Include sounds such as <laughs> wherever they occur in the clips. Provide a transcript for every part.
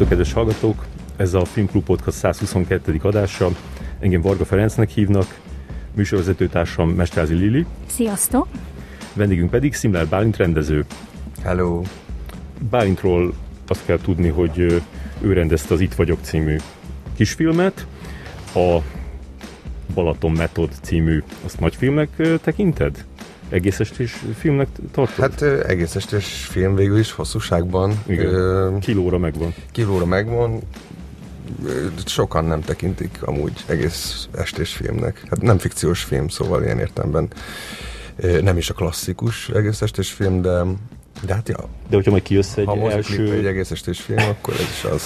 Sziasztok, kedves hallgatók! Ez a Filmklub Podcast 122. adása. Engem Varga Ferencnek hívnak, műsorvezetőtársam Mestrázi Lili. Sziasztok! Vendégünk pedig Szimlár Bálint rendező. Hello! Bálintról azt kell tudni, hogy ő rendezte az Itt vagyok című kisfilmet, a Balaton Metod című, azt nagy filmnek tekinted? Egész estés filmnek tartod? Hát egész estés film végül is hosszúságban. Igen. Ö, kilóra megvan. Kilóra megvan. Sokan nem tekintik amúgy egész estés filmnek. Hát nem fikciós film, szóval ilyen értelemben nem is a klasszikus egész estés film, de de hát ja. De hogyha majd kijössz egy ha első... egy egész estés film, akkor ez is az.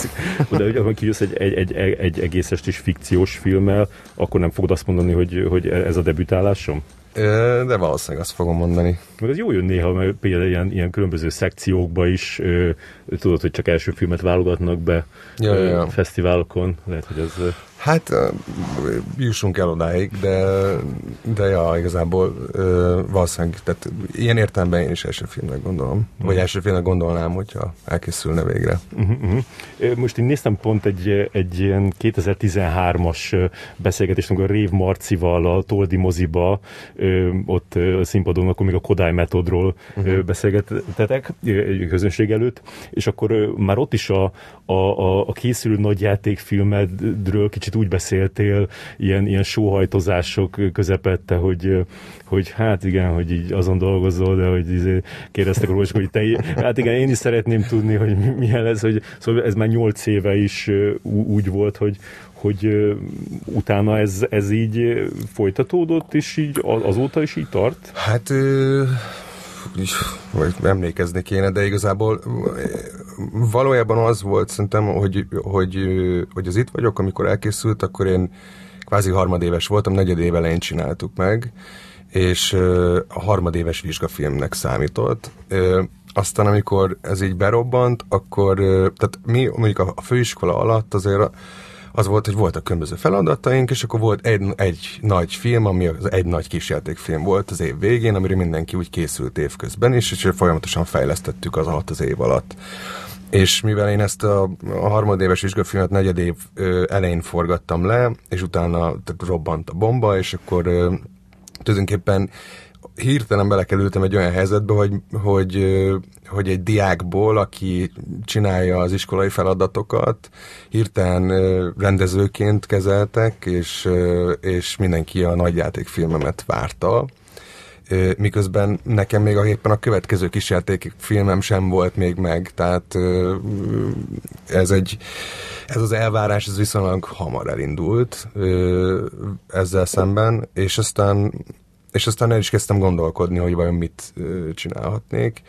<laughs> De hogyha majd kijössz egy, egy, egy, egy egész estés fikciós filmmel, akkor nem fogod azt mondani, hogy, hogy ez a debütálásom? De valószínűleg azt fogom mondani. Meg az jó jön néha, mert például ilyen, ilyen különböző szekciókba is tudod, hogy csak első filmet válogatnak be ja, ja. fesztiválokon. Lehet, hogy ez... Hát jussunk el odáig, de, de ja, igazából valószínűleg, tehát ilyen értelemben én is első filmnek gondolom. Uh-huh. Vagy első filmnek gondolnám, hogyha elkészülne végre. Uh-huh. Most én néztem pont egy, egy ilyen 2013-as beszélgetést, amikor Rév Marcival a Toldi moziba, ott a színpadon, akkor még a Kodály metodról uh-huh. beszélgettetek közönség előtt, és akkor már ott is a, a, a, a készülő nagy játékfilmedről kicsit úgy beszéltél, ilyen, ilyen sóhajtozások közepette, hogy, hogy hát igen, hogy így azon dolgozol, de hogy izé kérdeztek róla, hogy te, hát igen, én is szeretném tudni, hogy milyen lesz, hogy szóval ez már nyolc éve is úgy volt, hogy, hogy utána ez, ez így folytatódott, és így azóta is így tart? Hát vagy emlékezni kéne, de igazából valójában az volt szerintem, hogy, hogy, hogy az itt vagyok, amikor elkészült, akkor én kvázi harmadéves voltam, negyedév elején csináltuk meg, és a harmadéves vizsgafilmnek számított. Aztán amikor ez így berobbant, akkor, tehát mi mondjuk a főiskola alatt azért az volt, hogy voltak különböző feladataink, és akkor volt egy, egy nagy film, ami az egy nagy kisjátékfilm volt az év végén, amire mindenki úgy készült évközben is, és folyamatosan fejlesztettük az alatt az év alatt. És mivel én ezt a, a harmadéves vizsgafilmet negyed év ö, elején forgattam le, és utána robbant a bomba, és akkor ö, tulajdonképpen hirtelen belekerültem egy olyan helyzetbe, hogy, hogy, hogy egy diákból, aki csinálja az iskolai feladatokat, hirtelen rendezőként kezeltek, és, és mindenki a nagyjátékfilmemet várta. Miközben nekem még éppen a következő filmem sem volt még meg, tehát ez egy ez az elvárás ez viszonylag hamar elindult ezzel szemben, és aztán és aztán el is kezdtem gondolkodni, hogy vajon mit csinálhatnék.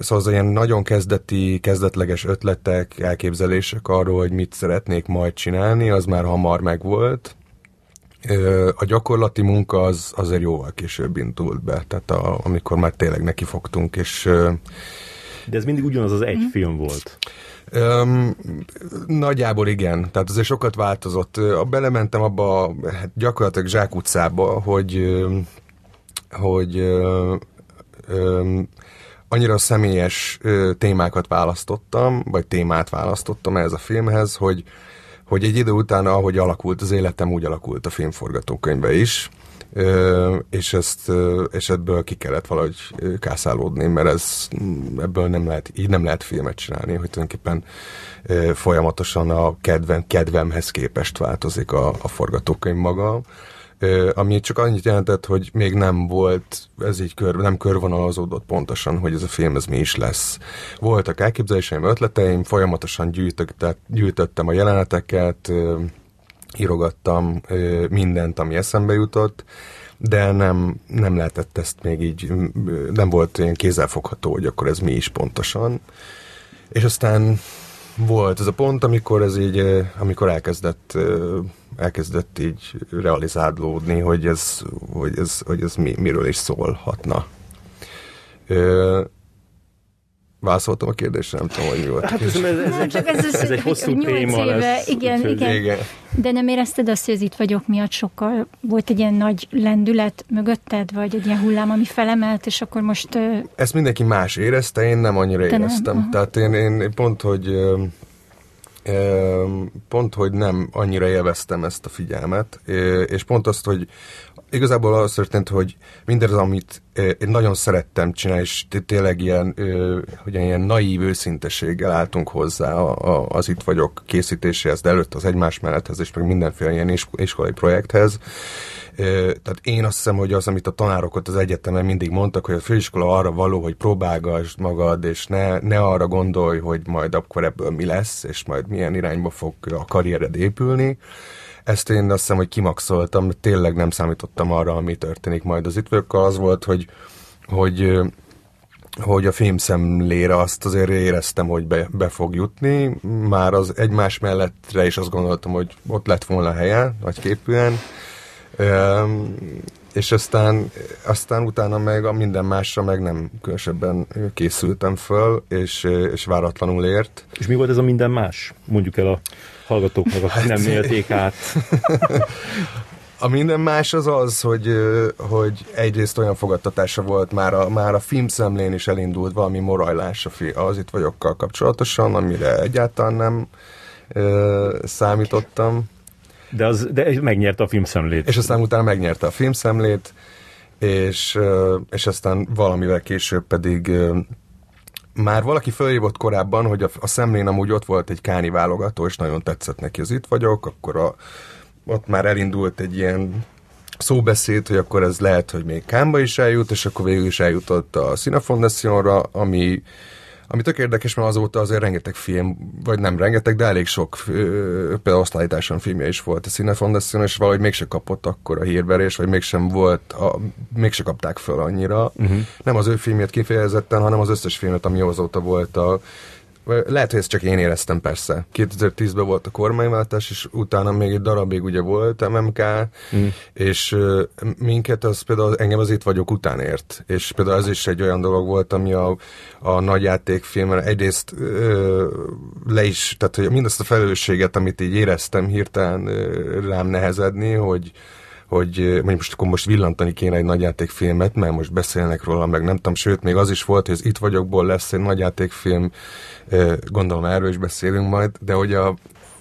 Szóval az ilyen nagyon kezdeti, kezdetleges ötletek, elképzelések arról, hogy mit szeretnék majd csinálni, az már hamar megvolt. A gyakorlati munka az azért jóval később indult be, tehát a, amikor már tényleg nekifogtunk, és... De ez mindig ugyanaz az egy mm. film volt. Um, nagyjából igen, tehát azért sokat változott. Belementem abba hát gyakorlatilag zsákutcába, hogy, hogy um, annyira személyes témákat választottam, vagy témát választottam ez a filmhez, hogy, hogy egy idő után, ahogy alakult az életem, úgy alakult a filmforgatókönyve is és, ezt, és ebből ki kellett valahogy kászálódni, mert ez, ebből nem lehet, így nem lehet filmet csinálni, hogy tulajdonképpen folyamatosan a kedvem, kedvemhez képest változik a, a forgatókönyv maga, ami csak annyit jelentett, hogy még nem volt, ez így kör, nem körvonalazódott pontosan, hogy ez a film ez mi is lesz. Voltak elképzeléseim, ötleteim, folyamatosan gyűjtöttem a jeleneteket, írogattam mindent, ami eszembe jutott, de nem, nem lehetett ezt még így, nem volt ilyen kézzelfogható, hogy akkor ez mi is pontosan. És aztán volt ez a pont, amikor ez így, amikor elkezdett, elkezdett így realizálódni, hogy ez, hogy ez, hogy ez mi, miről is szólhatna. Válaszoltam a kérdésre, nem tudom, hogy mi volt. Hát ez, ez, ez, Nem, csak ez, ez egy hosszú téma éve, lesz. Igen, úgyhogy- igen. Igen. De nem érezted azt, hogy az itt vagyok miatt sokkal volt egy ilyen nagy lendület mögötted, vagy egy ilyen hullám, ami felemelt, és akkor most Ezt mindenki más érezte, én nem annyira Te nem, éreztem. aha. Tehát én, én pont, hogy pont, hogy nem annyira élveztem ezt a figyelmet, és pont azt, hogy igazából az történt, hogy mindez, amit én nagyon szerettem csinálni, és té- tényleg ilyen, hogy ilyen naív őszinteséggel álltunk hozzá a, az Itt vagyok készítéséhez, de előtt az egymás melletthez, és meg mindenféle ilyen is- iskolai projekthez. Tehát én azt hiszem, hogy az, amit a tanárok ott az egyetemen mindig mondtak, hogy a főiskola arra való, hogy próbálgass magad, és ne, ne arra gondolj, hogy majd akkor ebből mi lesz, és majd milyen irányba fog a karriered épülni. Ezt én azt hiszem, hogy kimaxoltam, tényleg nem számítottam arra, ami történik majd az itt. Az volt, hogy, hogy hogy a filmszemlére azt azért éreztem, hogy be, be fog jutni. Már az egymás mellettre is azt gondoltam, hogy ott lett volna helye, nagy képűen. Öm, és aztán, aztán utána meg a minden másra meg nem különösebben készültem föl, és, és váratlanul ért. És mi volt ez a minden más? Mondjuk el a hallgatóknak, akik nem <laughs> élték át. A minden más az az, hogy, hogy egyrészt olyan fogadtatása volt, már a, már a filmszemlén is elindult valami morajlás a fi, az itt vagyokkal kapcsolatosan, amire egyáltalán nem ö, számítottam. De, az, de megnyerte a filmszemlét. És aztán utána megnyerte a filmszemlét, és, és aztán valamivel később pedig már valaki fölhívott korábban, hogy a, a szemlén amúgy ott volt egy káni válogató, és nagyon tetszett neki, az itt vagyok, akkor a, ott már elindult egy ilyen szóbeszéd, hogy akkor ez lehet, hogy még Kámba is eljut, és akkor végül is eljutott a Cine ami, ami tök érdekes, mert azóta azért rengeteg film, vagy nem rengeteg, de elég sok, például osztálytársam filmje is volt a Cine Foundation, és valahogy mégse kapott akkor a hírverés, vagy mégsem volt, a, mégse kapták föl annyira. Uh-huh. Nem az ő filmjét kifejezetten, hanem az összes filmet, ami azóta volt a lehet, hogy ezt csak én éreztem persze. 2010-ben volt a kormányváltás, és utána még egy darabig ugye volt MMK, mm. és minket az például engem az itt vagyok után ért. És például ez is egy olyan dolog volt, ami a, a nagyjátékfilmre egyrészt uh, le is, tehát hogy mindazt a felelősséget, amit így éreztem hirtelen uh, rám nehezedni, hogy hogy mondjuk most akkor most villantani kéne egy nagyjátékfilmet, mert most beszélnek róla, meg nem tudom, sőt, még az is volt, hogy az Itt vagyokból lesz egy nagyjátékfilm, gondolom erről is beszélünk majd, de hogy a,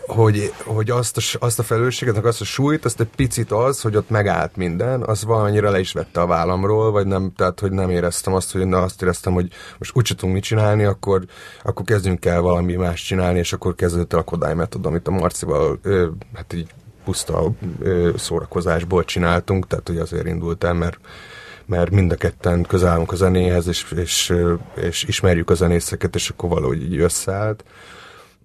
hogy, hogy azt, a, azt a felelősséget, azt a súlyt, azt egy picit az, hogy ott megállt minden, az valamelyire le is vette a vállamról, vagy nem, tehát hogy nem éreztem azt, hogy na, azt éreztem, hogy most úgy tudunk mit csinálni, akkor, akkor kezdjünk el valami más csinálni, és akkor kezdődött el a Kodály metod, amit a Marcival, ö, hát így puszta szórakozásból csináltunk, tehát hogy azért indult el, mert mert mind a ketten közel állunk a zenéhez, és, és, és ismerjük a zenészeket, és akkor valahogy így összeállt.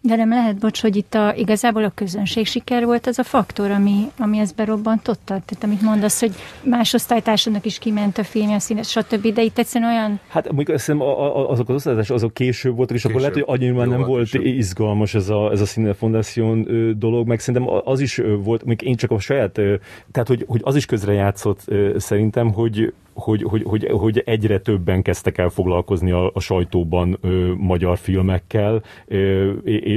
De nem lehet, bocs, hogy itt a, igazából a közönség siker volt az a faktor, ami, ami ezt berobbantotta. Tehát amit mondasz, hogy más osztálytársadnak is kiment a filmje, a színes, stb. De itt egyszerűen olyan... Hát mondjuk azt hiszem, a- a- azok az osztálytások azok később voltak, és akkor Később. lehet, hogy annyira már nem Jóval volt később. izgalmas ez a, ez a Cine Foundation dolog, meg szerintem az is volt, még én csak a saját, tehát hogy, hogy az is közrejátszott ö, szerintem, hogy hogy, hogy, hogy, hogy egyre többen kezdtek el foglalkozni a, a sajtóban ö, magyar filmekkel, ö,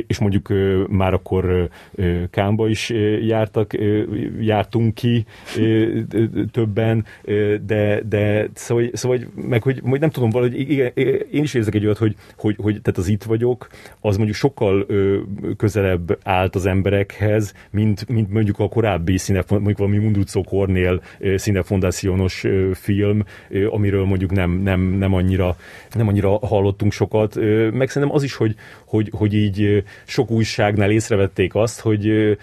és mondjuk ö, már akkor ö, Kámba is jártak, ö, jártunk ki ö, többen, ö, de, de szóval, szóval meg hogy, hogy nem tudom, valahogy igen, én is érzek egy olyat, hogy, hogy, hogy tehát az itt vagyok, az mondjuk sokkal ö, közelebb állt az emberekhez, mint, mint mondjuk a korábbi színe, mondjuk valami Mundrucó Kornél színefondációnos ö, film, amiről mondjuk nem, nem, nem, annyira, nem annyira hallottunk sokat. Meg szerintem az is, hogy, hogy, hogy így sok újságnál észrevették azt, hogy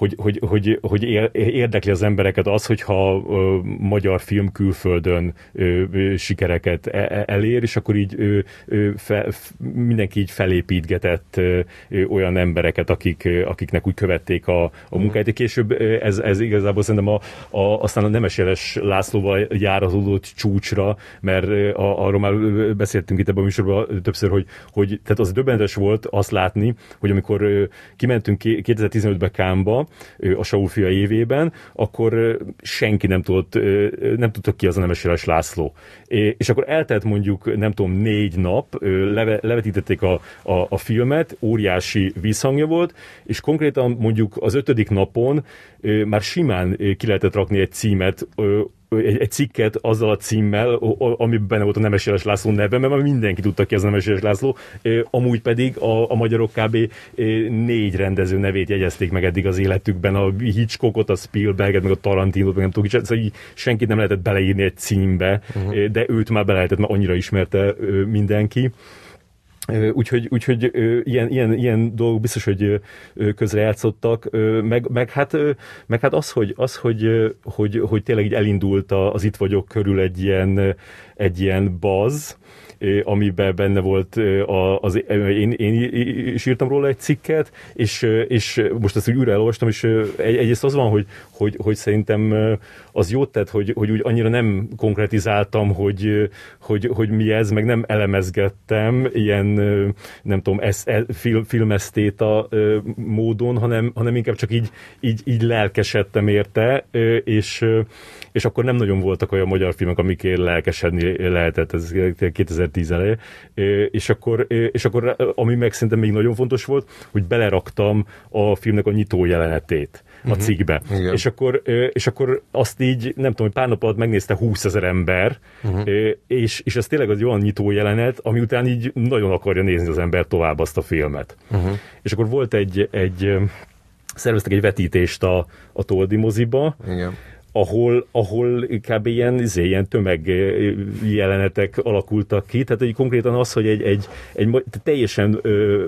hogy, hogy, hogy, hogy ér- érdekli az embereket az, hogyha ö, magyar film külföldön ö, ö, sikereket e- e- elér, és akkor így ö, ö, fe, mindenki így felépítgetett ö, ö, olyan embereket, akik, akiknek úgy követték a, a munkáját. Később ö, ez, ez igazából szerintem a, a, aztán a Nemeséles Lászlóval járazódott csúcsra, mert a, arról már beszéltünk itt ebben a műsorban többször, hogy, hogy tehát az döbbenetes volt azt látni, hogy amikor kimentünk ki- 2015-be Kámba, a Saul fia évében, akkor senki nem tudott, nem tudta ki az a Nemes László. És akkor eltelt mondjuk, nem tudom, négy nap, leve, levetítették a, a, a filmet, óriási visszhangja volt, és konkrétan mondjuk az ötödik napon már simán ki lehetett rakni egy címet egy, egy cikket azzal a címmel, ami benne volt a Nemes Jeles László neve, mert már mindenki tudta ki az Nemes Jeles László, amúgy pedig a, a magyarok kb. négy rendező nevét jegyezték meg eddig az életükben, a Hitchcockot, a Spielberget, meg a Tarantinot, meg nem tudom, szóval így senkit nem lehetett beleírni egy címbe, uh-huh. de őt már be lehetett, mert annyira ismerte mindenki. Úgyhogy, úgyhogy ilyen, ilyen, ilyen dolgok biztos, hogy közrejátszottak, meg, meg, hát, meg hát az, hogy, az hogy, hogy, hogy tényleg így elindult az itt vagyok körül egy ilyen, egy ilyen baz, amiben benne volt az, én, én is írtam róla egy cikket, és, és most ezt úgy újra elolvastam, és egy, egyrészt az van, hogy, hogy, hogy szerintem az jót tett, hogy, hogy úgy annyira nem konkretizáltam, hogy, hogy, hogy mi ez, meg nem elemezgettem ilyen, nem tudom, ez, ez, film, filmesztéta módon, hanem, hanem inkább csak így, így, így lelkesedtem érte, és, és akkor nem nagyon voltak olyan magyar filmek, amikért lelkesedni lehetett, ez 2010 eleje, és akkor, és akkor ami meg szerintem még nagyon fontos volt, hogy beleraktam a filmnek a nyitó jelenetét a uh-huh. cikkbe. Igen. És akkor, és akkor azt így, nem tudom, hogy pár nap alatt megnézte 20 ezer ember, uh-huh. és, és ez tényleg az olyan nyitó jelenet, ami után így nagyon akarja nézni az ember tovább azt a filmet. Uh-huh. És akkor volt egy, egy szerveztek egy vetítést a, a Toldi moziba, Igen ahol, ahol kb. ilyen, izé, ilyen tömeg jelenetek alakultak ki. Tehát hogy konkrétan az, hogy egy, egy, egy teljesen ö,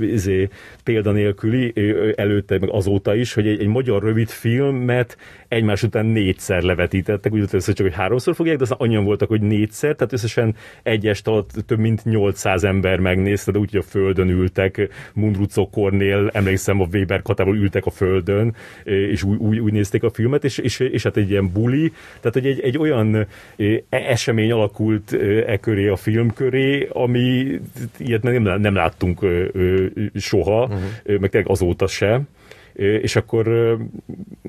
izé, példanélküli előtte, meg azóta is, hogy egy, egy magyar rövid filmet egymás után négyszer levetítettek, úgy először csak, hogy háromszor fogják, de aztán annyian voltak, hogy négyszer, tehát összesen egy est alatt több mint 800 ember megnézte, de úgy, hogy a földön ültek, Mundrucó Kornél, emlékszem, a Weber katából ültek a földön, és úgy, úgy, úgy nézték a filmet, és, és, és hát egy ilyen buli, tehát hogy egy, egy olyan e, esemény alakult e köré a film köré, ami ilyet nem, nem láttunk soha, uh-huh. meg tényleg azóta se és akkor,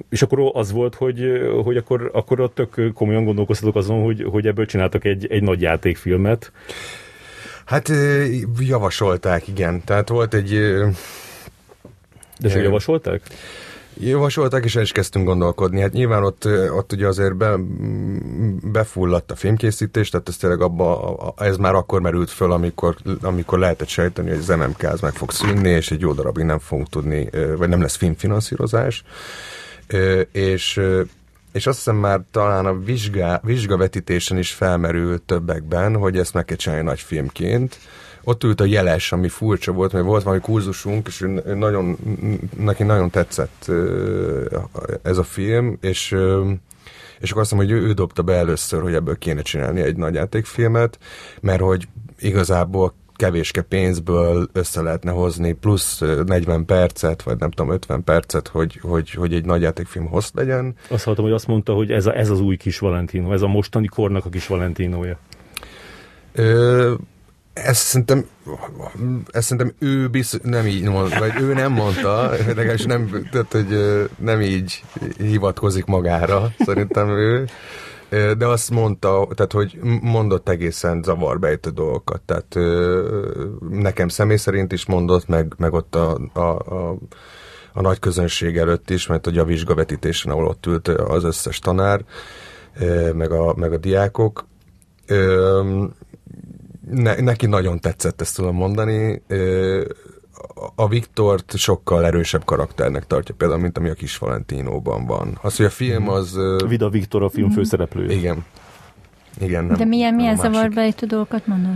és akkor az volt, hogy, hogy akkor, akkor a tök komolyan gondolkoztatok azon, hogy, hogy ebből csináltak egy, egy nagy játékfilmet. Hát javasolták, igen. Tehát volt egy... De csak javasolták? Javasolták, és el is kezdtünk gondolkodni. Hát nyilván ott, ott ugye azért be, befulladt a filmkészítés, tehát ez tényleg abba, ez már akkor merült föl, amikor, amikor lehetett sejteni, hogy az MMK az meg fog szűnni, és egy jó darabig nem fogunk tudni, vagy nem lesz filmfinanszírozás. És és azt hiszem már talán a vizsga, vizsgavetítésen is felmerült többekben, hogy ezt meg kell csinálni nagy filmként, ott ült a jeles, ami furcsa volt, mert volt valami kurzusunk, és nagyon, neki nagyon tetszett ez a film, és és akkor azt mondom, hogy ő, ő dobta be először, hogy ebből kéne csinálni egy nagy játékfilmet, mert hogy igazából kevéske pénzből össze lehetne hozni plusz 40 percet, vagy nem tudom, 50 percet, hogy, hogy, hogy egy nagy játékfilm hossz legyen. Azt hallottam, hogy azt mondta, hogy ez, a, ez az új kis Valentino, ez a mostani kornak a kis Valentinója. Ö, ezt szerintem, ezt szerintem ő biztos, nem így mondta, vagy ő nem mondta, legalábbis nem, tehát, hogy nem így hivatkozik magára, szerintem ő. De azt mondta, tehát, hogy mondott egészen zavarbejtő dolgokat. Tehát nekem személy szerint is mondott, meg, meg ott a, a, a, a nagy közönség előtt is, mert hogy a vizsgavetítésen, ahol ott ült az összes tanár, meg a, meg a diákok, ne, neki nagyon tetszett, ezt tudom mondani. A Viktort sokkal erősebb karakternek tartja például, mint ami a kis Valentinóban van. Az, hogy a film mhm. az... Vida Viktor a film mhm. főszereplője. Igen. Igen, nem, De milyen, milyen zavarbejtő dolgokat mondod?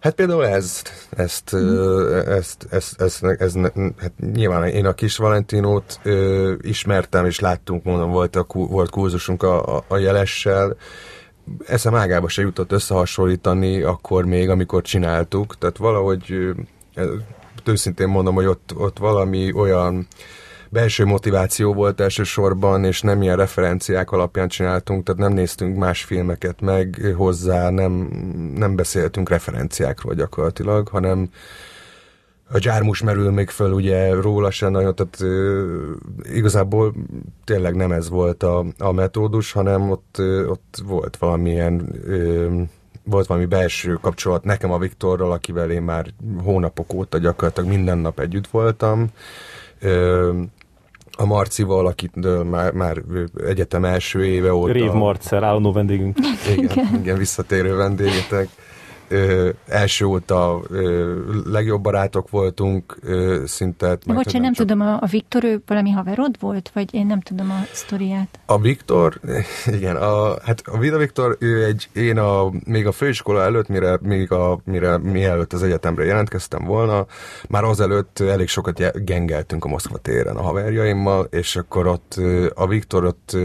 Hát például ez, ezt, mm. ezt, ezt, ezt, ezt, hát nyilván én a kis Valentinót ö, ismertem, és láttunk, mondom, volt, a, volt kurzusunk a, a, a jelessel, eszem ágába se jutott összehasonlítani akkor még, amikor csináltuk, tehát valahogy őszintén mondom, hogy ott, ott valami olyan belső motiváció volt elsősorban, és nem ilyen referenciák alapján csináltunk, tehát nem néztünk más filmeket meg hozzá, nem, nem beszéltünk referenciákról gyakorlatilag, hanem a gyármus merül még föl ugye róla sem nagyon, tehát ö, igazából tényleg nem ez volt a, a metódus, hanem ott, ö, ott volt valamilyen ö, volt valami belső kapcsolat nekem a Viktorral, akivel én már hónapok óta gyakorlatilag minden nap együtt voltam. Ö, a Marcival, akit már, már egyetem első éve óta... Rév Marcer, állandó vendégünk. Igen, igen, visszatérő vendégetek ö, első óta ö, legjobb barátok voltunk, ö, szinte. De bocsánat, nem csak... tudom, a, a Viktor, ő valami haverod volt? Vagy én nem tudom a sztoriát. A Viktor, <laughs> igen, a, hát a Vida Viktor, ő egy, én a, még a főiskola előtt, mire, még a, mire mielőtt az egyetemre jelentkeztem volna, már azelőtt elég sokat gengeltünk a Moszkva téren a haverjaimmal, és akkor ott a Viktor ott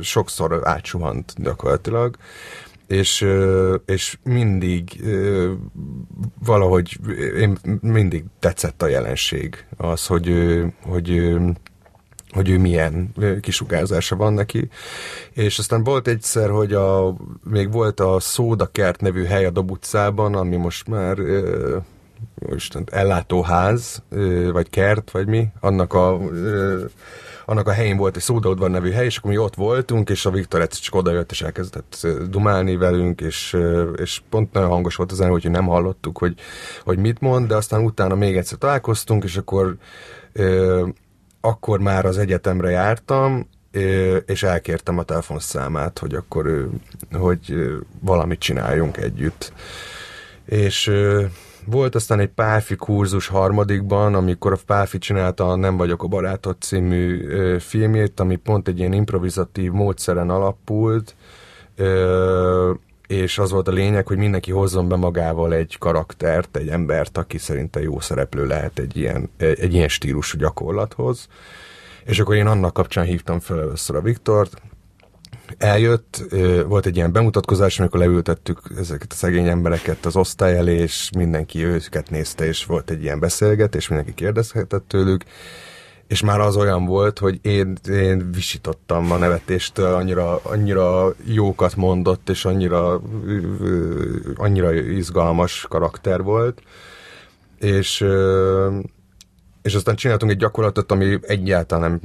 sokszor átsuhant gyakorlatilag, és, és mindig valahogy én mindig tetszett a jelenség, az, hogy, hogy hogy ő milyen kisugárzása van neki. És aztán volt egyszer, hogy a, még volt a Szódakert nevű hely a Dob utcában, ami most már most ellátóház, vagy kert, vagy mi, annak a annak a helyén volt egy szódaudvar nevű hely, és akkor mi ott voltunk, és a Viktor egyszer csak odajött, és elkezdett dumálni velünk, és, és pont nagyon hangos volt az zene, hogy nem hallottuk, hogy, hogy mit mond, de aztán utána még egyszer találkoztunk, és akkor akkor már az egyetemre jártam, és elkértem a telefonszámát, hogy akkor hogy valamit csináljunk együtt. És volt aztán egy Pálfi kurzus harmadikban, amikor a Pálfi csinálta a Nem vagyok a barátod című ö, filmjét, ami pont egy ilyen improvizatív módszeren alapult, ö, és az volt a lényeg, hogy mindenki hozzon be magával egy karaktert, egy embert, aki szerinte jó szereplő lehet egy ilyen, egy ilyen stílusú gyakorlathoz. És akkor én annak kapcsán hívtam fel először a Viktort, eljött, volt egy ilyen bemutatkozás, amikor leültettük ezeket a szegény embereket az osztály elé, és mindenki őket nézte, és volt egy ilyen beszélgetés, mindenki kérdezhetett tőlük, és már az olyan volt, hogy én, én visítottam a nevetéstől, annyira, annyira jókat mondott, és annyira, annyira izgalmas karakter volt, és és aztán csináltunk egy gyakorlatot, ami egyáltalán nem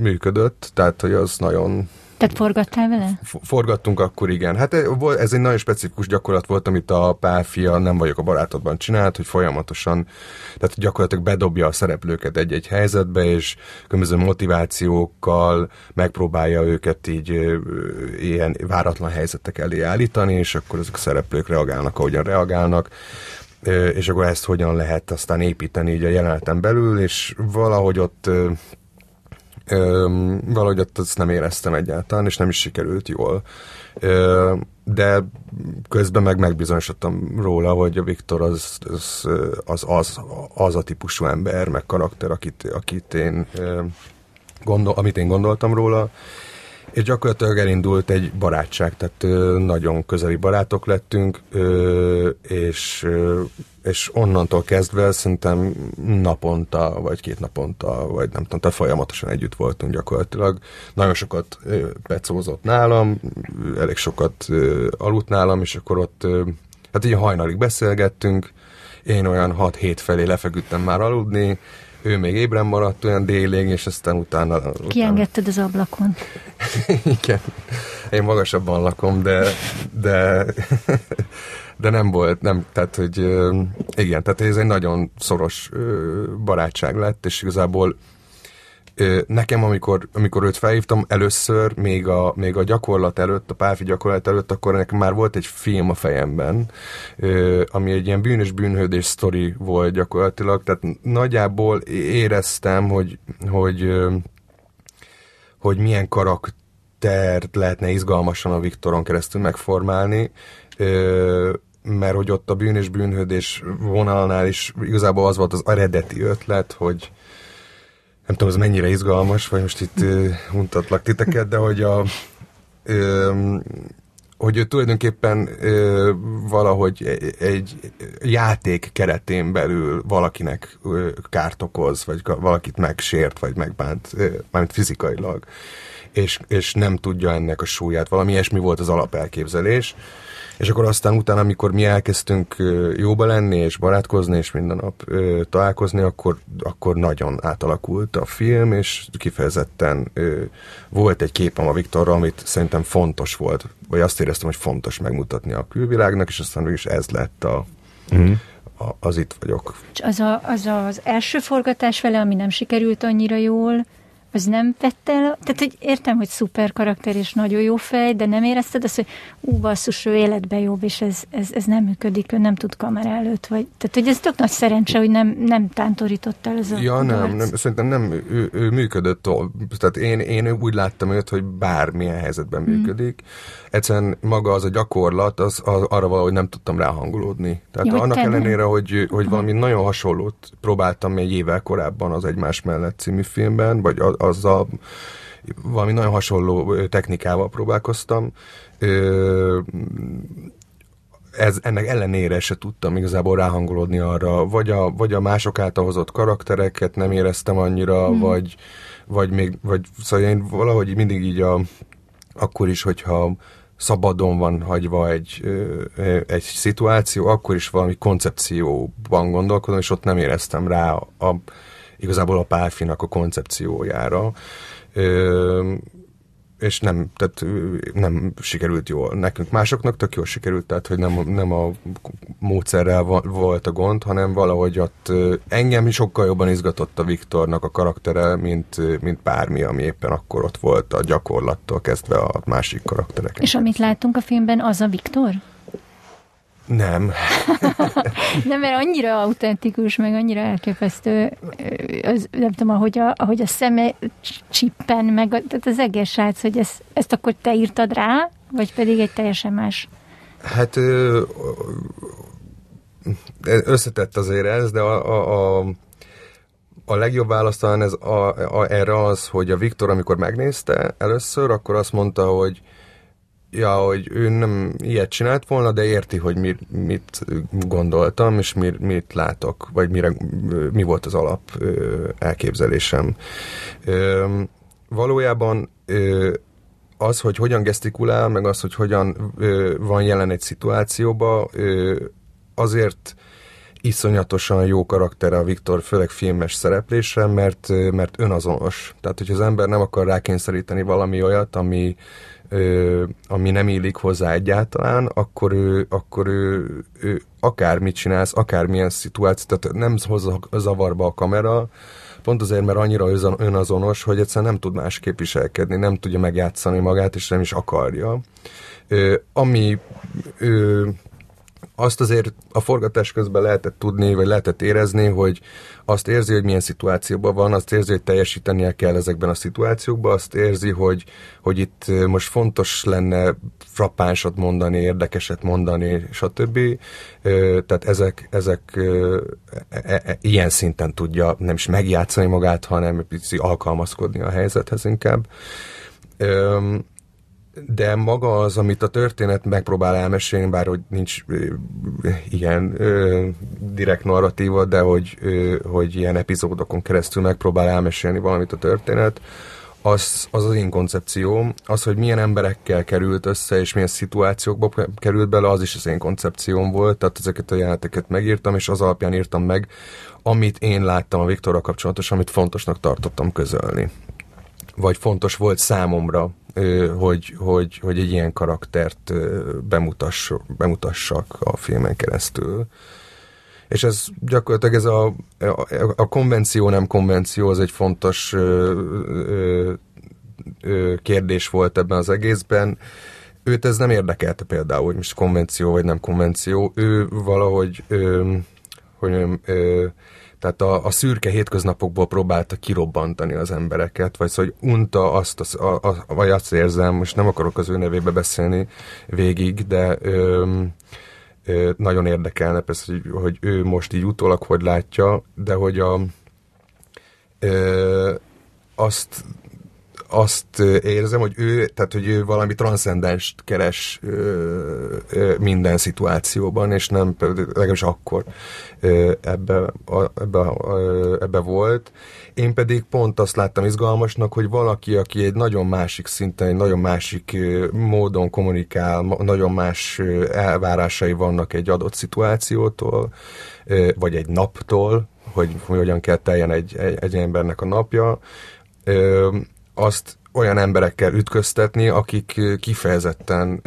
működött, tehát hogy az nagyon tehát forgattál vele? Forgattunk akkor, igen. Hát eh, ez egy nagyon specifikus gyakorlat volt, amit a párfia Nem vagyok a barátodban csinált, hogy folyamatosan, tehát gyakorlatilag bedobja a szereplőket egy-egy helyzetbe, és különböző motivációkkal megpróbálja őket így ilyen váratlan helyzetek elé állítani, és akkor ezek a szereplők reagálnak, ahogyan reagálnak és akkor ezt hogyan lehet aztán építeni így a jeleneten belül, és valahogy ott Öm, valahogy ott azt nem éreztem egyáltalán, és nem is sikerült jól. Ö, de közben meg megbizonyosodtam róla, hogy a Viktor az az, az, az, az a típusú ember, meg karakter, akit, akit én, gondol, amit én gondoltam róla, és gyakorlatilag elindult egy barátság, tehát nagyon közeli barátok lettünk, és, és onnantól kezdve szerintem naponta, vagy két naponta, vagy nem tudom, tehát folyamatosan együtt voltunk gyakorlatilag. Nagyon sokat pecózott nálam, elég sokat aludt nálam, és akkor ott, hát így hajnalig beszélgettünk, én olyan 6-7 felé lefeküdtem már aludni, ő még ébren maradt olyan délig, és aztán utána... utána... Kiengedted az ablakon. <laughs> Igen. Én magasabban lakom, de, de, de nem volt, nem, tehát, hogy igen, tehát ez egy nagyon szoros barátság lett, és igazából nekem, amikor, amikor őt felhívtam először, még a, még a gyakorlat előtt, a pálfi gyakorlat előtt, akkor nekem már volt egy film a fejemben, ami egy ilyen bűnös bűnhődés sztori volt gyakorlatilag, tehát nagyjából éreztem, hogy, hogy, hogy milyen karaktert lehetne izgalmasan a Viktoron keresztül megformálni, mert hogy ott a bűn és bűnhődés vonalnál is igazából az volt az eredeti ötlet, hogy, nem tudom, ez mennyire izgalmas, vagy most itt uh, mutatlak titeket, de hogy a uh, hogy ő tulajdonképpen uh, valahogy egy játék keretén belül valakinek uh, kárt okoz, vagy valakit megsért, vagy megbánt, uh, mármint fizikailag, és, és nem tudja ennek a súlyát. Valami ilyesmi volt az alapelképzelés, És akkor aztán utána, amikor mi elkezdtünk jóba lenni, és barátkozni, és minden nap ö, találkozni, akkor, akkor nagyon átalakult a film, és kifejezetten ö, volt egy képem a Viktorra, amit szerintem fontos volt, vagy azt éreztem, hogy fontos megmutatni a külvilágnak, és aztán is ez lett a, mm. a, az itt vagyok. Az, a, az az első forgatás vele, ami nem sikerült annyira jól, az nem vette el, tehát hogy értem, hogy szuper karakter és nagyon jó fej, de nem érezted azt, hogy ú, basszus, ő életben jobb, és ez, ez, ez nem működik, ő nem tud kamera előtt, vagy, tehát hogy ez tök nagy szerencse, hogy nem, nem tántorított el ez a Ja, nem, nem, szerintem nem, ő, ő működött, tehát én, én úgy láttam őt, hogy bármilyen helyzetben mm. Egyszerűen maga az a gyakorlat, az, az arra valahogy nem tudtam ráhangolódni. Tehát ja, annak ellenére, hogy, hogy valami nagyon hasonlót próbáltam egy évvel korábban az Egymás mellett című filmben, vagy azzal valami nagyon hasonló technikával próbálkoztam. Ez, ennek ellenére se tudtam igazából ráhangolódni arra, vagy a, vagy a mások által hozott karaktereket nem éreztem annyira, hmm. vagy, vagy még, vagy szóval én valahogy mindig így a, akkor is, hogyha szabadon van hagyva egy, egy szituáció, akkor is valami koncepcióban gondolkodom, és ott nem éreztem rá a, a igazából a párfinak a koncepciójára. És nem, tehát nem sikerült jól. Nekünk másoknak tök jól sikerült, tehát hogy nem, nem a módszerrel volt a gond, hanem valahogy ott engem sokkal jobban izgatott a Viktornak a karaktere, mint, mint bármi, ami éppen akkor ott volt a gyakorlattól kezdve a másik karakterek. És amit láttunk a filmben, az a Viktor? Nem. <laughs> nem, mert annyira autentikus, meg annyira elképesztő, az, nem tudom, ahogy a, ahogy a szeme csippen, meg tehát az egész srác, hogy ezt, ezt akkor te írtad rá, vagy pedig egy teljesen más? Hát összetett azért ez, de a, a, a a legjobb válasz talán ez a, a, erre az, hogy a Viktor, amikor megnézte először, akkor azt mondta, hogy ja, hogy ő nem ilyet csinált volna, de érti, hogy mi, mit gondoltam, és mi, mit látok, vagy mire, mi volt az alap elképzelésem. Valójában az, hogy hogyan gesztikulál, meg az, hogy hogyan van jelen egy szituációba, azért iszonyatosan jó karaktere a Viktor, főleg filmes szereplésre, mert, mert önazonos. Tehát, hogy az ember nem akar rákényszeríteni valami olyat, ami, ö, ami nem illik hozzá egyáltalán, akkor ő, akkor ő, ő akármit csinálsz, akármilyen szituáció, tehát nem hozza zavarba a kamera, pont azért, mert annyira önazonos, hogy egyszerűen nem tud másképp viselkedni, nem tudja megjátszani magát, és nem is akarja. Ö, ami ö, azt azért a forgatás közben lehetett tudni, vagy lehetett érezni, hogy azt érzi, hogy milyen szituációban van, azt érzi, hogy teljesítenie kell ezekben a szituációkban, azt érzi, hogy, hogy itt most fontos lenne frappánsat mondani, érdekeset mondani, stb. Tehát ezek, ezek e, e, e, ilyen szinten tudja nem is megjátszani magát, hanem picit alkalmazkodni a helyzethez inkább de maga az, amit a történet megpróbál elmesélni, bár hogy nincs ilyen ö, direkt narratíva, de hogy, ö, hogy ilyen epizódokon keresztül megpróbál elmesélni valamit a történet, az, az az én koncepcióm, az, hogy milyen emberekkel került össze, és milyen szituációkba került bele, az is az én koncepcióm volt, tehát ezeket a jeleneteket megírtam, és az alapján írtam meg, amit én láttam a Viktorra kapcsolatos, amit fontosnak tartottam közölni. Vagy fontos volt számomra hogy, hogy, hogy egy ilyen karaktert bemutass, bemutassak a filmen keresztül. És ez gyakorlatilag ez a, a, a konvenció, nem konvenció, az egy fontos ö, ö, ö, kérdés volt ebben az egészben. Őt ez nem érdekelte például, hogy most konvenció vagy nem konvenció. Ő valahogy, ö, hogy ö, tehát a, a szürke hétköznapokból próbálta kirobbantani az embereket, vagy szóval, hogy unta azt, a, a, vagy azt érzem, most nem akarok az ő nevébe beszélni végig, de ö, ö, nagyon érdekelne persze, hogy, hogy ő most így utólag hogy látja, de hogy a, ö, azt azt érzem, hogy ő, tehát, hogy ő valami transzcendenst keres ö, ö, minden szituációban, és nem, legalábbis akkor ö, ebbe, a, ebbe, a, ebbe volt. Én pedig pont azt láttam izgalmasnak, hogy valaki, aki egy nagyon másik szinten, egy nagyon másik módon kommunikál, nagyon más elvárásai vannak egy adott szituációtól, vagy egy naptól, hogy hogyan kell teljen egy, egy, egy embernek a napja, azt olyan emberekkel ütköztetni, akik kifejezetten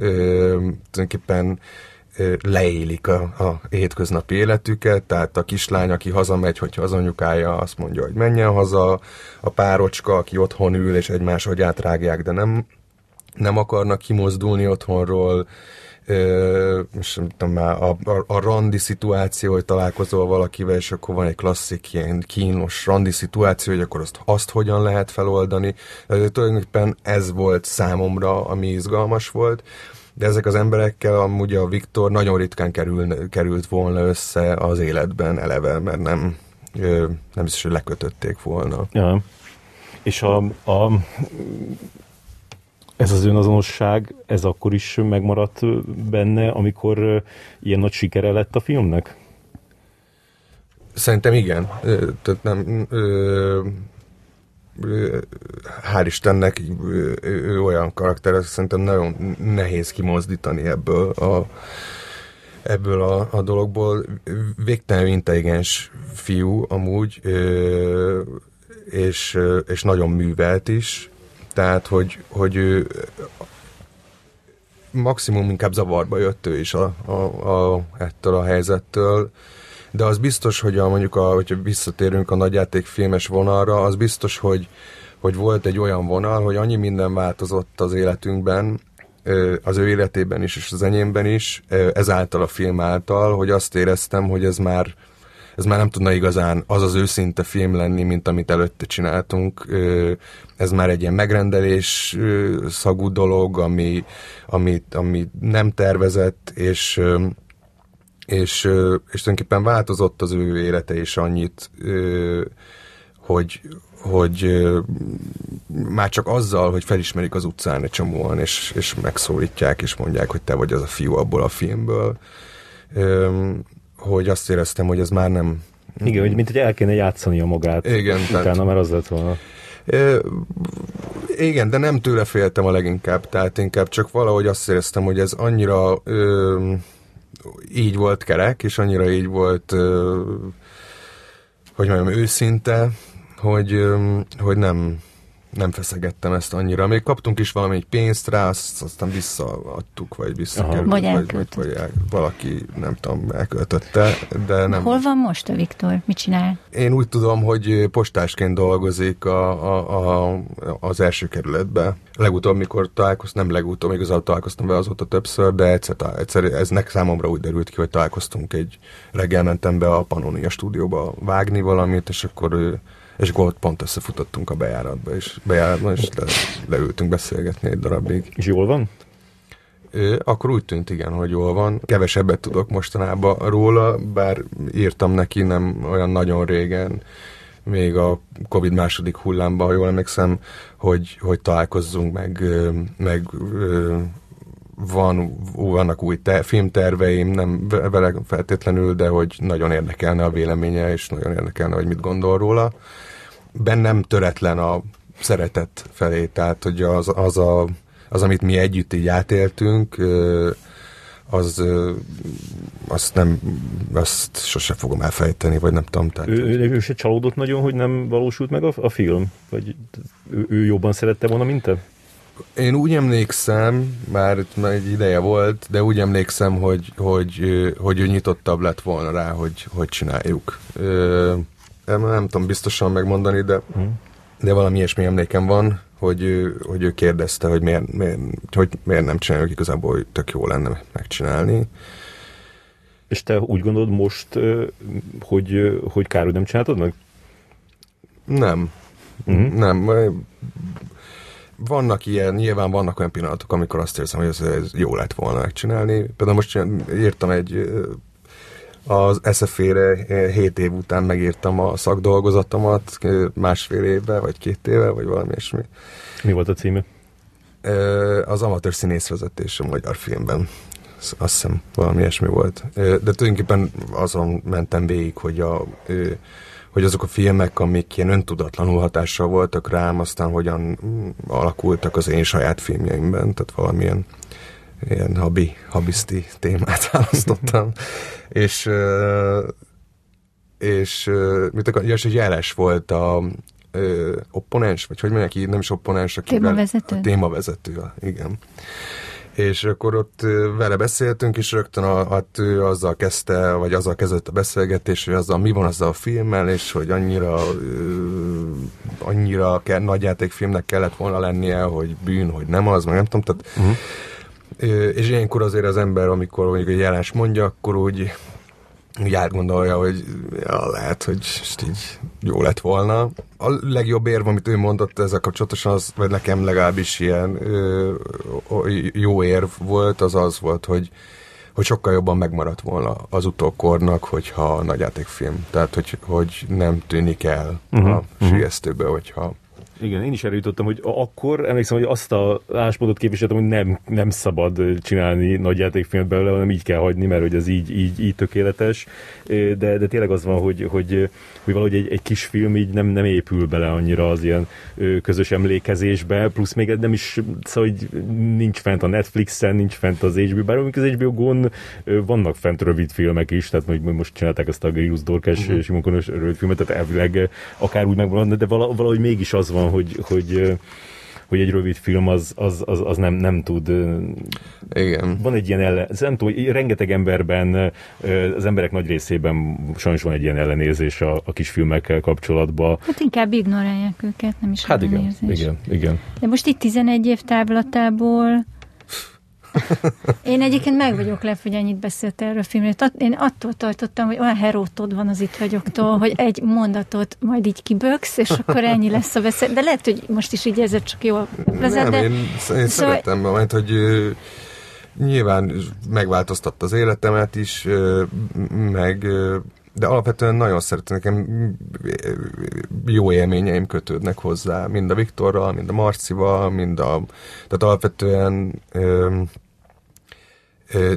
tulajdonképpen leélik a, a hétköznapi életüket, tehát a kislány, aki hazamegy, hogyha az anyukája azt mondja, hogy menjen haza, a párocska, aki otthon ül, és egymás agyát rágják, de nem, nem akarnak kimozdulni otthonról, most nem tudom már, a, a, a randi szituáció, hogy találkozol valakivel, és akkor van egy klasszik ilyen kínos randi szituáció, hogy akkor azt, azt hogyan lehet feloldani. De tulajdonképpen ez volt számomra, ami izgalmas volt de ezek az emberekkel amúgy a Viktor nagyon ritkán kerül, került volna össze az életben eleve, mert nem, nem biztos, hogy lekötötték volna. Ja. És a, a ez az önazonosság, ez akkor is megmaradt benne, amikor ilyen nagy sikere lett a filmnek? Szerintem igen. Tehát nem, hál' Istennek ő olyan karakter, hogy szerintem nagyon nehéz kimozdítani ebből a, ebből a, a dologból. Végtelenül intelligens fiú amúgy, és, és nagyon művelt is, tehát, hogy, hogy ő maximum inkább zavarba jött ő is a, a, a, ettől a helyzettől, de az biztos, hogy a, mondjuk, a, hogyha visszatérünk a nagyjáték filmes vonalra, az biztos, hogy, hogy volt egy olyan vonal, hogy annyi minden változott az életünkben, az ő életében is, és az enyémben is, ezáltal a film által, hogy azt éreztem, hogy ez már ez már nem tudna igazán az az őszinte film lenni, mint amit előtte csináltunk. Ez már egy ilyen megrendelés szagú dolog, ami, ami, ami nem tervezett, és és, és tulajdonképpen változott az ő élete is annyit, hogy, hogy már csak azzal, hogy felismerik az utcán egy csomóan, és, és megszólítják, és mondják, hogy te vagy az a fiú abból a filmből, hogy azt éreztem, hogy ez már nem... Igen, hogy mint hogy el kéne játszani a magát. Igen. Utána tehát... már az lett volna. Igen, de nem tőle féltem a leginkább, tehát inkább csak valahogy azt éreztem, hogy ez annyira ö, így volt kerek, és annyira így volt, ö, hogy mondjam, őszinte, hogy, ö, hogy nem, nem feszegettem ezt annyira. Még kaptunk is valami pénzt rá, azt aztán visszaadtuk, vagy visszakerült, vagy, vagy, vagy, vagy el, valaki, nem tudom, elköltötte, de nem. Hol van most a Viktor? Mit csinál? Én úgy tudom, hogy postásként dolgozik a, a, a, az első kerületbe. Legutóbb, mikor találkoztam, nem legutóbb, igazából találkoztam vele azóta többször, de egyszer, egyszer ez nek számomra úgy derült ki, hogy találkoztunk egy reggel mentem be a Pannonia stúdióba vágni valamit, és akkor ő és akkor ott pont összefutottunk a bejáratba, és bejáratban, és le, leültünk beszélgetni egy darabig. És jól van? Akkor úgy tűnt, igen, hogy jól van. Kevesebbet tudok mostanában róla, bár írtam neki nem olyan nagyon régen, még a Covid második hullámban, ha jól emlékszem, hogy, hogy találkozzunk, meg, meg van, vannak új te, filmterveim, nem vele feltétlenül, de hogy nagyon érdekelne a véleménye, és nagyon érdekelne, hogy mit gondol róla bennem töretlen a szeretet felé, tehát hogy az, az, a, az amit mi együtt így átéltünk, az azt nem, azt sose fogom elfejteni, vagy nem tudom. Tehát, ő, ő, ő se csalódott nagyon, hogy nem valósult meg a, a film? Vagy ő, ő jobban szerette volna, mint te? Én úgy emlékszem, már, egy ideje volt, de úgy emlékszem, hogy, hogy, hogy ő nyitottabb lett volna rá, hogy, hogy csináljuk nem tudom biztosan megmondani, de, hmm. de valami ilyesmi emlékem van, hogy ő, hogy ő kérdezte, hogy miért, miért, hogy miért nem csináljuk igazából, hogy tök jó lenne megcsinálni. És te úgy gondolod most, hogy, hogy kár, hogy nem csináltad meg? Nem. Uh-huh. Nem. Vannak ilyen, nyilván vannak olyan pillanatok, amikor azt érzem, hogy ez, ez jó lett volna megcsinálni. Például most írtam egy az SFE-re 7 év után megírtam a szakdolgozatomat, másfél éve, vagy két éve, vagy valami ilyesmi. Mi volt a címe? Az amatőr színészvezetés a magyar filmben. Azt hiszem, valami ilyesmi volt. De tulajdonképpen azon mentem végig, hogy a hogy azok a filmek, amik ilyen öntudatlanul hatással voltak rám, aztán hogyan mm, alakultak az én saját filmjeimben, tehát valamilyen ilyen habi, habiszti témát <laughs> választottam. és és mit akar, és egy jeles volt a ö, opponens, vagy hogy mondják így, nem is opponens, aki témavezető. A témavezető, igen és akkor ott vele beszéltünk, és rögtön a, hát ő azzal kezdte, vagy azzal kezdett a beszélgetés, hogy azzal mi van azzal a filmmel, és hogy annyira annyira kell, nagyjátékfilmnek kellett volna lennie, hogy bűn, hogy nem az, meg nem tudom, tehát uh-huh. És ilyenkor azért az ember, amikor mondjuk egy jelens mondja, akkor úgy úgy átgondolja, hogy ja, lehet, hogy így jó lett volna. A legjobb érv, amit ő mondott ezzel kapcsolatosan, az, vagy nekem legalábbis ilyen jó érv volt, az az volt, hogy hogy sokkal jobban megmaradt volna az utókornak, hogyha nagyjátékfilm. Tehát, hogy, hogy nem tűnik el uh-huh. a mhm. siesztőbe, hogyha igen, én is erre jutottam, hogy akkor emlékszem, hogy azt a álláspontot képviseltem, hogy nem, nem szabad csinálni nagy játékfilmet belőle, hanem így kell hagyni, mert hogy ez így, így, így tökéletes. De, de tényleg az van, hogy, hogy, hogy valahogy egy, egy kis film így nem, nem épül bele annyira az ilyen közös emlékezésbe, plusz még nem is, szóval hogy nincs fent a Netflixen, nincs fent az HBO, bár az HBO Gon vannak fent rövid filmek is, tehát hogy most csinálták ezt a Gaius Dorkes uh-huh. Simokonos rövid filmet, tehát elvileg akár úgy megvan, de valahogy mégis az van, hogy, hogy hogy egy rövid film az, az, az, az nem, nem tud... Igen. Van egy ilyen ellen... Nem tudom, rengeteg emberben, az emberek nagy részében sajnos van egy ilyen ellenérzés a, a kis filmekkel kapcsolatban. Hát inkább ignorálják őket, nem is Hát igen, igen, igen. De most itt 11 év távlatából én egyébként meg vagyok lepve, hogy ennyit beszélt erről a filmről. Én attól tartottam, hogy olyan herótod van az itt vagyoktól, hogy egy mondatot majd így kiböksz, és akkor ennyi lesz a beszél. De lehet, hogy most is így ez csak jó. Nem, de... én, én szóval... szeretem, mert hogy nyilván megváltoztatta az életemet is, meg de alapvetően nagyon szeretem, nekem jó élményeim kötődnek hozzá, mind a Viktorral, mind a Marcival, mind a... Tehát alapvetően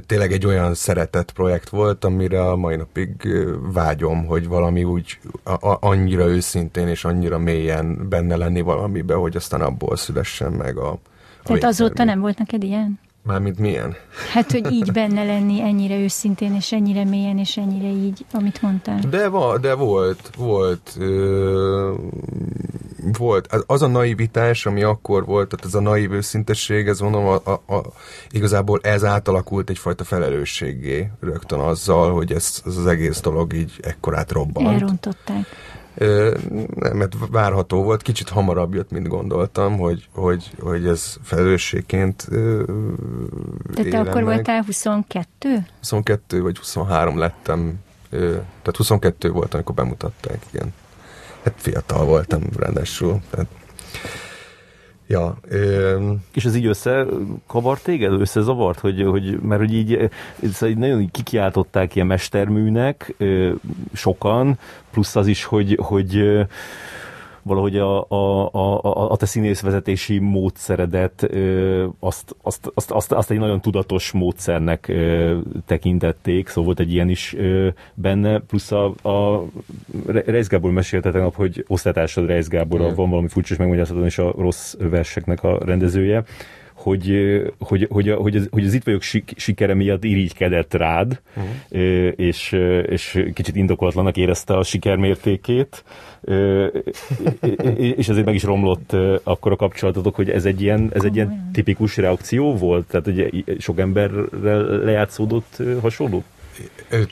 tényleg egy olyan szeretett projekt volt, amire a mai napig vágyom, hogy valami úgy a, annyira őszintén és annyira mélyen benne lenni valamibe, hogy aztán abból szülessen meg a, a Tehát azóta nem volt neked ilyen? Mármint milyen? Hát, hogy így benne lenni ennyire őszintén, és ennyire mélyen, és ennyire így, amit mondtál. De, va, de volt, volt, ö, volt. Az a naivitás, ami akkor volt, tehát ez a naív őszintesség, ez mondom, a, a, a, igazából ez átalakult egyfajta felelősségé rögtön azzal, hogy ez, ez az egész dolog így ekkorát robbant. Elrontották. Nem, mert várható volt, kicsit hamarabb jött, mint gondoltam, hogy, hogy, hogy ez felelősségként De te akkor meg. voltál 22? 22 vagy 23 lettem, tehát 22 volt, amikor bemutatták, igen. Hát fiatal voltam ráadásul, tehát Ja, ö... És ez így összekavart téged? Összezavart? Hogy, hogy, mert hogy így, szóval így nagyon kikiáltották ilyen mesterműnek sokan, plusz az is, hogy, hogy valahogy a, a, a, a te színészvezetési módszeredet azt, azt, azt, azt, azt egy nagyon tudatos módszernek tekintették, szóval volt egy ilyen is benne, plusz a, a Reis Gábor mesélte tegnap, hogy osztálytársad Reis Gábor, van valami furcsa és megmagyarázhatóan és a rossz verseknek a rendezője, hogy, hogy, hogy, hogy, az, hogy az itt vagyok sikere miatt irigykedett rád, uh-huh. és, és kicsit indokolatlanak érezte a sikermértékét, és ezért meg is romlott akkor a kapcsolatotok, hogy ez egy ilyen, ez egy ilyen tipikus reakció volt? Tehát, hogy sok emberrel lejátszódott hasonló?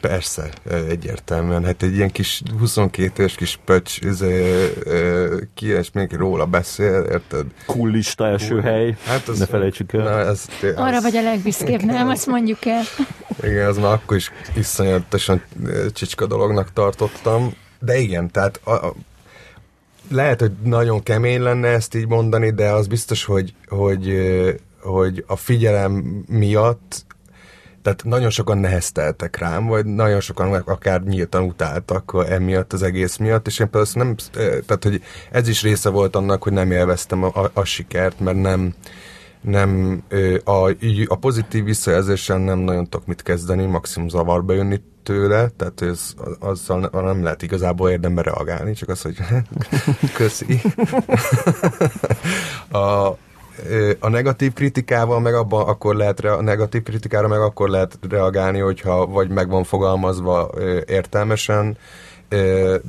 Persze, egyértelműen. Hát egy ilyen kis 22 éves kis pöcs, izé, ki és még róla beszél, érted? Cool lista első cool. hely, hát az, ne felejtsük el. Na, ez, az, Arra vagy a legbüszkébb, nem? Azt mondjuk el. Igen, az már akkor is iszonyatosan csicska dolognak tartottam. De igen, tehát a, a, lehet, hogy nagyon kemény lenne ezt így mondani, de az biztos, hogy, hogy, hogy a figyelem miatt tehát nagyon sokan nehezteltek rám, vagy nagyon sokan akár nyíltan utáltak emiatt az egész miatt, és én persze nem, tehát hogy ez is része volt annak, hogy nem élveztem a, a, a sikert, mert nem, nem a, a pozitív visszajelzésen nem nagyon tudok mit kezdeni, maximum zavarba jönni tőle, tehát ez, azzal nem lehet igazából érdembe reagálni, csak az, hogy <laughs> köszi. <laughs> a, a negatív kritikával meg abban akkor lehet, a negatív kritikára meg akkor lehet reagálni, hogyha vagy meg van fogalmazva értelmesen,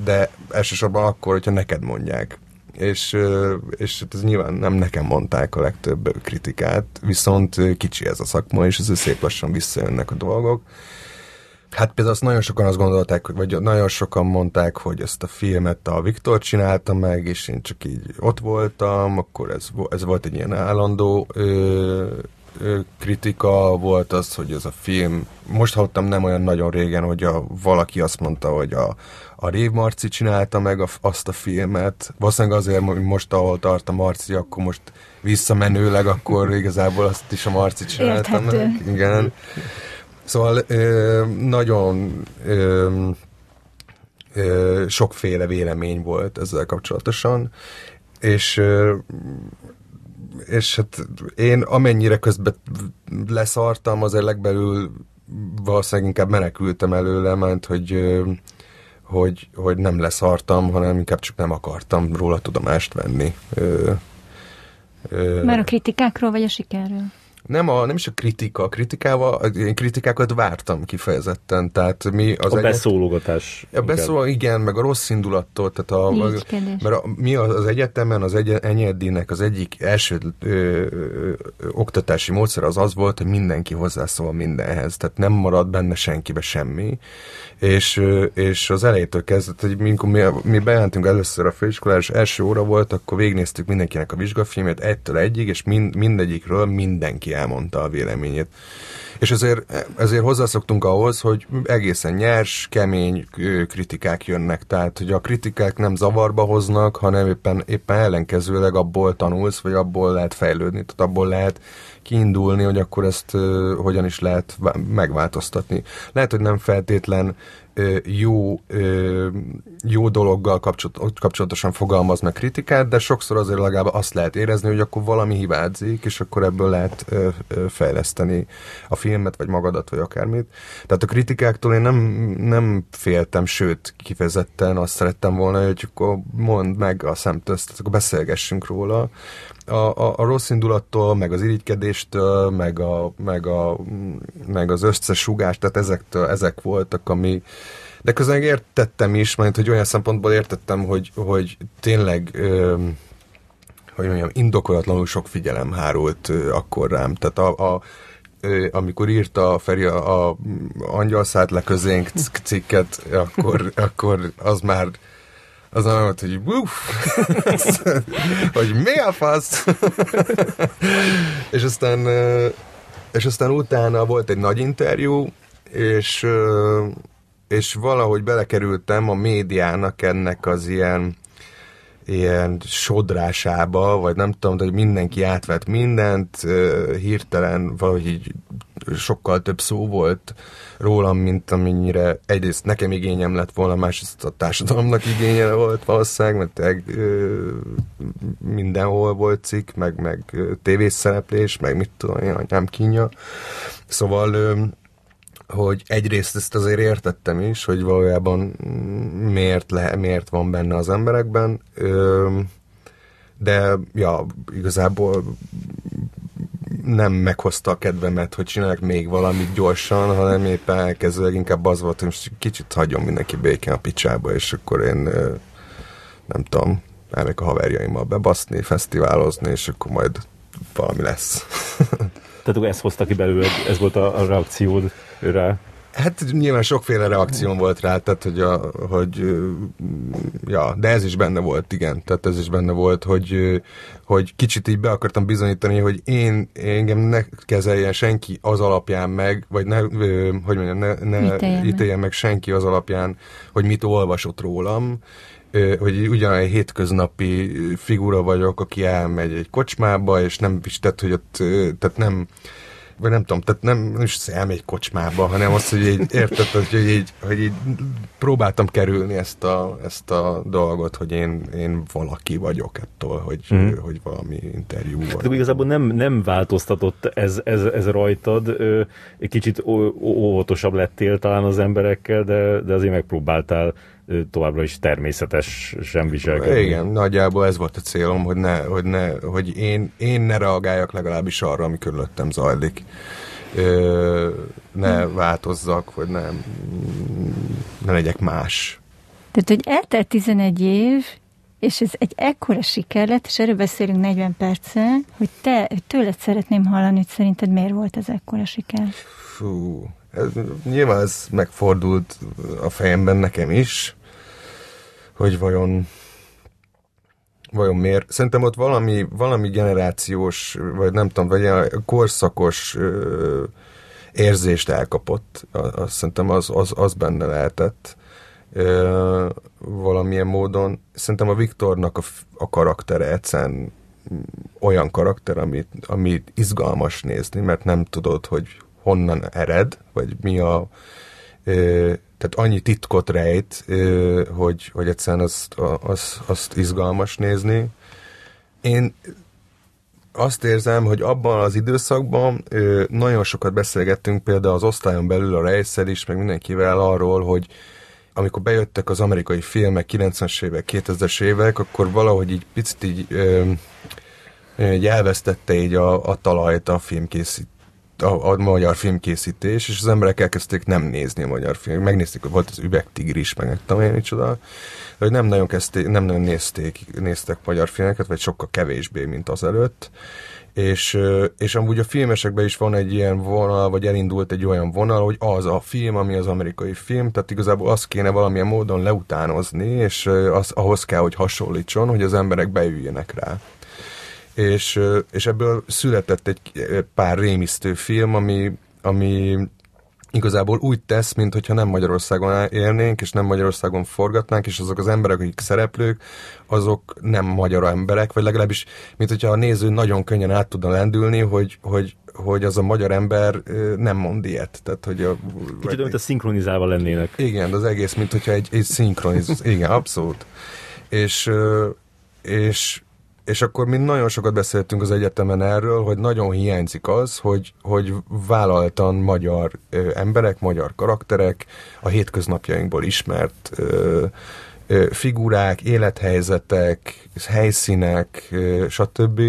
de elsősorban akkor, hogyha neked mondják. És, és hát ez nyilván nem nekem mondták a legtöbb kritikát, viszont kicsi ez a szakma, és ez szép lassan visszajönnek a dolgok. Hát például azt nagyon sokan azt gondolták, vagy nagyon sokan mondták, hogy ezt a filmet a Viktor csinálta meg, és én csak így ott voltam, akkor ez, ez volt egy ilyen állandó ö, ö, kritika, volt az, hogy ez a film, most hallottam nem olyan nagyon régen, hogy a, valaki azt mondta, hogy a, a Rév Marci csinálta meg a, azt a filmet, valószínűleg azért, hogy most ahol tart a Marci, akkor most visszamenőleg, akkor igazából azt is a Marci csinálta Érthető. meg. Igen. Szóval ö, nagyon ö, ö, sokféle vélemény volt ezzel kapcsolatosan, és ö, és hát én amennyire közben leszartam, azért legbelül valószínűleg inkább menekültem előle, mert hogy, hogy, hogy nem leszartam, hanem inkább csak nem akartam róla tudomást venni. Mert a kritikákról vagy a sikerről? Nem, a, nem is a kritika, a kritikával, én kritikákat vártam kifejezetten, tehát mi az... A beszólogatás. A beszól, igen, meg a rossz indulattól, tehát a, mert a, mi az egyetemen, az egy, Enyedinek az egyik első ö, ö, ö, oktatási módszer az az volt, hogy mindenki hozzászól mindenhez, tehát nem marad benne senkibe semmi, és, és az elejétől kezdett, hogy mikor mi, mi bejelentünk először a főiskolára, és első óra volt, akkor végignéztük mindenkinek a vizsgafilmét egytől egyig, és mind, mindegyikről mindenki elmondta a véleményét. És ezért, ezért hozzászoktunk ahhoz, hogy egészen nyers, kemény kritikák jönnek. Tehát, hogy a kritikák nem zavarba hoznak, hanem éppen, éppen ellenkezőleg abból tanulsz, vagy abból lehet fejlődni, tehát abból lehet kiindulni, hogy akkor ezt hogyan is lehet megváltoztatni. Lehet, hogy nem feltétlen jó, jó dologgal kapcsolatosan fogalmaz meg kritikát, de sokszor azért legalább azt lehet érezni, hogy akkor valami hibázik, és akkor ebből lehet fejleszteni a filmet, vagy magadat, vagy akármit. Tehát a kritikáktól én nem, nem féltem, sőt, kifejezetten azt szerettem volna, hogy akkor mondd meg a szemtözt, akkor beszélgessünk róla, a, a, a rossz indulattól, meg az irigykedéstől, meg, a, meg, a, meg az összesugás, tehát ezektől, ezek voltak, ami de közben értettem is, mert hogy olyan szempontból értettem, hogy, hogy tényleg ö, hogy mondjam, indokolatlanul sok figyelem hárult akkor rám. Tehát a, a amikor írta Feri a, a Angyal szállt le közénk cikket, akkor, akkor az már az olyan volt, hogy uff, <laughs> hogy mi a fasz? és aztán és aztán utána volt egy nagy interjú, és és valahogy belekerültem a médiának ennek az ilyen ilyen sodrásába, vagy nem tudom, hogy mindenki átvett mindent, hirtelen valahogy így sokkal több szó volt rólam, mint amennyire egyrészt nekem igényem lett volna, másrészt a társadalomnak igénye volt valószínűleg, mert teg, mindenhol volt cikk, meg, meg tévészereplés, meg mit tudom én, anyám kínja. Szóval hogy egyrészt ezt azért értettem is, hogy valójában miért, le, miért van benne az emberekben, de ja, igazából nem meghozta a kedvemet, hogy csinálják még valamit gyorsan, hanem éppen elkezdőleg inkább az volt, hogy kicsit hagyom mindenki békén a picsába, és akkor én nem tudom, elmegyek a haverjaimmal bebaszni, fesztiválozni, és akkor majd valami lesz. <laughs> Tehát ezt hozta ki belőle, ez volt a, a reakciód rá? Hát nyilván sokféle reakció volt rá, tehát hogy, a, hogy ja, de ez is benne volt, igen, tehát ez is benne volt, hogy, hogy kicsit így be akartam bizonyítani, hogy én engem ne kezeljen senki az alapján meg, vagy ne, hogy mondjam, ne, ne ítéljen meg. senki az alapján, hogy mit olvasott rólam, hogy ugyan egy hétköznapi figura vagyok, aki elmegy egy kocsmába, és nem is tett, hogy ott, tehát nem, vagy nem tudom, tehát nem, nem is elmegy kocsmába, hanem azt, hogy így, érted, hogy így, hogy így próbáltam kerülni ezt a, ezt a dolgot, hogy én, én valaki vagyok ettől, hogy, mm. hogy valami interjú vagy. De igazából nem, nem változtatott ez, ez, ez rajtad, egy kicsit óvatosabb lettél talán az emberekkel, de, de azért megpróbáltál továbbra is természetes sem viselkedni. Igen, nagyjából ez volt a célom, hogy, ne, hogy, ne, hogy én, én ne reagáljak legalábbis arra, ami körülöttem zajlik. Ö, ne változzak, vagy ne, ne legyek más. Tehát, hogy eltelt 11 év, és ez egy ekkora siker lett, és erről beszélünk 40 perce, hogy te, tőled szeretném hallani, hogy szerinted miért volt ez ekkora siker? Fú, ez, nyilván ez megfordult a fejemben nekem is, hogy vajon vajon miért. Szerintem ott valami, valami generációs, vagy nem tudom, vagy korszakos érzést elkapott. Azt szerintem az, az, az benne lehetett ö, valamilyen módon. Szerintem a Viktornak a, a karaktere egyszerűen olyan karakter, amit, amit izgalmas nézni, mert nem tudod, hogy honnan ered, vagy mi a... Ö, tehát annyi titkot rejt, ö, hogy, hogy egyszerűen azt, azt, azt izgalmas nézni. Én azt érzem, hogy abban az időszakban ö, nagyon sokat beszélgettünk például az osztályon belül a rejszel is, meg mindenkivel arról, hogy amikor bejöttek az amerikai filmek, 90-es évek, 2000-es évek, akkor valahogy így picit így, ö, így elvesztette így a, a talajt a filmkészít, a, a magyar filmkészítés, és az emberek elkezdték nem nézni a magyar film. Megnézték, hogy volt az üvegtigris, meg nem tudom én micsoda, hogy nem nagyon, kezdték, nem nagyon nézték, néztek magyar filmeket, vagy sokkal kevésbé, mint az előtt. És, és amúgy a filmesekben is van egy ilyen vonal, vagy elindult egy olyan vonal, hogy az a film, ami az amerikai film, tehát igazából azt kéne valamilyen módon leutánozni, és az, ahhoz kell, hogy hasonlítson, hogy az emberek beüljenek rá és, és ebből született egy pár rémisztő film, ami, ami igazából úgy tesz, mintha nem Magyarországon élnénk, és nem Magyarországon forgatnánk, és azok az emberek, akik szereplők, azok nem magyar emberek, vagy legalábbis, mint hogyha a néző nagyon könnyen át tudna lendülni, hogy, hogy, hogy az a magyar ember nem mond ilyet. Tehát, hogy a, Kicsit, mint a szinkronizálva lennének. Igen, az egész, mint hogyha egy, egy szinkroniz... igen, abszolút. És, és és akkor mi nagyon sokat beszéltünk az egyetemen erről, hogy nagyon hiányzik az, hogy, hogy vállaltan magyar ö, emberek, magyar karakterek, a hétköznapjainkból ismert ö, ö, figurák, élethelyzetek, helyszínek, ö, stb.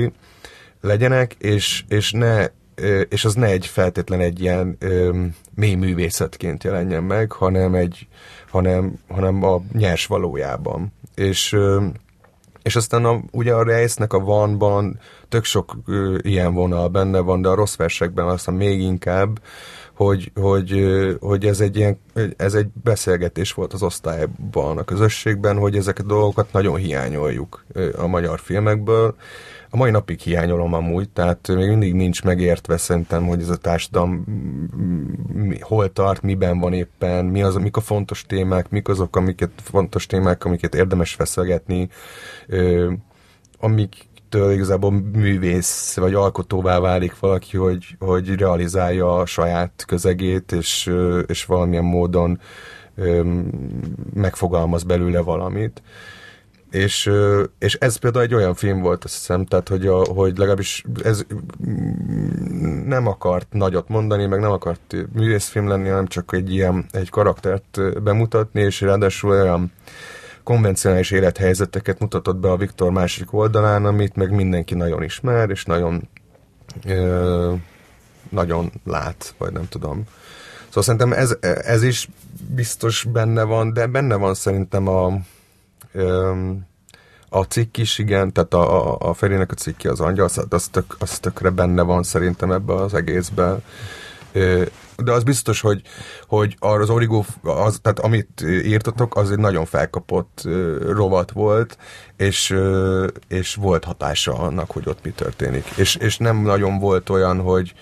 legyenek, és, és ne és az ne egy feltétlen egy ilyen ö, mély művészetként jelenjen meg, hanem egy hanem, hanem a nyers valójában. És ö, és aztán a, ugye a Reisnek a vanban tök sok ö, ilyen vonal benne van, de a rossz versekben aztán még inkább, hogy, hogy, hogy ez, egy ilyen, ez egy beszélgetés volt az osztályban, a közösségben, hogy ezeket a dolgokat nagyon hiányoljuk a magyar filmekből. A mai napig hiányolom amúgy, tehát még mindig nincs megértve szerintem, hogy ez a társadalom hol tart, miben van éppen, mi az, mik a fontos témák, mik azok, amiket fontos témák, amiket érdemes feszegetni, amik től igazából művész vagy alkotóvá válik valaki, hogy, hogy realizálja a saját közegét, és, és valamilyen módon megfogalmaz belőle valamit. És, és ez például egy olyan film volt, azt hiszem, tehát, hogy, a, hogy legalábbis ez nem akart nagyot mondani, meg nem akart művészfilm lenni, hanem csak egy ilyen egy karaktert bemutatni, és ráadásul olyan konvencionális élethelyzeteket mutatott be a Viktor másik oldalán, amit meg mindenki nagyon ismer, és nagyon ö, nagyon lát, vagy nem tudom. Szóval szerintem ez, ez is biztos benne van, de benne van szerintem a ö, a cikk is, igen, tehát a, a, a Ferének a cikki az angyal, az, tök, az tökre benne van szerintem ebbe az egészben de az biztos, hogy, hogy arra az origó, az, tehát amit írtatok, az egy nagyon felkapott rovat volt, és, és volt hatása annak, hogy ott mi történik. És, és nem nagyon volt olyan, hogy,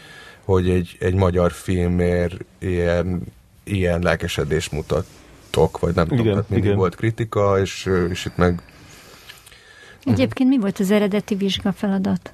hogy egy, egy magyar filmért ilyen, ilyen lelkesedést mutattok, vagy nem igen, tudom, tehát mindig igen. volt kritika, és, és itt meg Egyébként mi volt az eredeti vizsgafeladat?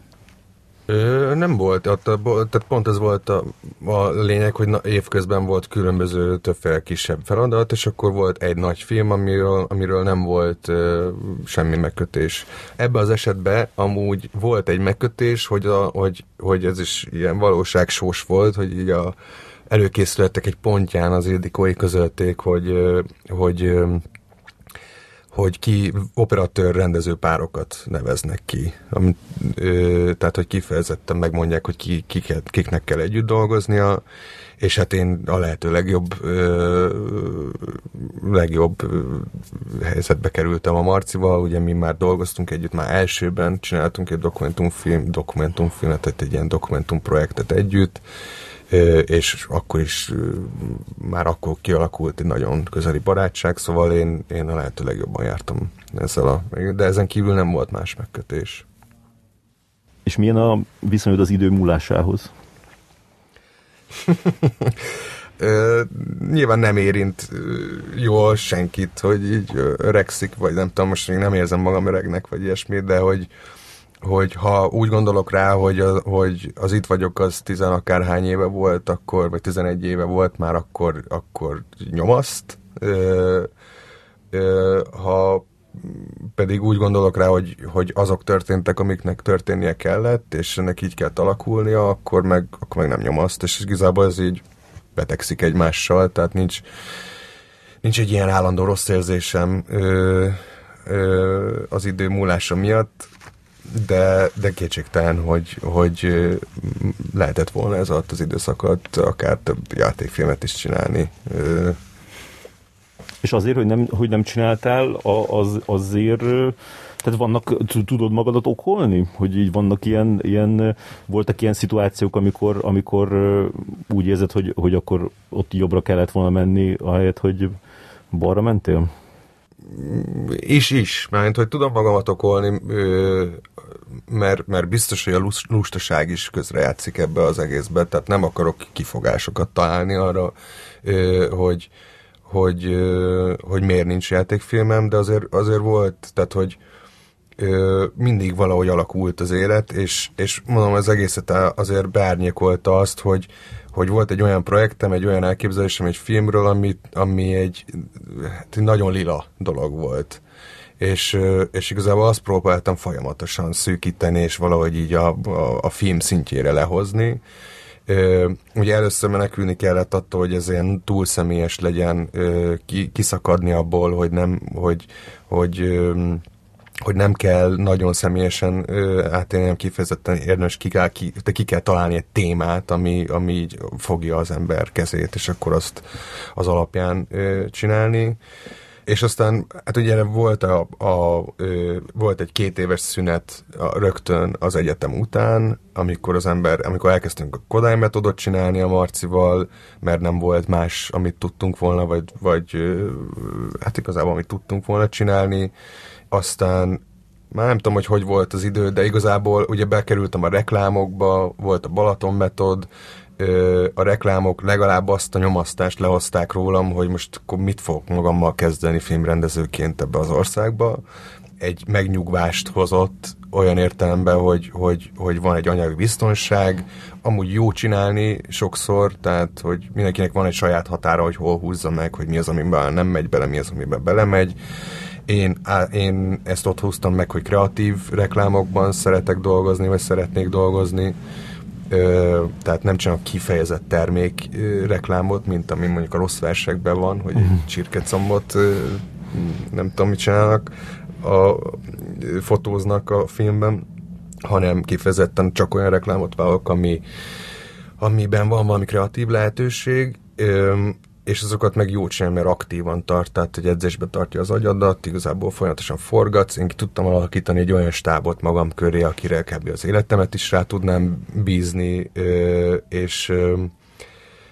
Ö, Nem volt, ott a, tehát pont ez volt a, a lényeg, hogy na, évközben volt különböző többféle kisebb feladat, és akkor volt egy nagy film, amiről, amiről nem volt uh, semmi megkötés. Ebben az esetben amúgy volt egy megkötés, hogy, a, hogy, hogy ez is ilyen valóságsós volt, hogy így a előkészületek egy pontján az Ildikói közölték, hogy, hogy hogy ki operatőr rendező párokat neveznek ki. Amit, ö, tehát, hogy kifejezetten megmondják, hogy ki, kiket, kiknek kell együtt dolgoznia, és hát én a lehető legjobb ö, legjobb helyzetbe kerültem a Marcival, ugye mi már dolgoztunk együtt, már elsőben csináltunk egy dokumentumfilm, dokumentumfilmet, tehát egy ilyen dokumentumprojektet együtt, és akkor is már akkor kialakult egy nagyon közeli barátság, szóval én, én a lehető legjobban jártam ezzel a, de ezen kívül nem volt más megkötés. És milyen a viszonyod az idő múlásához? <laughs> Ö, nyilván nem érint jól senkit, hogy így öregszik, vagy nem tudom, most még nem érzem magam öregnek, vagy ilyesmi, de hogy, hogy ha úgy gondolok rá, hogy, a, hogy az itt vagyok, az tizenakárhány éve volt, akkor, vagy tizenegy éve volt már, akkor, akkor nyomaszt. Ö, ö, ha pedig úgy gondolok rá, hogy, hogy azok történtek, amiknek történnie kellett, és ennek így kell alakulnia, akkor meg, akkor meg nem nyomaszt, és igazából ez így betegszik egymással, tehát nincs, nincs egy ilyen állandó rossz érzésem ö, ö, az idő múlása miatt, de, de kétségtelen, hogy, hogy lehetett volna ez alatt az időszakot akár több játékfilmet is csinálni. És azért, hogy nem, hogy nem csináltál, az, azért tehát vannak, tudod magadat okolni? Hogy így vannak ilyen, ilyen voltak ilyen szituációk, amikor, amikor úgy érzed, hogy, hogy akkor ott jobbra kellett volna menni, ahelyett, hogy balra mentél? Is, is. Mert hogy tudom magamat okolni, mert, mert biztos, hogy a lustaság is közrejátszik ebbe az egészbe, tehát nem akarok kifogásokat találni arra, hogy, hogy, hogy miért nincs játékfilmem, de azért, azért volt, tehát hogy mindig valahogy alakult az élet, és, és mondom, az egészet azért beárnyékolta azt, hogy, hogy volt egy olyan projektem, egy olyan elképzelésem egy filmről, ami, ami egy, hát nagyon lila dolog volt. És, és igazából azt próbáltam folyamatosan szűkíteni, és valahogy így a, a, a film szintjére lehozni. Ugye először menekülni kellett attól, hogy ez ilyen túl személyes legyen, kiszakadni abból, hogy nem, hogy, hogy hogy nem kell nagyon személyesen átélni, nem kifejezetten érdemes, ki kell, ki, de ki kell találni egy témát, ami, ami így fogja az ember kezét, és akkor azt az alapján ö, csinálni. És aztán, hát ugye volt, a, a, ö, volt egy két éves szünet a, rögtön az egyetem után, amikor az ember, amikor elkezdtünk a Kodály metodot csinálni a Marcival, mert nem volt más, amit tudtunk volna, vagy, vagy ö, hát igazából amit tudtunk volna csinálni, aztán már nem tudom, hogy hogy volt az idő, de igazából ugye bekerültem a reklámokba, volt a Balaton metod, a reklámok legalább azt a nyomasztást lehozták rólam, hogy most akkor mit fogok magammal kezdeni filmrendezőként ebbe az országba. Egy megnyugvást hozott olyan értelemben, hogy, hogy, hogy van egy anyagi biztonság, amúgy jó csinálni sokszor, tehát hogy mindenkinek van egy saját határa, hogy hol húzza meg, hogy mi az, amiben nem megy bele, mi az, amiben belemegy én, á, én ezt ott húztam meg, hogy kreatív reklámokban szeretek dolgozni, vagy szeretnék dolgozni, Ö, tehát nem csak kifejezett termék ö, reklámot, mint ami mondjuk a rossz versekben van, hogy uh-huh. csirkecombot ö, nem tudom, mit csinálnak, a, fotóznak a filmben, hanem kifejezetten csak olyan reklámot vállalok, ami, amiben van valami kreatív lehetőség, és azokat meg jó csinálni, mert aktívan tart, tehát hogy edzésbe tartja az agyadat, igazából folyamatosan forgatsz, én ki tudtam alakítani egy olyan stábot magam köré, akire kb. az életemet is rá tudnám bízni, és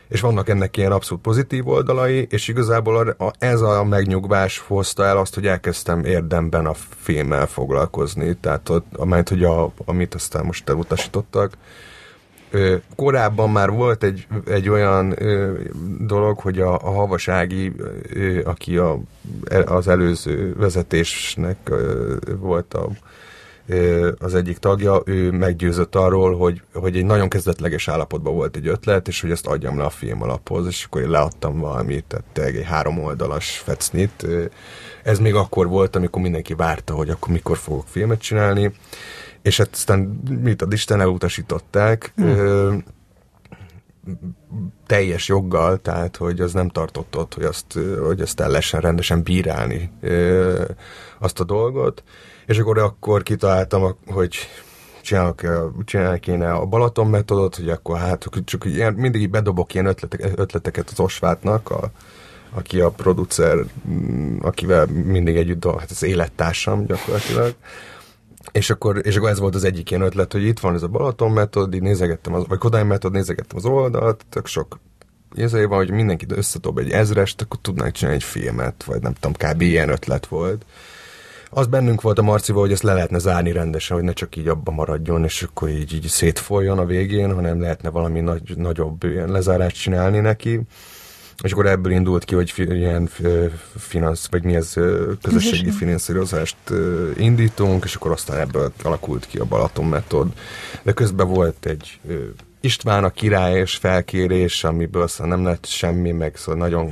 és vannak ennek ilyen abszolút pozitív oldalai, és igazából ez a megnyugvás hozta el azt, hogy elkezdtem érdemben a filmmel foglalkozni, tehát ott, amelyet, hogy a, amit aztán most elutasítottak, Korábban már volt egy, egy olyan dolog, hogy a, a Havasági, aki a, az előző vezetésnek volt a az egyik tagja, ő meggyőzött arról, hogy, hogy egy nagyon kezdetleges állapotban volt egy ötlet, és hogy ezt adjam le a film alaphoz, és akkor én leadtam valamit, tehát egy három oldalas fecnit. Ez még akkor volt, amikor mindenki várta, hogy akkor mikor fogok filmet csinálni, és hát aztán mit ad Isten elutasították, hmm. teljes joggal, tehát hogy az nem tartott ott, hogy azt, hogy azt el lehessen rendesen bírálni azt a dolgot és akkor akkor kitaláltam, hogy csinálok, csinálni kéne a Balaton metodot, hogy akkor hát csak ilyen, mindig bedobok ilyen ötletek, ötleteket az Osvátnak, a, aki a producer, akivel mindig együtt dolgok, hát az élettársam gyakorlatilag. És akkor, és akkor ez volt az egyik ilyen ötlet, hogy itt van ez a Balaton metod, így nézegettem, az, vagy Kodály metod, nézegettem az oldalt, tök sok izé van, hogy mindenki összetob egy ezrest, akkor tudnánk csinálni egy filmet, vagy nem tudom, kb. ilyen ötlet volt az bennünk volt a Marcival, hogy ezt le lehetne zárni rendesen, hogy ne csak így abba maradjon, és akkor így, így szétfoljon a végén, hanem lehetne valami nagy, nagyobb ilyen lezárást csinálni neki. És akkor ebből indult ki, hogy ilyen finansz, vagy mi ez, közösségi finanszírozást indítunk, és akkor aztán ebből alakult ki a Balaton metód. De közben volt egy István a király és felkérés, amiből aztán nem lett semmi, meg szóval nagyon...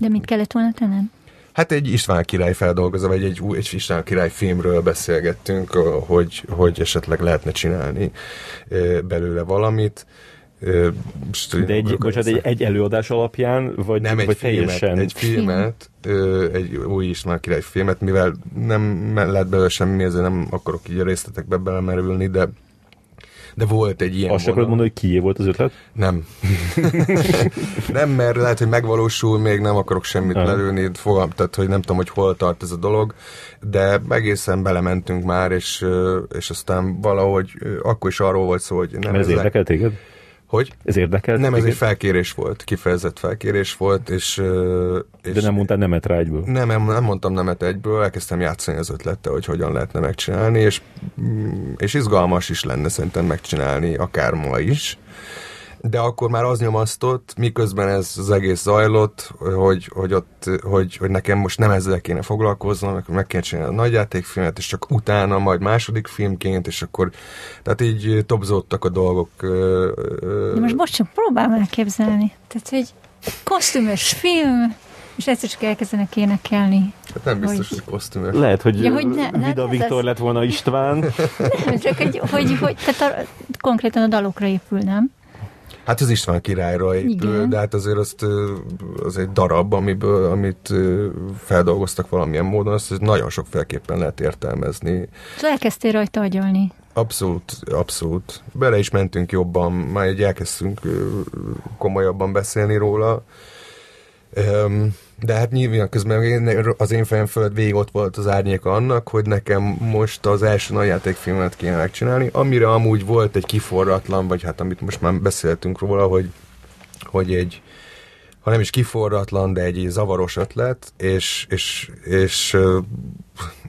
De mit kellett volna tenned? Hát egy István király feldolgozva, vagy egy, egy István király filmről beszélgettünk, hogy, hogy esetleg lehetne csinálni belőle valamit. De egy, bocsánat, egy, egy előadás alapján, vagy, nem egy vagy filmet, teljesen? Egy filmet, egy új István király filmet, mivel nem lett belőle semmi, ezért nem akarok így a részletekbe belemerülni, de de volt egy ilyen Azt akarod mondani, hogy kié volt az ötlet? Nem. <laughs> nem, mert lehet, hogy megvalósul, még nem akarok semmit ah. lelőni, fogam, tehát hogy nem tudom, hogy hol tart ez a dolog, de egészen belementünk már, és, és aztán valahogy akkor is arról volt szó, hogy nem Mert ez érdekel téged? Hogy? Ez érdekelt? Nem, ez egy felkérés volt, kifejezett felkérés volt, és... és De nem mondtál nemet rá egyből? Nem, nem, nem mondtam nemet egyből, elkezdtem játszani az ötlettel, hogy hogyan lehetne megcsinálni, és, mm, és izgalmas is lenne szerintem megcsinálni, akár ma is de akkor már az nyomasztott, miközben ez az egész zajlott, hogy, hogy, ott, hogy, hogy nekem most nem ezzel kéne foglalkoznom, meg kéne csinálni a nagyjátékfilmet, és csak utána majd második filmként, és akkor, tehát így topzódtak a dolgok. De most most csak próbálom elképzelni. Tehát, hogy kosztümös film, és egyszer csak elkezdenek énekelni. Hát nem biztos, hogy, hogy kosztümös. Lehet, hogy, ja, hogy ne, Vida hát Viktor az... lett volna István. Nem, csak hogy, hogy, hogy tehát a, konkrétan a dalokra épül, nem? Hát az István királyra épül, Igen. de hát azért azt, az egy darab, amiből, amit feldolgoztak valamilyen módon, azt nagyon sokféleképpen lehet értelmezni. És elkezdtél rajta agyalni. Abszolút, abszolút. Bele is mentünk jobban, már egy elkezdtünk komolyabban beszélni róla. De hát nyilván közben az én fejem fölött végig ott volt az árnyéka annak, hogy nekem most az első nagy játékfilmet kéne megcsinálni, amire amúgy volt egy kiforratlan, vagy hát amit most már beszéltünk róla, hogy, hogy egy, ha nem is kiforratlan, de egy zavaros ötlet, és, és, és,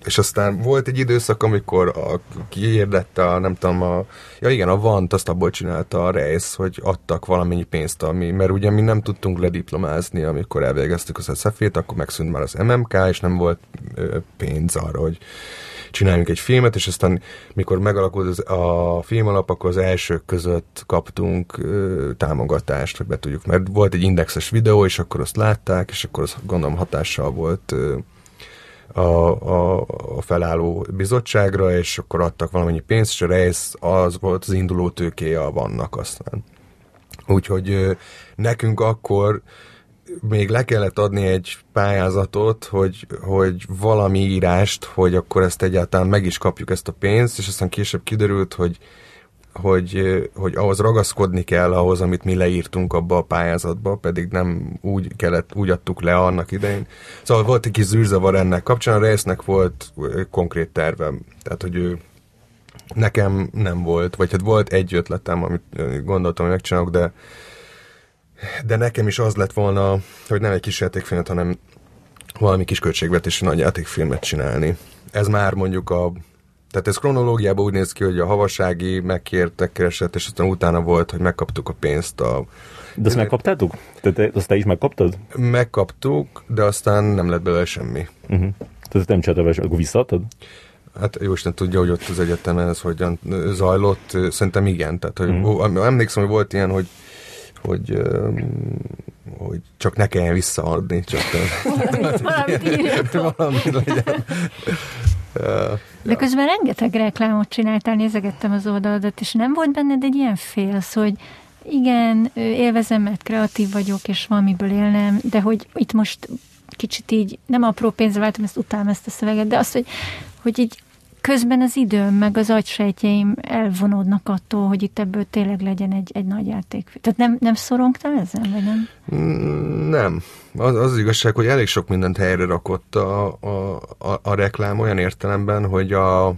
és aztán volt egy időszak, amikor a, kiérdette a, nem tudom, a, ja igen, a Vant azt abból csinálta a Reis, hogy adtak valamennyi pénzt, ami, mert ugye mi nem tudtunk lediplomázni, amikor elvégeztük az SZF-ét, akkor megszűnt már az MMK, és nem volt pénz arra, hogy csináljunk egy filmet, és aztán mikor megalakult az, a filmalap, akkor az elsők között kaptunk ö, támogatást, hogy be tudjuk, mert volt egy indexes videó, és akkor azt látták, és akkor az gondolom hatással volt ö, a, a, a felálló bizottságra, és akkor adtak valamennyi pénzt, és a rész az volt az induló tőkéje a vannak aztán. Úgyhogy ö, nekünk akkor még le kellett adni egy pályázatot, hogy, hogy valami írást, hogy akkor ezt egyáltalán meg is kapjuk ezt a pénzt, és aztán később kiderült, hogy, hogy, hogy ahhoz ragaszkodni kell ahhoz, amit mi leírtunk abba a pályázatba, pedig nem úgy kellett, úgy adtuk le annak idején. Szóval volt egy kis zűrzavar ennek kapcsán, a résznek volt konkrét tervem, tehát hogy ő nekem nem volt, vagy hát volt egy ötletem, amit gondoltam, hogy megcsinálok, de de nekem is az lett volna, hogy nem egy kis játékfilmet, hanem valami kis költségvetési nagy játékfilmet csinálni. Ez már mondjuk a tehát ez kronológiában úgy néz ki, hogy a havasági megkértek, keresett, és aztán utána volt, hogy megkaptuk a pénzt a... De ezt megkaptátok? Tehát azt te is megkaptad? Megkaptuk, de aztán nem lett belőle semmi. Uh-huh. Tehát nem csináltad, akkor visszaadtad? Hát Jóisten tudja, hogy ott az egyetemen ez hogyan zajlott. Szerintem igen. Tehát, hogy mm. emlékszem, hogy volt ilyen, hogy hogy, hogy csak ne kelljen visszaadni, csak <laughs> valamit legyen. De közben rengeteg reklámot csináltál, nézegettem az oldaladat, és nem volt benned egy ilyen félsz, hogy igen, élvezem, mert kreatív vagyok, és valamiből élnem, de hogy itt most kicsit így, nem apró pénzre váltom, ezt utálom ezt a szöveget, de azt, hogy, hogy így közben az időm, meg az agysejtjeim elvonódnak attól, hogy itt ebből tényleg legyen egy, egy nagy játék. Tehát nem, nem szorongtál ezen, vagy nem? Mm, nem. Az, az igazság, hogy elég sok mindent helyre rakott a, a, a, a reklám olyan értelemben, hogy a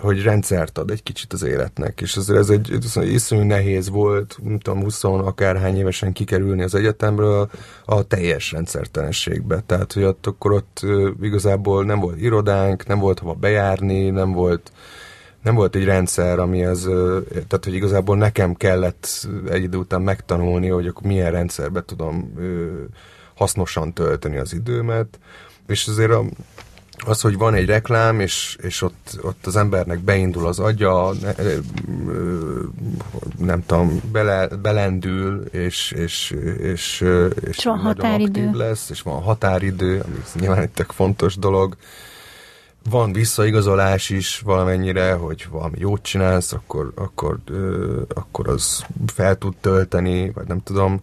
hogy rendszert ad egy kicsit az életnek, és azért ez egy, iszonyú nehéz volt, nem tudom, 20 akárhány évesen kikerülni az egyetemről a teljes rendszertelenségbe. Tehát, hogy ott akkor ott igazából nem volt irodánk, nem volt hova bejárni, nem volt nem volt egy rendszer, ami az, tehát hogy igazából nekem kellett egy idő után megtanulni, hogy akkor milyen rendszerbe tudom hasznosan tölteni az időmet, és azért a, az, hogy van egy reklám, és, és ott, ott az embernek beindul az agya, ne, nem tudom, bele, belendül, és, és, és, és, és van határidő. lesz, és van határidő, ami nyilván egy tök fontos dolog. Van visszaigazolás is valamennyire, hogy valami jót csinálsz, akkor, akkor, akkor az fel tud tölteni, vagy nem tudom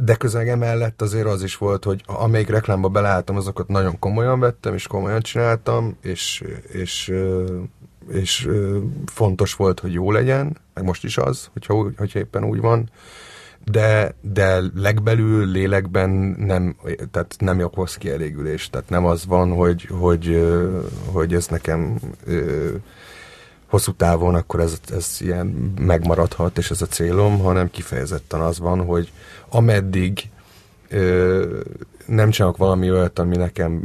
de közeg emellett azért az is volt, hogy amelyik reklámba beleálltam, azokat nagyon komolyan vettem, és komolyan csináltam, és, és, és fontos volt, hogy jó legyen, meg most is az, hogyha, hogyha éppen úgy van, de, de legbelül lélekben nem, tehát nem okoz kielégülés, tehát nem az van, hogy, hogy, hogy ez nekem hosszú távon akkor ez, ez ilyen megmaradhat, és ez a célom, hanem kifejezetten az van, hogy ameddig ö, nem csinálok valami olyat, ami nekem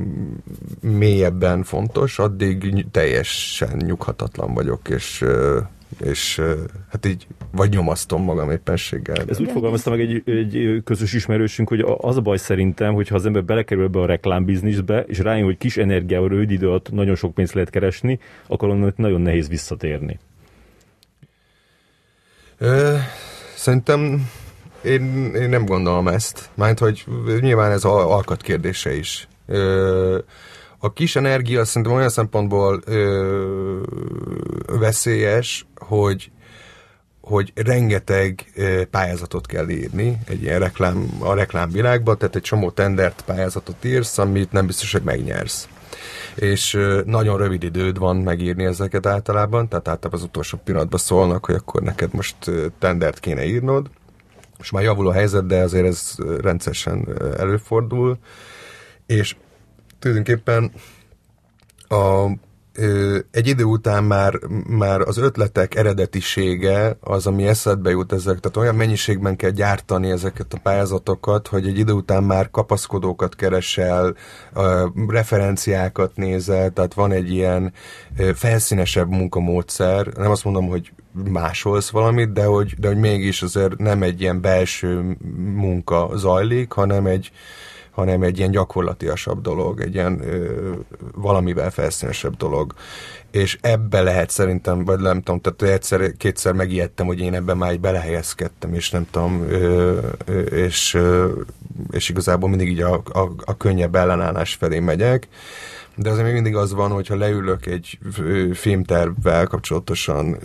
mélyebben fontos, addig teljesen nyughatatlan vagyok, és ö, és hát így vagy nyomasztom magam éppenséggel. Ez úgy fogalmazta meg egy, egy közös ismerősünk, hogy az a baj szerintem, hogy ha az ember belekerül be a reklámbizniszbe, és rájön, hogy kis energiával rövid idő alatt nagyon sok pénzt lehet keresni, akkor onnan nagyon nehéz visszatérni. Ö, szerintem én, én nem gondolom ezt. Mert hogy nyilván ez alkat kérdése is. Ö, a kis energia szerintem olyan szempontból ö, veszélyes, hogy hogy rengeteg pályázatot kell írni egy ilyen reklám, a reklámvilágban, tehát egy csomó tendert pályázatot írsz, amit nem biztos, hogy megnyersz. És nagyon rövid időd van megírni ezeket általában, tehát általában az utolsó pillanatban szólnak, hogy akkor neked most tendert kéne írnod. Most már javul a helyzet, de azért ez rendszeresen előfordul. És tulajdonképpen a, ö, egy idő után már, már az ötletek eredetisége az, ami eszedbe jut ezek, tehát olyan mennyiségben kell gyártani ezeket a pályázatokat, hogy egy idő után már kapaszkodókat keresel, ö, referenciákat nézel, tehát van egy ilyen ö, felszínesebb munkamódszer, nem azt mondom, hogy másolsz valamit, de hogy, de hogy mégis azért nem egy ilyen belső munka zajlik, hanem egy, hanem egy ilyen gyakorlatiasabb dolog, egy ilyen ö, valamivel felszínesebb dolog. És ebbe lehet szerintem, vagy nem tudom, tehát egyszer, kétszer megijedtem, hogy én ebben már egy belehelyezkedtem, és nem tudom, ö, ö, és, ö, és igazából mindig így a, a, a könnyebb ellenállás felé megyek de azért még mindig az van, hogyha leülök egy filmtervvel kapcsolatosan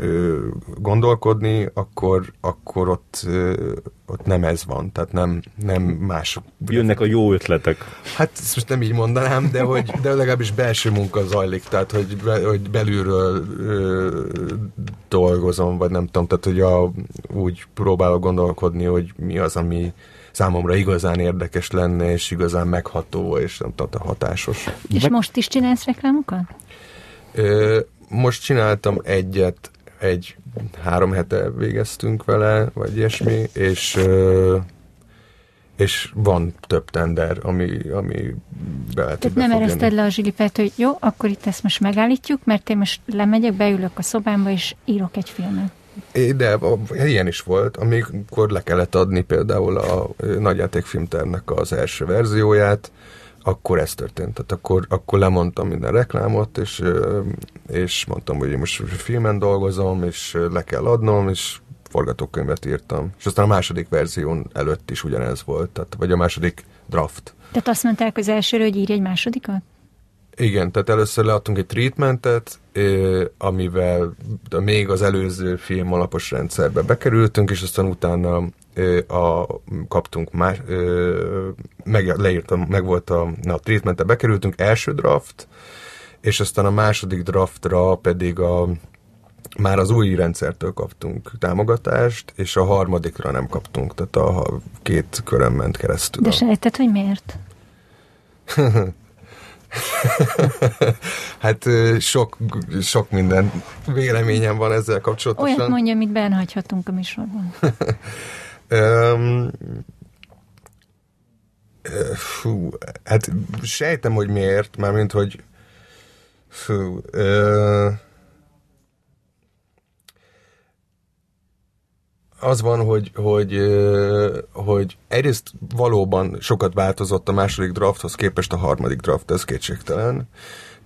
gondolkodni, akkor, akkor ott, ott nem ez van, tehát nem, nem más. Jönnek a jó ötletek. Hát ezt most nem így mondanám, de, hogy, de legalábbis belső munka zajlik, tehát hogy, be, hogy belülről ö, dolgozom, vagy nem tudom, tehát hogy a, úgy próbálok gondolkodni, hogy mi az, ami számomra igazán érdekes lenne, és igazán megható, és nem tudom, hatásos. És Meg... most is csinálsz reklámokat? Ö, most csináltam egyet, egy három hete végeztünk vele, vagy ilyesmi, és ö, és van több tender, ami, ami bele Tehát nem ereszted le a zsilipet, hogy jó, akkor itt ezt most megállítjuk, mert én most lemegyek, beülök a szobámba, és írok egy filmet. De ilyen is volt, amikor le kellett adni például a nagyjátékfilmternek az első verzióját, akkor ez történt. Tehát akkor, akkor lemondtam minden reklámot, és, és mondtam, hogy én most filmen dolgozom, és le kell adnom, és forgatókönyvet írtam. És aztán a második verzión előtt is ugyanez volt, tehát, vagy a második draft. Tehát azt mondták az elsőre, hogy írj egy másodikat? Igen, tehát először leadtunk egy treatmentet, amivel még az előző film alapos rendszerbe bekerültünk, és aztán utána a, kaptunk más, meg, leírtam, meg volt a, na, a treatmentet bekerültünk, első draft, és aztán a második draftra pedig a, már az új rendszertől kaptunk támogatást, és a harmadikra nem kaptunk, tehát a két körön ment keresztül. De sejtett, hogy miért? <laughs> <laughs> hát sok, sok minden véleményem van ezzel kapcsolatosan. Olyat mondja, amit benhagyhatunk a műsorban. <laughs> um, fú, hát sejtem, hogy miért, mármint, hogy fú, uh, az van, hogy, hogy, hogy egyrészt valóban sokat változott a második drafthoz képest a harmadik draft, ez kétségtelen.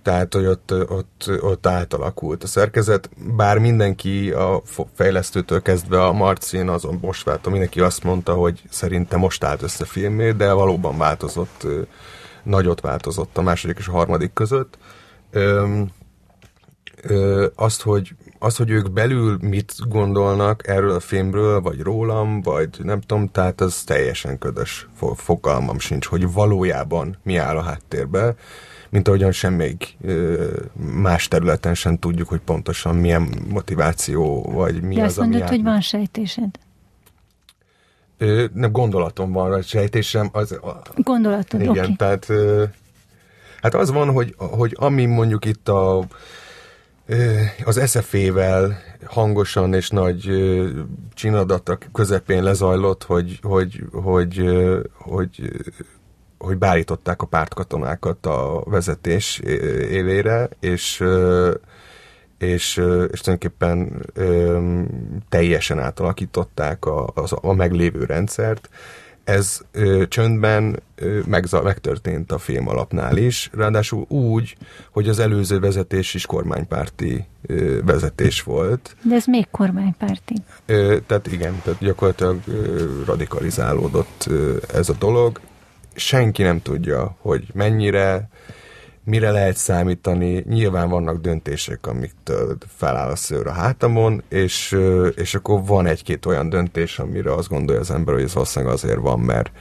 Tehát, hogy ott, ott, ott átalakult a szerkezet, bár mindenki a fejlesztőtől kezdve a Marcin, azon most váltam, mindenki azt mondta, hogy szerinte most állt össze filmé, de valóban változott, nagyot változott a második és a harmadik között. azt, hogy az, hogy ők belül mit gondolnak erről a filmről, vagy rólam, vagy nem tudom, tehát az teljesen ködös. Fogalmam sincs, hogy valójában mi áll a háttérbe, mint ahogyan sem még más területen sem tudjuk, hogy pontosan milyen motiváció, vagy mi De az, azt mondod, ami hogy van sejtésed? nem gondolatom van, vagy sejtésem. Az, Gondolatod, Igen, okay. tehát hát az van, hogy, hogy ami mondjuk itt a az SFE-vel hangosan és nagy csinadatak közepén lezajlott, hogy, hogy, hogy, hogy, hogy beállították a pártkatonákat a vezetés élére, és és, és tulajdonképpen teljesen átalakították a, a, a meglévő rendszert, ez ö, csöndben ö, megza- megtörtént a film alapnál is, ráadásul úgy, hogy az előző vezetés is kormánypárti ö, vezetés volt. De ez még kormánypárti. Ö, tehát igen, tehát gyakorlatilag ö, radikalizálódott ö, ez a dolog. Senki nem tudja, hogy mennyire, mire lehet számítani. Nyilván vannak döntések, amiktől feláll a szőr a hátamon, és, és akkor van egy-két olyan döntés, amire azt gondolja az ember, hogy ez valószínűleg azért van, mert,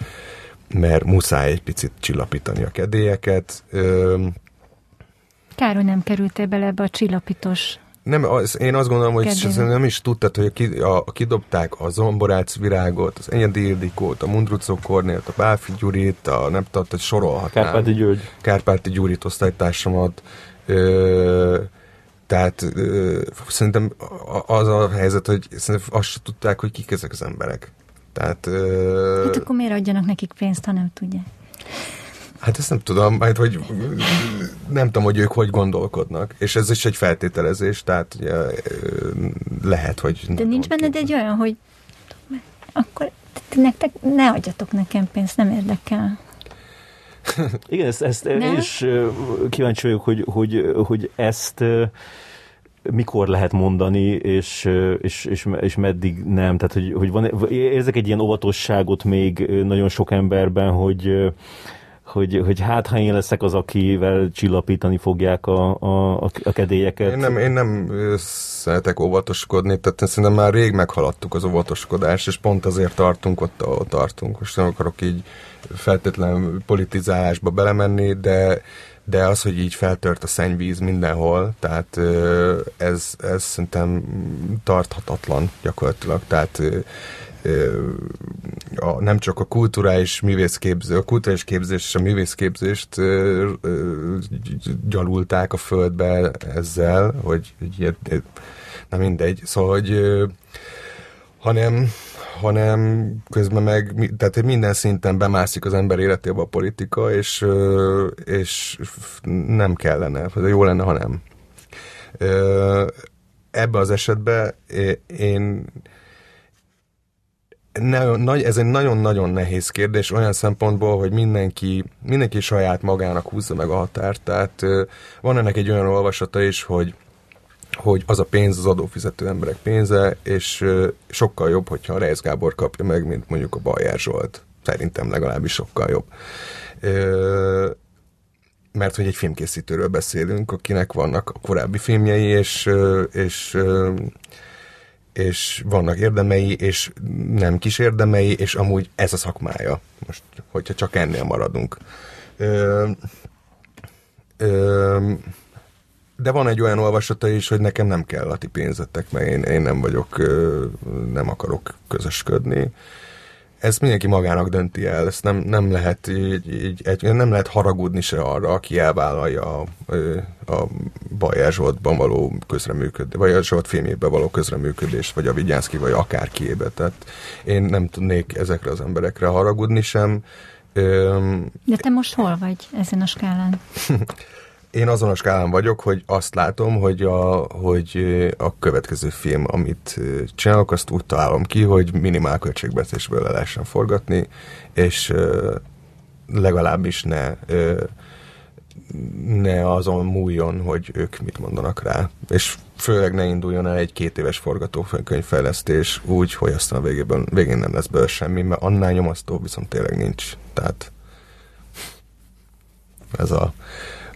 mert muszáj egy picit csillapítani a kedélyeket. Kár, hogy nem kerültél bele ebbe a csillapítós nem, az, én azt gondolom, hogy nem is tudtad, hogy ki, a, a, kidobták a Zomborác virágot, az Enyedi Ildikót, a Mundrucó Kornélt, a Bálfi Gyurit, a nem tudom, hogy sorolhatnám. Kárpáti Gyuri. Kárpáti Gyurit osztálytársamat. Ö, tehát ö, szerintem az a helyzet, hogy szerintem azt sem tudták, hogy kik ezek az emberek. Tehát, ö, hát akkor miért adjanak nekik pénzt, ha nem tudják? Hát ezt nem tudom, majd hogy nem tudom, hogy ők hogy gondolkodnak. És ez is egy feltételezés, tehát ugye, lehet, hogy... De nincs benned egy olyan, hogy akkor nektek ne adjatok nekem pénzt, nem érdekel. <laughs> Igen, ezt, ezt én is kíváncsi vagyok, hogy, hogy, hogy ezt mikor lehet mondani, és, és, és, és meddig nem. Tehát, hogy, hogy van, érzek egy ilyen óvatosságot még nagyon sok emberben, hogy hogy, hogy hát ha én leszek az, akivel csillapítani fogják a, a, a kedélyeket. Én nem, én nem szeretek óvatoskodni, tehát szerintem már rég meghaladtuk az óvatoskodást, és pont azért tartunk ott, ahol tartunk. Most nem akarok így feltétlen politizálásba belemenni, de de az, hogy így feltört a szennyvíz mindenhol, tehát ez, ez szerintem tarthatatlan gyakorlatilag, tehát a, nem csak a kulturális művészképző, a kulturális képzés és a művészképzést ö, ö, gyalulták a földbe ezzel, hogy ilyet, na mindegy, szóval, hogy ö, hanem, hanem közben meg, tehát minden szinten bemászik az ember életébe a politika, és, és nem kellene, jó lenne, ha nem. Ebbe az esetben én nagy, ez egy nagyon-nagyon nehéz kérdés olyan szempontból, hogy mindenki, mindenki saját magának húzza meg a határt. Tehát van ennek egy olyan olvasata is, hogy hogy az a pénz az adófizető emberek pénze, és sokkal jobb, hogyha a Reis Gábor kapja meg, mint mondjuk a Bajer Zsolt. Szerintem legalábbis sokkal jobb. Mert hogy egy filmkészítőről beszélünk, akinek vannak a korábbi filmjei, és, és és vannak érdemei, és nem kis érdemei, és amúgy ez a szakmája. Most, hogyha csak ennél maradunk. Ö, ö, de van egy olyan olvasata is, hogy nekem nem kell a ti pénzetek, mert én, én nem vagyok, nem akarok közösködni ez mindenki magának dönti el, ezt nem, nem lehet így, így, egy, nem lehet haragudni se arra, aki elvállalja a, a Bajer Zsoltban való közreműködés, vagy a Zsolt filmjében való közreműködést, vagy a Vigyánszki, vagy akárkiébe. Tehát én nem tudnék ezekre az emberekre haragudni sem. De te most hol vagy ezen a skálán? <laughs> én azon a skálán vagyok, hogy azt látom, hogy a, hogy a következő film, amit csinálok, azt úgy találom ki, hogy minimál költségbeszésből le lehessen forgatni, és legalábbis ne ne azon múljon, hogy ők mit mondanak rá. És főleg ne induljon el egy két éves forgatókönyvfejlesztés úgy, hogy aztán a végében, végén nem lesz belőle semmi, mert annál nyomasztó viszont tényleg nincs. Tehát ez a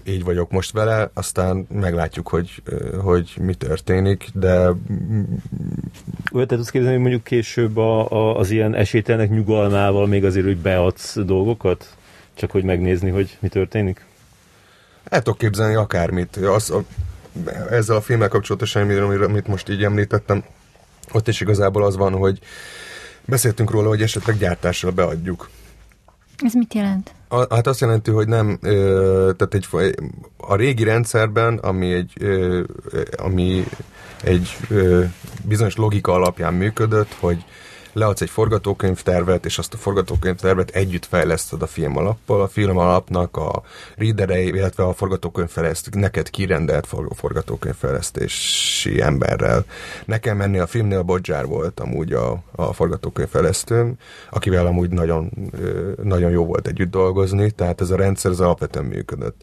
így vagyok most vele, aztán meglátjuk, hogy, hogy mi történik, de... Olyat tudsz képzelni, hogy mondjuk később a, a, az ilyen esélytelnek nyugalmával még azért, hogy beadsz dolgokat? Csak hogy megnézni, hogy mi történik? El tudok képzelni akármit. Az, a, ezzel a filmmel kapcsolatosan, amit most így említettem, ott is igazából az van, hogy beszéltünk róla, hogy esetleg gyártással beadjuk. Ez mit jelent? Hát azt jelenti, hogy nem, tehát egy, a régi rendszerben, ami egy, ami egy bizonyos logika alapján működött, hogy leadsz egy forgatókönyvtervet, és azt a forgatókönyvtervet együtt fejleszted a film alappal. A film alapnak a readerei, illetve a forgatókönyvfejlesztő, neked kirendelt forgatókönyvfejlesztési emberrel. Nekem menni a filmnél Bodzsár volt amúgy a, a forgatókönyvfejlesztőm, akivel amúgy nagyon, nagyon jó volt együtt dolgozni, tehát ez a rendszer az alapvetően működött.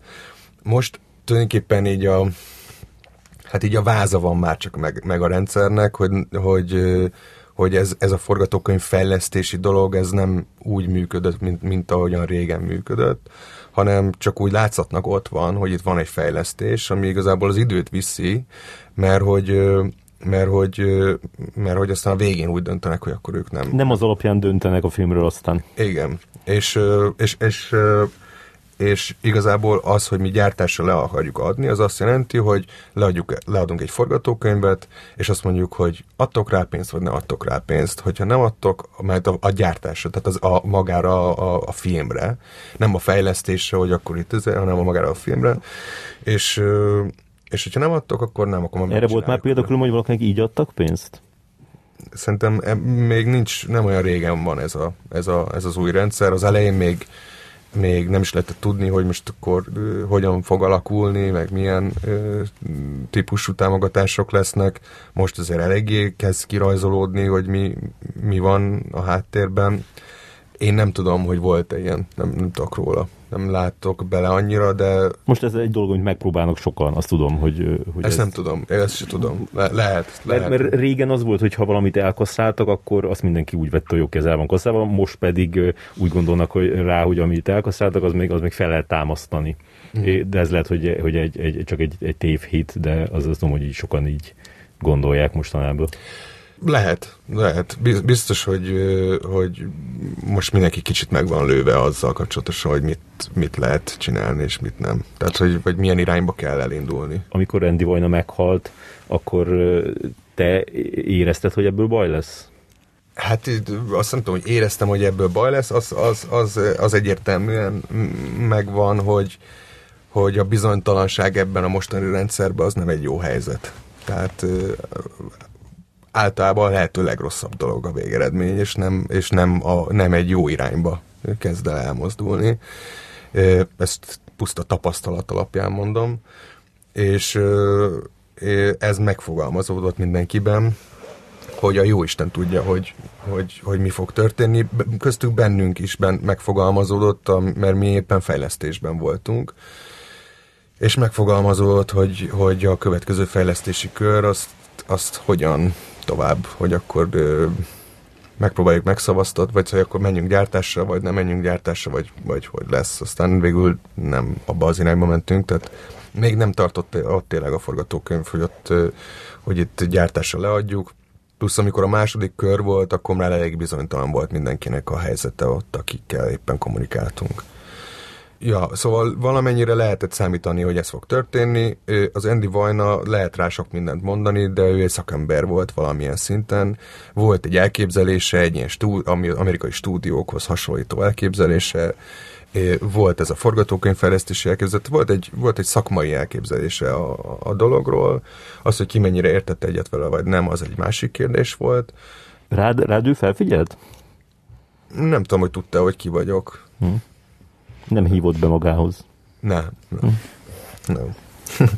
Most tulajdonképpen így a hát így a váza van már csak meg, meg a rendszernek, hogy, hogy hogy ez, ez a forgatókönyv fejlesztési dolog, ez nem úgy működött, mint, mint ahogyan régen működött, hanem csak úgy látszatnak ott van, hogy itt van egy fejlesztés, ami igazából az időt viszi, mert hogy mert hogy, mert hogy aztán a végén úgy döntenek, hogy akkor ők nem. Nem az alapján döntenek a filmről aztán. Igen. És, és, és és igazából az, hogy mi gyártásra le akarjuk adni, az azt jelenti, hogy leadjuk, leadunk egy forgatókönyvet, és azt mondjuk, hogy adtok rá pénzt, vagy ne adtok rá pénzt. Hogyha nem adtok, mert a, a gyártásra, tehát az a, magára a, a filmre, nem a fejlesztésre, hogy akkor itt ez, hanem a magára a filmre, és, és hogyha nem adtok, akkor nem, akkor Erre volt már példa hogy valakinek így adtak pénzt? Szerintem még nincs, nem olyan régen van ez, a, ez, a, ez az új rendszer. Az elején még még nem is lehetett tudni, hogy most akkor uh, hogyan fog alakulni, meg milyen uh, típusú támogatások lesznek. Most azért eléggé kezd kirajzolódni, hogy mi, mi van a háttérben. Én nem tudom, hogy volt-e ilyen, nem, nem tudok róla nem látok bele annyira, de... Most ez egy dolog, hogy megpróbálnak sokan, azt tudom, hogy... hogy ezt, ezt nem tudom, én ezt sem tudom. Le- lehet, lehet. Mert, mert régen az volt, hogy ha valamit elkasszáltak, akkor azt mindenki úgy vette, hogy kezel van kasszálva, most pedig úgy gondolnak hogy rá, hogy amit elkasszáltak, az még, az még fel lehet támasztani. Hmm. De ez lehet, hogy, hogy egy, egy, csak egy, egy tévhit, de az azt tudom, hogy így sokan így gondolják mostanában. Lehet, lehet. Biztos, hogy, hogy most mindenki kicsit meg van lőve azzal kapcsolatosan, hogy mit, mit lehet csinálni, és mit nem. Tehát, hogy vagy milyen irányba kell elindulni. Amikor Randy Vajna meghalt, akkor te érezted, hogy ebből baj lesz? Hát azt nem tudom, hogy éreztem, hogy ebből baj lesz, az, az, az, az egyértelműen megvan, hogy, hogy a bizonytalanság ebben a mostani rendszerben az nem egy jó helyzet. Tehát általában a lehető legrosszabb dolog a végeredmény, és nem, és nem, a, nem egy jó irányba kezd el elmozdulni. Ezt puszta tapasztalat alapján mondom, és ez megfogalmazódott mindenkiben, hogy a jó Isten tudja, hogy, hogy, hogy mi fog történni. Köztük bennünk is ben, megfogalmazódott, mert mi éppen fejlesztésben voltunk, és megfogalmazódott, hogy, hogy a következő fejlesztési kör azt, azt hogyan tovább, hogy akkor ö, megpróbáljuk megszavaztat, vagy hogy akkor menjünk gyártásra, vagy nem menjünk gyártásra, vagy, vagy hogy lesz. Aztán végül nem abba az irányba mentünk, tehát még nem tartott ott tényleg a forgatókönyv, hogy ott, hogy itt gyártásra leadjuk. Plusz amikor a második kör volt, akkor már elég bizonytalan volt mindenkinek a helyzete ott, akikkel éppen kommunikáltunk. Ja, szóval valamennyire lehetett számítani, hogy ez fog történni. Az Andy Vajna lehet rá sok mindent mondani, de ő egy szakember volt valamilyen szinten. Volt egy elképzelése, egy ilyen stú, amerikai stúdiókhoz hasonlító elképzelése, volt ez a forgatókönyvfejlesztési elképzelet, volt egy, volt egy szakmai elképzelése a, a dologról, az, hogy ki mennyire értette egyet vele, vagy nem, az egy másik kérdés volt. Rád, rád ő felfigyelt? Nem tudom, hogy tudta, hogy ki vagyok. Hm. Nem hívott be magához? Nem. Nem. Nem. <laughs>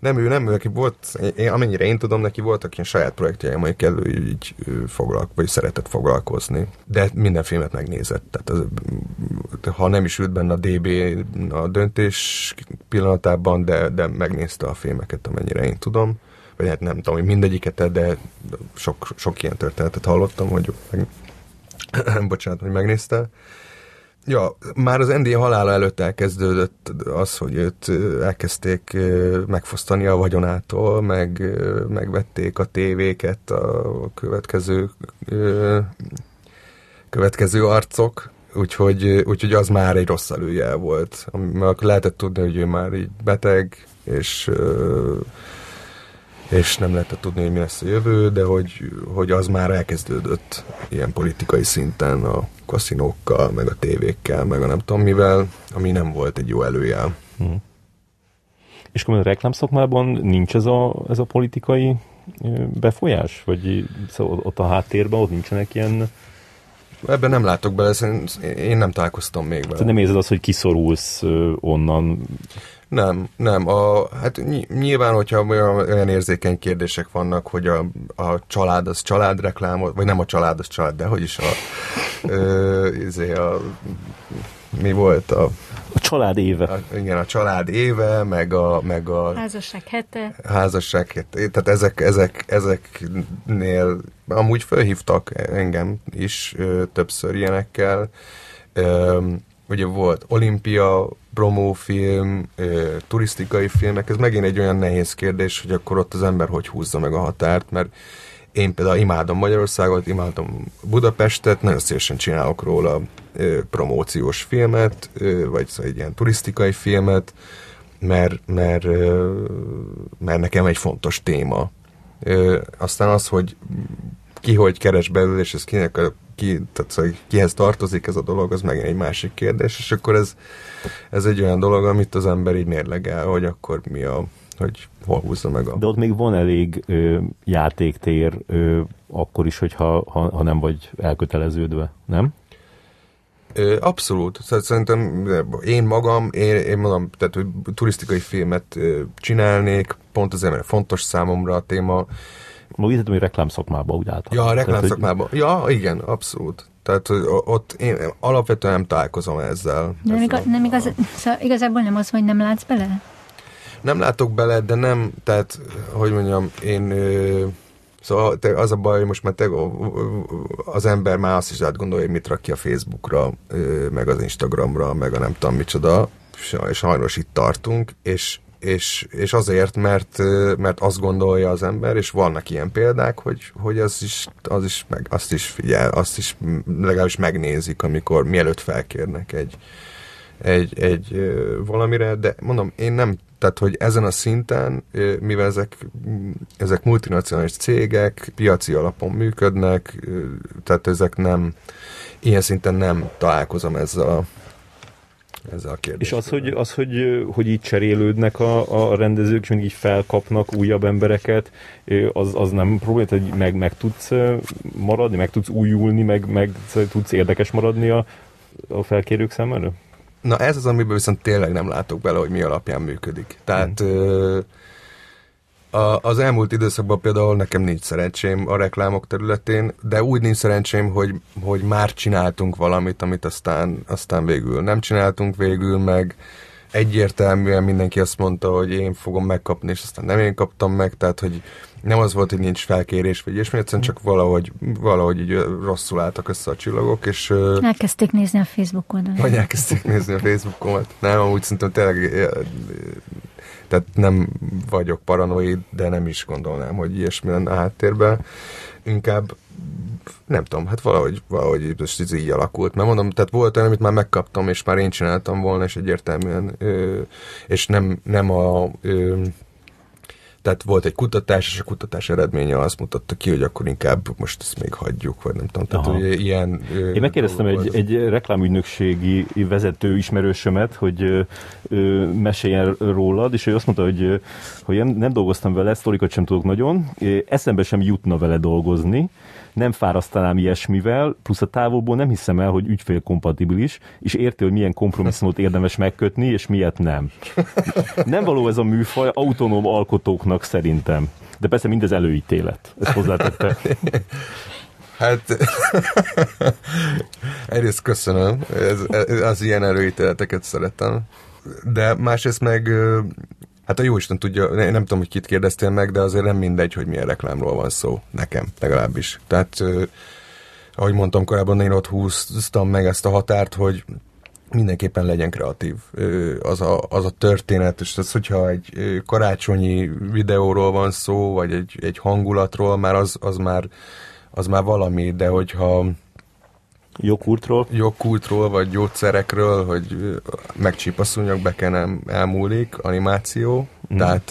nem, ő nem, neki volt, én, amennyire én tudom, neki voltak ilyen saját projektjeim, amelyek elő így foglalk, vagy szeretett foglalkozni. De minden filmet megnézett. Tehát az, ha nem is ült benne a DB a döntés pillanatában, de, de megnézte a filmeket, amennyire én tudom. Vagy hát nem tudom, hogy mindegyiket, de sok, sok ilyen történetet hallottam, hogy meg, <clears throat> bocsánat, hogy megnézte. Ja, már az ND halála előtt elkezdődött az, hogy őt elkezdték megfosztani a vagyonától, meg megvették a tévéket a következő következő arcok, úgyhogy, úgyhogy az már egy rossz előjel volt. Mert lehetett tudni, hogy ő már így beteg, és és nem lehetett tudni, hogy mi lesz a jövő, de hogy, hogy az már elkezdődött ilyen politikai szinten a kaszinókkal, meg a tévékkel, meg a nem tudom mivel, ami nem volt egy jó előjel. Hmm. És akkor a reklámszakmában nincs ez a, ez a politikai befolyás? Vagy szóval ott a háttérben, ott nincsenek ilyen Ebben nem látok bele, én nem találkoztam még vele. nem érzed azt, hogy kiszorulsz onnan? Nem, nem. A, hát nyilván, hogyha olyan, érzékeny kérdések vannak, hogy a, a család az családreklám, vagy nem a család az család, de hogy is a, ö, izé a mi volt a... A család éve. A, igen, a család éve, meg a... Meg a házasság hete. Házasság hete. Tehát ezek, ezek, ezeknél amúgy felhívtak engem is ö, többször ilyenekkel. Ö, ugye volt olimpia, promófilm, turisztikai filmek, ez megint egy olyan nehéz kérdés, hogy akkor ott az ember hogy húzza meg a határt, mert én például imádom Magyarországot, imádom Budapestet, nagyon szívesen csinálok róla promóciós filmet, vagy szóval egy ilyen turisztikai filmet, mert, mert, mert nekem egy fontos téma. Aztán az, hogy ki hogy keres belőle, és ez kinek a, ki, tehát szóval kihez tartozik ez a dolog, az meg egy másik kérdés, és akkor ez, ez egy olyan dolog, amit az ember így mérlegel, hogy akkor mi a, hogy hol húzza meg a... De ott még van elég ö, játéktér, ö, akkor is, hogyha ha, ha nem vagy elköteleződve, nem? Abszolút. Szerintem én magam, én, én magam, tehát hogy turisztikai filmet csinálnék, pont azért, mert fontos számomra a téma, úgy hogy reklámszakmában úgy általában. Ja, a reklámszakmában. Hogy... Ja, igen, abszolút. Tehát hogy ott én alapvetően nem találkozom ezzel. De nem, igaz, nem igaz, szóval igazából nem az, hogy nem látsz bele? Nem látok bele, de nem, tehát, hogy mondjam, én... Ö, Szóval te, az a baj, hogy most már te, az ember már azt is átgondolja, hogy mit rak ki a Facebookra, meg az Instagramra, meg a nem tudom micsoda, és sajnos itt tartunk, és és, és azért, mert, mert azt gondolja az ember, és vannak ilyen példák, hogy, hogy az is, az is meg, azt is figyel, azt is legalábbis megnézik, amikor mielőtt felkérnek egy, egy, egy valamire, de mondom, én nem, tehát, hogy ezen a szinten, mivel ezek, ezek multinacionális cégek, piaci alapon működnek, tehát ezek nem, ilyen szinten nem találkozom ezzel a ezzel a kérdéssel. És az, hogy, az, hogy, hogy így cserélődnek a, a rendezők, és mindig így felkapnak újabb embereket, az, az nem probléma, hogy meg, meg tudsz maradni, meg tudsz újulni, meg, meg tudsz érdekes maradni a, a felkérők számára? Na ez az, amiben viszont tényleg nem látok bele, hogy mi alapján működik. Tehát hmm. A, az elmúlt időszakban például nekem nincs szerencsém a reklámok területén, de úgy nincs szerencsém, hogy, hogy már csináltunk valamit, amit aztán, aztán végül nem csináltunk végül, meg egyértelműen mindenki azt mondta, hogy én fogom megkapni, és aztán nem én kaptam meg, tehát hogy nem az volt, hogy nincs felkérés, vagy ilyesmi, egyszerűen csak valahogy, valahogy így rosszul álltak össze a csillagok, és... Elkezdték nézni a Facebook oldalon. Vagy elkezdték nézni a Facebookomat. Nem, amúgy szerintem tényleg tehát nem vagyok paranoid, de nem is gondolnám, hogy ilyesmi lenne a háttérben. Inkább nem tudom, hát valahogy, valahogy ez így alakult. Mert mondom, tehát volt olyan, amit már megkaptam, és már én csináltam volna, és egyértelműen, és nem, nem a tehát volt egy kutatás, és a kutatás eredménye azt mutatta ki, hogy akkor inkább most ezt még hagyjuk, vagy nem tudom. Tehát, hogy ilyen, Én megkérdeztem egy, egy reklámügynökségi vezető ismerősömet, hogy ö, meséljen rólad, és ő azt mondta, hogy, hogy nem, nem dolgoztam vele, sztorikat sem tudok nagyon, eszembe sem jutna vele dolgozni, nem fárasztanám ilyesmivel, plusz a távolból nem hiszem el, hogy ügyfélkompatibilis, és érti, hogy milyen kompromisszumot érdemes megkötni, és miért nem. Nem való ez a műfaj autonóm alkotóknak szerintem. De persze mindez előítélet. Ezt hozzátette. Hát egyrészt köszönöm, ez, ez, az ilyen előítéleteket szeretem. De másrészt meg Hát a jóisten tudja, nem tudom, hogy kit kérdeztél meg, de azért nem mindegy, hogy milyen reklámról van szó. Nekem legalábbis. Tehát, ahogy mondtam korábban, én ott húztam meg ezt a határt, hogy mindenképpen legyen kreatív az a, az a történet, és az, hogyha egy karácsonyi videóról van szó, vagy egy, egy hangulatról, már az, az már az már valami, de hogyha Jogkultról? Jogkultról, vagy gyógyszerekről, hogy megcsípaszúnyog bekenem elmúlik, animáció. Mm. Tehát...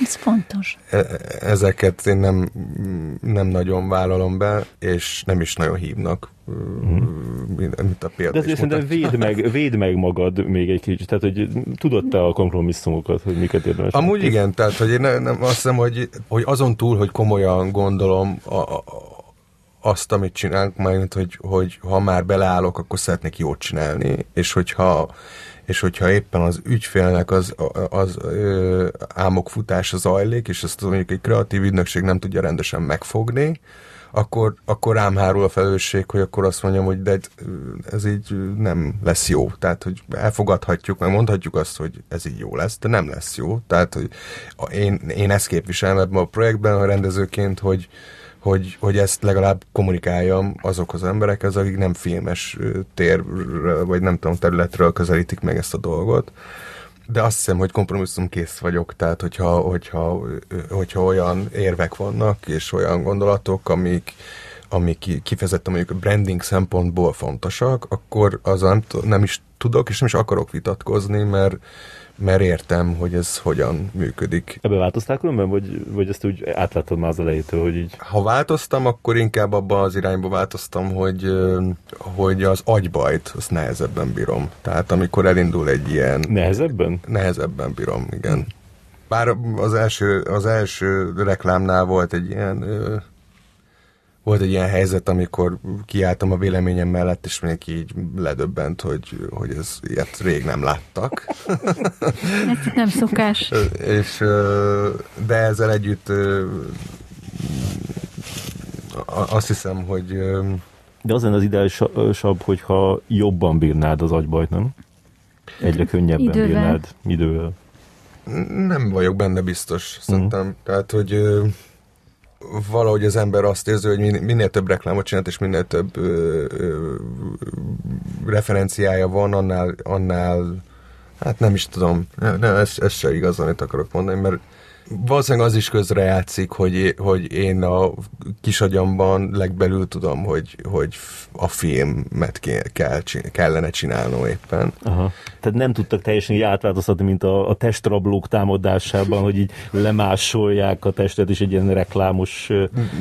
Ez fontos. E- ezeket én nem, nem nagyon vállalom be, és nem is nagyon hívnak. Mm. Mint a példa De azért szerintem véd meg, véd meg magad még egy kicsit, tehát hogy tudod te a kompromisszumokat, hogy miket érdemes. Amúgy igen, tehát hogy én nem, nem azt hiszem, hogy, hogy azon túl, hogy komolyan gondolom a, a azt, amit csinálunk, majd, hogy, hogy ha már beleállok, akkor szeretnék jót csinálni, és hogyha, és hogyha éppen az ügyfélnek az, az ö, álmokfutása zajlik, és ezt mondjuk egy kreatív ügynökség nem tudja rendesen megfogni, akkor, akkor rám hárul a felelősség, hogy akkor azt mondjam, hogy de ez így nem lesz jó. Tehát, hogy elfogadhatjuk, meg mondhatjuk azt, hogy ez így jó lesz, de nem lesz jó. Tehát, hogy én, én ezt képviselem ebben a projektben a rendezőként, hogy, hogy, hogy ezt legalább kommunikáljam azokhoz az emberekhez, akik nem filmes tér, vagy nem tudom, területről közelítik meg ezt a dolgot. De azt hiszem, hogy kompromisszum kész vagyok, tehát hogyha, hogyha, hogyha olyan érvek vannak, és olyan gondolatok, amik, amik kifejezetten mondjuk branding szempontból fontosak, akkor az nem, nem is tudok, és nem is akarok vitatkozni, mert, mert értem, hogy ez hogyan működik. Ebbe változtál különben, vagy, vagy ezt úgy átláttad már az elejétől, hogy így... Ha változtam, akkor inkább abban az irányba változtam, hogy, hogy az agybajt, azt nehezebben bírom. Tehát amikor elindul egy ilyen... Nehezebben? Nehezebben bírom, igen. Bár az első, az első reklámnál volt egy ilyen volt egy ilyen helyzet, amikor kiálltam a véleményem mellett, és még így ledöbbent, hogy, hogy ez ilyet rég nem láttak. ez nem szokás. <laughs> és, de ezzel együtt azt hiszem, hogy... De az lenne az ideálisabb, hogyha jobban bírnád az agybajt, nem? Egyre könnyebben idővel. bírnád idővel. Nem vagyok benne biztos, szerintem. Mm. Tehát, hogy valahogy az ember azt érzi, hogy minél több reklámot csinált, és minél több ö, ö, referenciája van, annál, annál hát nem is tudom, nem, ez, ez se igaz, amit akarok mondani, mert valószínűleg az is közrejátszik, hogy, hogy én a kisagyamban legbelül tudom, hogy, hogy a filmet kell, kellene csinálnom éppen. Aha. Tehát nem tudtak teljesen így átváltoztatni, mint a, a testrablók támadásában, hogy így lemásolják a testet, és egy ilyen reklámos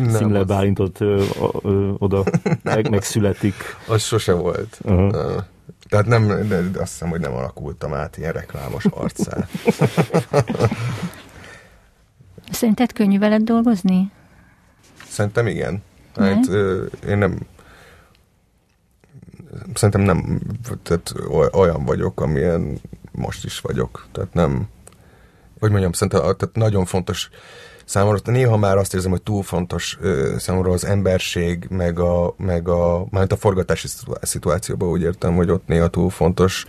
szimlebálintot oda meg, megszületik. <laughs> Az sose volt. Aha. Tehát nem, de azt hiszem, hogy nem alakultam át ilyen reklámos arccal. <laughs> Szerinted könnyű veled dolgozni? Szerintem igen. Hát, én nem szerintem nem, tehát olyan vagyok, amilyen most is vagyok. Tehát nem, hogy mondjam, szerintem tehát nagyon fontos számomra néha már azt érzem, hogy túl fontos ö, számomra az emberség, meg a, meg a, már a forgatási szituációban úgy értem, hogy ott néha túl fontos,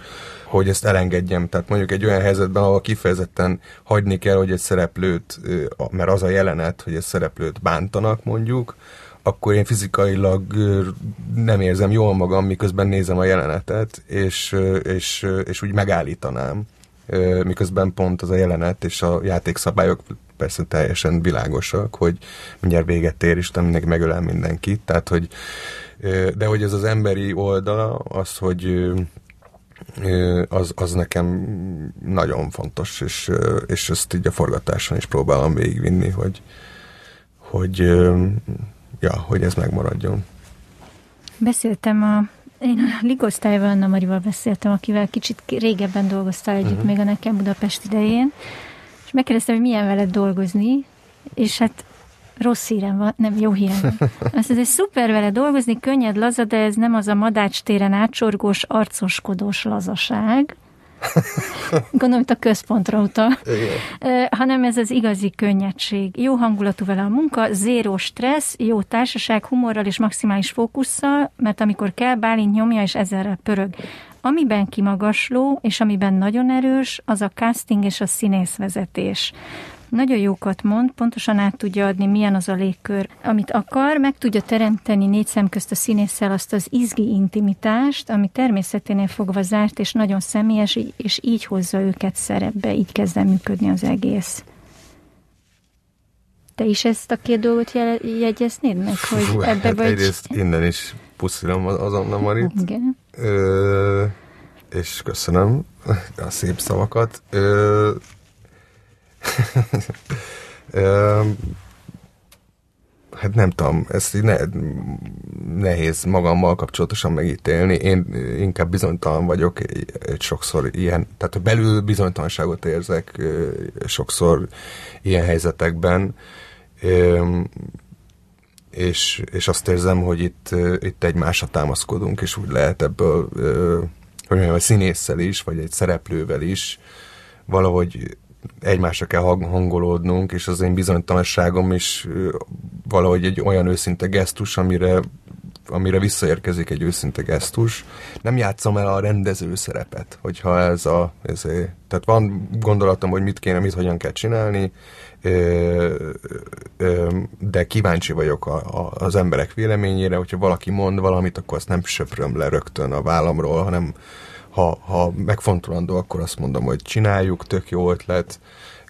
hogy ezt elengedjem. Tehát mondjuk egy olyan helyzetben, ahol kifejezetten hagyni kell, hogy egy szereplőt, ö, mert az a jelenet, hogy egy szereplőt bántanak mondjuk, akkor én fizikailag nem érzem jól magam, miközben nézem a jelenetet, és, és, és úgy megállítanám miközben pont az a jelenet és a játékszabályok persze teljesen világosak, hogy mindjárt véget ér, nem mindenki megölel mindenkit, tehát hogy de hogy ez az emberi oldala, az, hogy az, az nekem nagyon fontos, és, és ezt így a forgatáson is próbálom végigvinni, hogy, hogy, ja, hogy ez megmaradjon. Beszéltem a én a Ligosztályban Anna Marival beszéltem, akivel kicsit régebben dolgoztál együtt, uh-huh. még a Nekem Budapest idején, és megkérdeztem, hogy milyen veled dolgozni, és hát rossz hírem van, nem, jó hírem van. <laughs> Azt egy szuper vele dolgozni, könnyed, laza, de ez nem az a madács téren átsorgós, arcoskodós lazaság, <laughs> Gondolom, hogy a központra utal. Igen. hanem ez az igazi könnyedség. Jó hangulatú vele a munka, zéró stressz, jó társaság, humorral és maximális fókusszal, mert amikor kell, Bálint nyomja, és ezerrel pörög. Amiben kimagasló, és amiben nagyon erős, az a casting és a színészvezetés nagyon jókat mond, pontosan át tudja adni, milyen az a légkör, amit akar, meg tudja teremteni négy szem közt a színésszel azt az izgi intimitást, ami természeténél fogva zárt és nagyon személyes, és így hozza őket szerepbe, így kezd el működni az egész. Te is ezt a két dolgot jegyeznéd meg, hogy Hú, ebbe hát vagy... Egyrészt innen is puszilom azonnal Marit. Igen. Ö, és köszönöm a szép szavakat. Ö, <laughs> hát nem tudom, ezt ne, nehéz magammal kapcsolatosan megítélni. Én inkább bizonytalan vagyok egy sokszor ilyen, tehát belül bizonytalanságot érzek sokszor ilyen helyzetekben, és, és azt érzem, hogy itt, itt egymásra támaszkodunk, és úgy lehet ebből, hogy mondjam, a színésszel is, vagy egy szereplővel is valahogy egymásra kell hangolódnunk, és az én bizonytalanságom is valahogy egy olyan őszinte gesztus, amire, amire visszaérkezik egy őszinte gesztus. Nem játszom el a rendező szerepet, hogyha ez a... Ez, tehát van gondolatom, hogy mit kéne, mit hogyan kell csinálni, de kíváncsi vagyok a, a, az emberek véleményére, hogyha valaki mond valamit, akkor azt nem söpröm le rögtön a vállamról, hanem ha, ha megfontolandó, akkor azt mondom, hogy csináljuk, tök jó ötlet,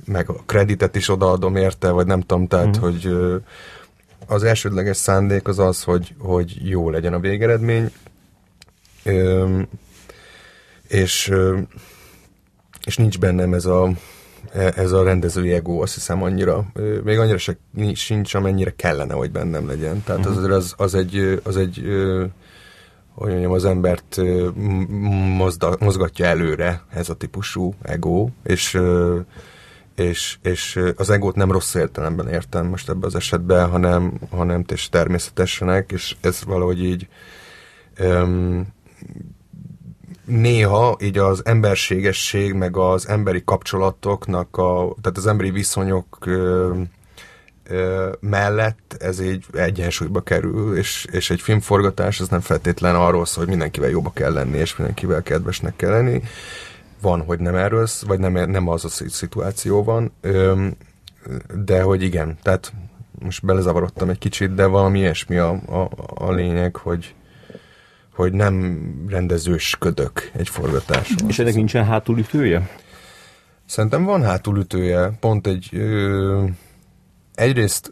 meg a kreditet is odaadom érte, vagy nem tudom, tehát, mm. hogy az elsődleges szándék az az, hogy, hogy jó legyen a végeredmény, és, és nincs bennem ez a, ez a rendezői ego, azt hiszem annyira, még annyira se sincs, amennyire kellene, hogy bennem legyen. Tehát az, mhm. az, az egy, az egy hogy mondjam, az embert mozda, mozgatja előre ez a típusú ego, és, és, és az egót nem rossz értelemben értem most ebben az esetben, hanem, hanem és természetesenek, és ez valahogy így um, néha így az emberségesség, meg az emberi kapcsolatoknak, a, tehát az emberi viszonyok um, mellett ez egy egyensúlyba kerül, és, és egy filmforgatás az nem feltétlen arról szól, hogy mindenkivel jóba kell lenni, és mindenkivel kedvesnek kell lenni. Van, hogy nem erről, vagy nem, nem az a szituáció van, de hogy igen, tehát most belezavarodtam egy kicsit, de valami ilyesmi a, a, a lényeg, hogy, hogy nem rendezősködök egy forgatáson. És ennek nincsen hátulütője? Szerintem van hátulütője, pont egy ö, egyrészt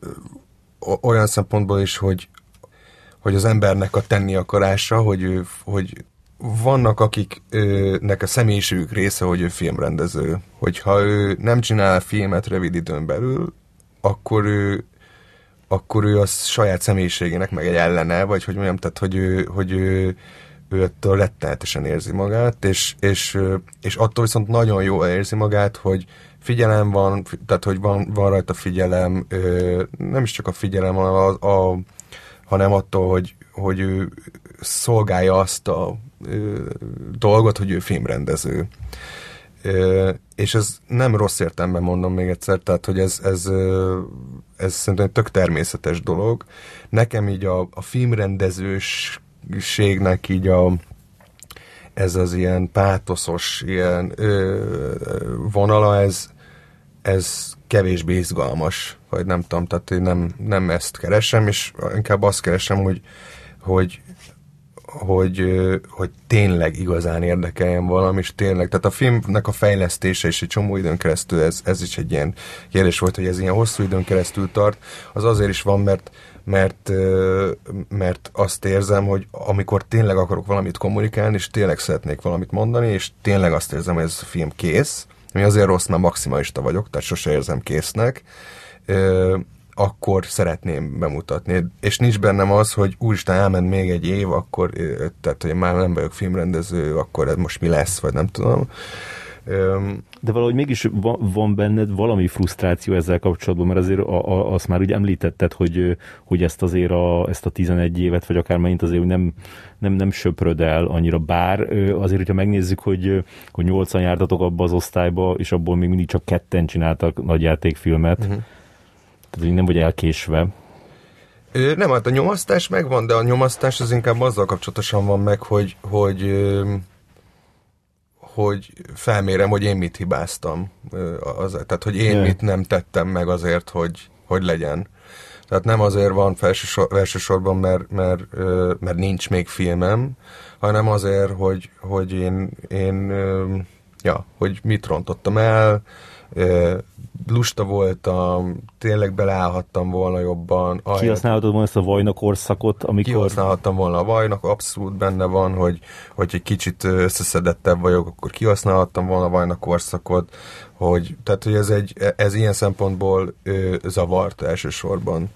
olyan szempontból is, hogy, hogy az embernek a tenni akarása, hogy, ő, hogy vannak akiknek a személyiségük része, hogy ő filmrendező. Hogyha ő nem csinál filmet rövid időn belül, akkor ő akkor ő a saját személyiségének meg egy ellene, vagy hogy mondjam, tehát hogy ő, hogy ő, ő ettől rettenetesen érzi magát, és, és, és attól viszont nagyon jól érzi magát, hogy figyelem van, tehát hogy van, van rajta figyelem, nem is csak a figyelem, a, a, hanem attól, hogy, hogy ő szolgálja azt a dolgot, hogy ő filmrendező. és ez nem rossz értelemben mondom még egyszer, tehát hogy ez, ez, ez szerintem egy tök természetes dolog. Nekem így a, a filmrendezőségnek így a, ez az ilyen pátoszos ilyen ö, vonala, ez, ez kevésbé izgalmas, vagy nem tudom, tehát én nem, nem ezt keresem, és inkább azt keresem, hogy, hogy hogy, hogy tényleg igazán érdekeljen valami, és tényleg, tehát a filmnek a fejlesztése is egy csomó időn keresztül, ez, ez is egy ilyen kérdés volt, hogy ez ilyen hosszú időn keresztül tart, az azért is van, mert mert, mert azt érzem, hogy amikor tényleg akarok valamit kommunikálni, és tényleg szeretnék valamit mondani, és tényleg azt érzem, hogy ez a film kész, ami azért rossz, mert maximalista vagyok, tehát sose érzem késznek, akkor szeretném bemutatni. És nincs bennem az, hogy úristen, elment még egy év, akkor, tehát hogy már nem vagyok filmrendező, akkor ez most mi lesz, vagy nem tudom. De valahogy mégis van, benned valami frusztráció ezzel kapcsolatban, mert azért a, a, azt már úgy említetted, hogy, hogy ezt azért a, ezt a 11 évet, vagy akár mennyit azért nem, nem, nem söpröd el annyira, bár azért, hogyha megnézzük, hogy, hogy 8-an jártatok abba az osztályba, és abból még mindig csak ketten csináltak nagyjátékfilmet, uh-huh tehát így nem vagy elkésve. Ö, nem, hát a nyomasztás megvan, de a nyomasztás az inkább azzal kapcsolatosan van meg, hogy, hogy, hogy felmérem, hogy én mit hibáztam. Az, tehát, hogy én yeah. mit nem tettem meg azért, hogy, hogy legyen. Tehát nem azért van elsősorban, mert, mert, mert nincs még filmem, hanem azért, hogy, hogy én, én ja, hogy mit rontottam el, lusta voltam, tényleg beleállhattam volna jobban. Kihasználhatod volna ezt a vajna korszakot, amikor... Kihasználhattam volna a vajnak, abszolút benne van, hogy, hogy egy kicsit összeszedettebb vagyok, akkor kihasználhattam volna a vajna korszakot, hogy, tehát, hogy ez, egy, ez ilyen szempontból ö, zavart elsősorban.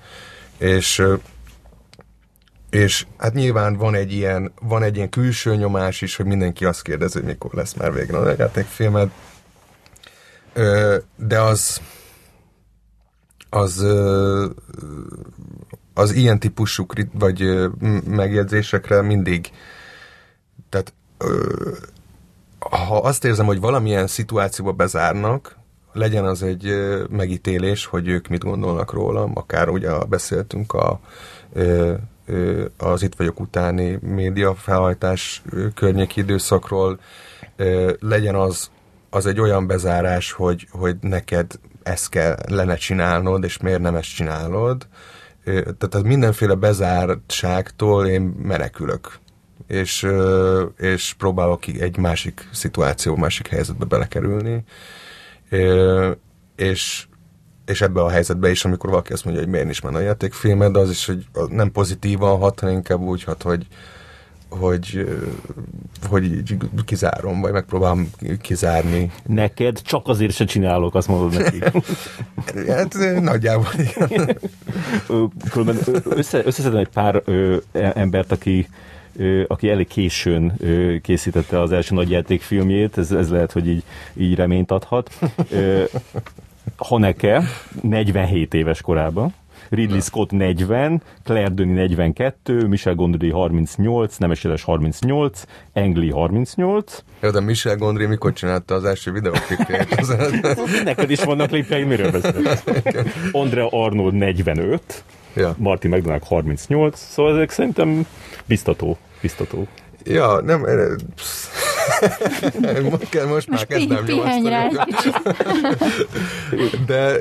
És és hát nyilván van egy ilyen, van egy ilyen külső nyomás is, hogy mindenki azt kérdezi, hogy mikor lesz már végre a játékfilmed, de az az az ilyen típusú vagy megjegyzésekre mindig tehát ha azt érzem, hogy valamilyen szituációba bezárnak, legyen az egy megítélés, hogy ők mit gondolnak rólam, akár ugye beszéltünk a, az itt vagyok utáni média felhajtás környéki időszakról, legyen az az egy olyan bezárás, hogy, hogy neked ezt kell lenne csinálnod, és miért nem ezt csinálod. Tehát mindenféle bezártságtól én menekülök. És, és próbálok egy másik szituáció, másik helyzetbe belekerülni. És, és ebbe a helyzetbe is, amikor valaki azt mondja, hogy miért is már a játékfilmed, az is, hogy nem pozitívan hat, hanem inkább úgy hat, hogy, hogy, hogy kizárom, vagy megpróbálom kizárni. Neked csak azért se csinálok, azt mondod neki. <laughs> hát nagyjából igen. Különben össze, összeszedem egy pár ö, e, embert, aki aki elég későn készítette az első nagyjátékfilmjét, ez, ez lehet, hogy így, így reményt adhat. Haneke 47 éves korában, Ridley Scott 40, Claire Denis 42, Michel Gondry 38, Nemes 38, Engli 38. Jó, de Michel Gondry mikor csinálta az első videoklipjét? <laughs> Neked is vannak klipjeid, miről beszélsz? Andrea Arnold 45, ja. Martin McDonagh 38, szóval ezek szerintem biztató, biztató. Ja, nem, most, kell, most, most már kezdem nyomasztani. De,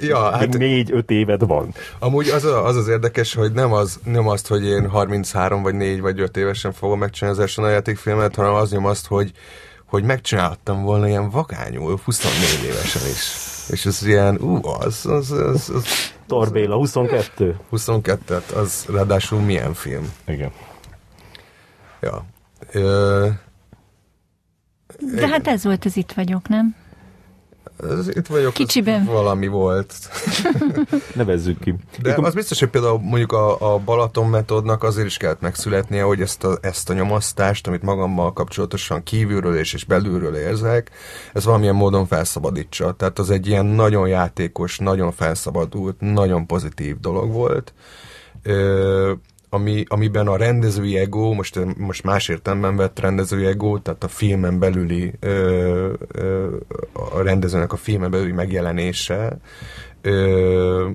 ja, hát... Négy-öt éved van. Amúgy az, az az érdekes, hogy nem, az, nem azt, hogy én 33 vagy 4 vagy 5 évesen fogom megcsinálni az első játékfilmet, hanem az nyom azt, hogy hogy megcsináltam volna ilyen vagányul, 24 évesen is. És ez ilyen, ú, az, az, az, az Torbéla, 22. 22, az ráadásul milyen film. Igen. Ja. Ö, de hát ez volt az itt vagyok, nem? Ez itt vagyok, Kicsiben. valami volt. <laughs> Nevezzük ki. De az biztos, hogy például mondjuk a, a Balaton metódnak azért is kellett megszületnie, hogy ezt a, ezt a nyomasztást, amit magammal kapcsolatosan kívülről és, és belülről érzek, ez valamilyen módon felszabadítsa. Tehát az egy ilyen nagyon játékos, nagyon felszabadult, nagyon pozitív dolog volt. Ö, ami, amiben a rendezői ego, most, most más értelemben vett rendezői ego, tehát a filmen belüli ö, ö, a rendezőnek a filmen belüli megjelenése ö,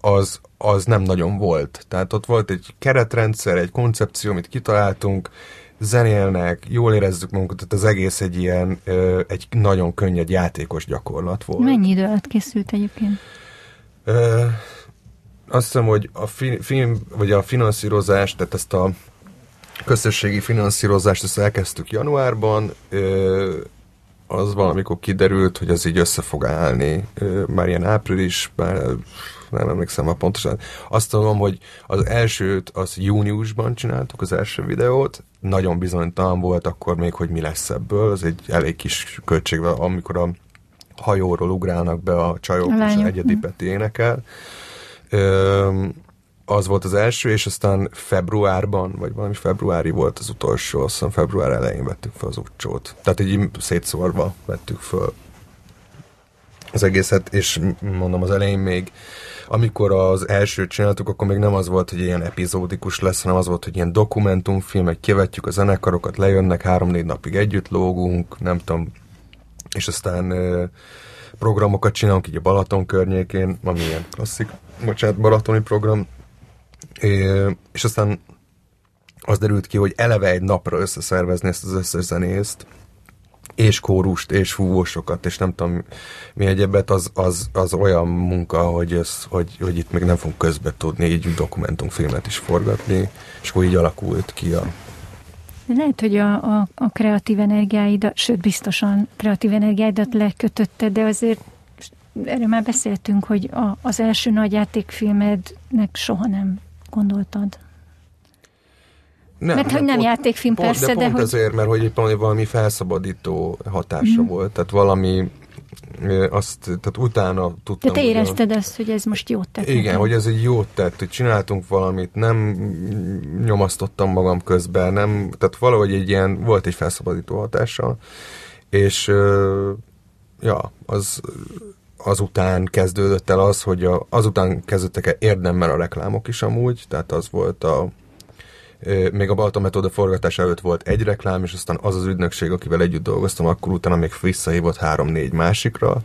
az, az nem nagyon volt. Tehát ott volt egy keretrendszer, egy koncepció, amit kitaláltunk, zenélnek, jól érezzük magunkat, tehát az egész egy ilyen, ö, egy nagyon könnyed játékos gyakorlat volt. Mennyi idő alatt készült egyébként? Ö, azt hiszem, hogy a fi, film, vagy a finanszírozás, tehát ezt a közösségi finanszírozást ezt elkezdtük januárban, az valamikor kiderült, hogy az így össze fog állni. Már ilyen április, már nem emlékszem már pontosan. Azt tudom, hogy az elsőt, az júniusban csináltuk, az első videót, nagyon bizonytalan volt akkor még, hogy mi lesz ebből, az egy elég kis költségvel, amikor a hajóról ugrálnak be a csajok, a és egyedi Peti énekel. Ö, az volt az első, és aztán februárban, vagy valami februári volt az utolsó, azt hiszem február elején vettük fel az utcsót. Tehát így szétszórva vettük föl az egészet, és mondom, az elején még amikor az elsőt csináltuk, akkor még nem az volt, hogy ilyen epizódikus lesz, hanem az volt, hogy ilyen dokumentumfilmek, kivetjük a zenekarokat, lejönnek, három-négy napig együtt lógunk, nem tudom, és aztán programokat csinálunk így a Balaton környékén, ami ilyen klasszik, bocsánat, balatoni program, é, és aztán az derült ki, hogy eleve egy napra összeszervezni ezt az összes zenészt, és kórust, és fúvósokat, és nem tudom mi egyebet, az, az, az olyan munka, hogy, ez, hogy, hogy itt még nem fogunk közbe tudni így dokumentumfilmet is forgatni, és akkor így alakult ki a lehet, hogy a, a, a kreatív energiáidat, sőt biztosan kreatív energiáidat lekötötte, de azért erről már beszéltünk, hogy a, az első nagy játékfilmednek soha nem gondoltad. Nem, mert hogy nem pont, játékfilm pont, persze, de, pont de hogy... azért, mert hogy valami felszabadító hatása mm. volt, tehát valami azt, tehát utána tudtam... De te érezted a... azt, hogy ez most jót tett? Igen, nekem. hogy ez egy jót tett, hogy csináltunk valamit, nem nyomasztottam magam közben, nem, tehát valahogy egy ilyen, volt egy felszabadító hatása, és ja, az azután kezdődött el az, hogy a, azután kezdődtek el érdemmel a reklámok is amúgy, tehát az volt a még a Balta Metoda forgatás előtt volt egy reklám, és aztán az az ügynökség, akivel együtt dolgoztam, akkor utána még visszahívott három-négy másikra.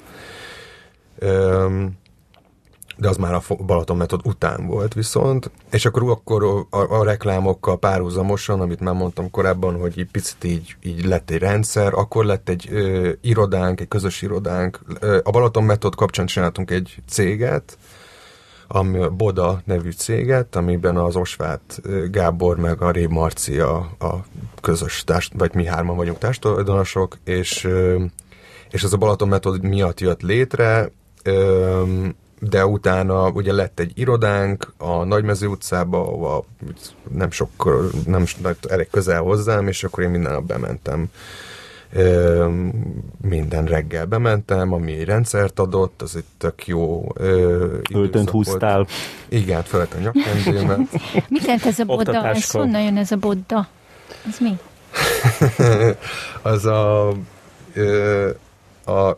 De az már a Balaton Metod után volt viszont, és akkor, akkor a, a, reklámokkal párhuzamosan, amit már mondtam korábban, hogy egy picit így, így lett egy rendszer, akkor lett egy ö, irodánk, egy közös irodánk. A Balaton Metod kapcsán csináltunk egy céget, ami a Boda nevű céget, amiben az Osvát Gábor meg a Rév Marci a, a közös társ, vagy mi hárman vagyunk társadalmasok, és, és ez a Balaton metód miatt jött létre, de utána ugye lett egy irodánk a Nagymező utcába, ahova nem sok, nem elég közel hozzám, és akkor én minden nap bementem minden reggel bementem, ami egy rendszert adott, az egy tök jó Öltönt húztál. Igen, fölött a nyakkendőmet. <laughs> Mit jelent ez a bodda? Ez honnan jön ez a bodda? Ez mi? <laughs> az a, a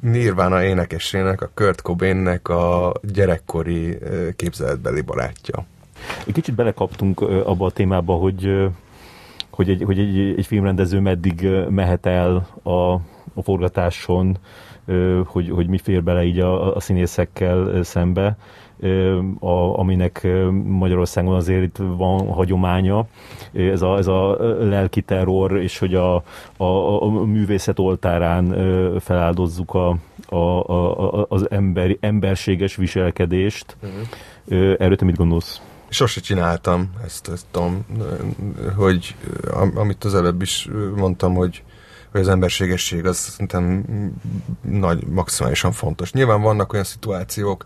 Nirvana énekesének, a Kurt Cobainnek a gyerekkori képzeletbeli barátja. Kicsit belekaptunk abba a témába, hogy hogy egy, hogy egy, egy filmrendező meddig mehet el a, a forgatáson, hogy, hogy mi fér bele így a, a színészekkel szembe, a, aminek Magyarországon azért itt van hagyománya, ez a, ez a lelki terror, és hogy a, a, a művészet oltárán feláldozzuk a, a, a, az emberi, emberséges viselkedést. Uh-huh. Erről te mit gondolsz? Sose csináltam ezt, ezt tudom, hogy amit az előbb is mondtam, hogy, hogy az emberségesség az szerintem nagy, maximálisan fontos. Nyilván vannak olyan szituációk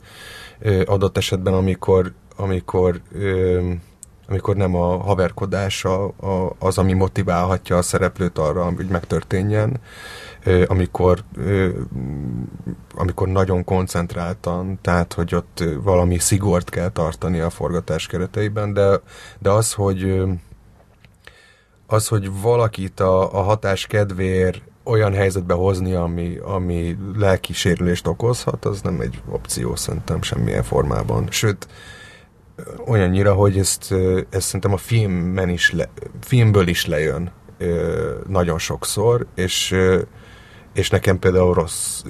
adott esetben, amikor, amikor amikor nem a haverkodás az, ami motiválhatja a szereplőt arra, hogy megtörténjen, amikor, amikor nagyon koncentráltan, tehát hogy ott valami szigort kell tartani a forgatás kereteiben, de, de az, hogy az, hogy valakit a, a hatás kedvéért olyan helyzetbe hozni, ami, ami lelki sérülést okozhat, az nem egy opció szerintem semmilyen formában. Sőt, olyannyira, hogy ezt, ezt szerintem a filmben is le, filmből is lejön nagyon sokszor, és és nekem például rossz,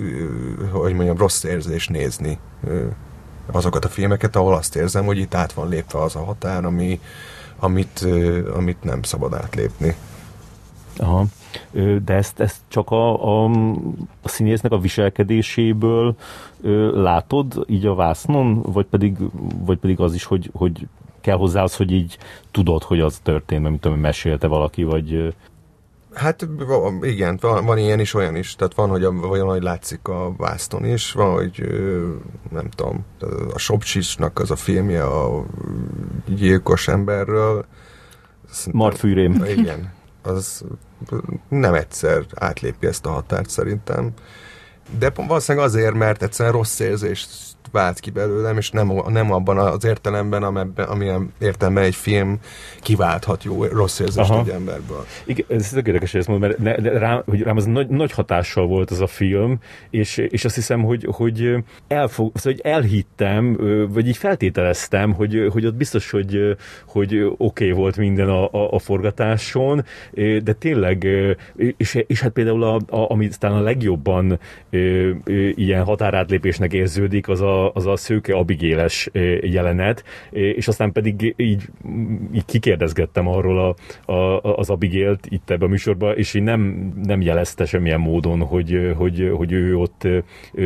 hogy mondjam, rossz érzés nézni azokat a filmeket, ahol azt érzem, hogy itt át van lépve az a határ, ami, amit, amit nem szabad átlépni. Aha. De ezt, ezt csak a, a, a színésznek a viselkedéséből látod így a vásznon, vagy pedig, vagy pedig az is, hogy, hogy kell hozzá az, hogy így tudod, hogy az történt, mert tudom, mesélte valaki, vagy... Hát igen, van, van ilyen is, olyan is. Tehát van, hogy, a, olyan, hogy látszik a vászton is, van, hogy nem tudom, a Sobcsisnak az a filmje a gyilkos emberről. Mart Fűrém. Igen, az nem egyszer átlépi ezt a határt szerintem. De valószínűleg azért, mert egyszerűen rossz érzést vált ki belőlem, és nem, nem abban az értelemben, amebben, amilyen értelemben egy film kiválthat jó, rossz érzést Aha. egy emberből. Igen, ez tök érdekes, hogy ezt mondom, mert ne, ne, rám, hogy rám az nagy, nagy hatással volt az a film, és, és azt hiszem, hogy, hogy, elfog, szóval, hogy elhittem, vagy így feltételeztem, hogy, hogy ott biztos, hogy, hogy oké okay volt minden a, a, a forgatáson, de tényleg, és, és hát például a, a, ami talán a legjobban ilyen határátlépésnek érződik, az az a szőke abigéles jelenet, és aztán pedig így, így kikérdezgettem arról a, a, az Abigélt itt ebben a műsorban, és így nem, nem jelezte semmilyen módon, hogy, hogy, hogy ő ott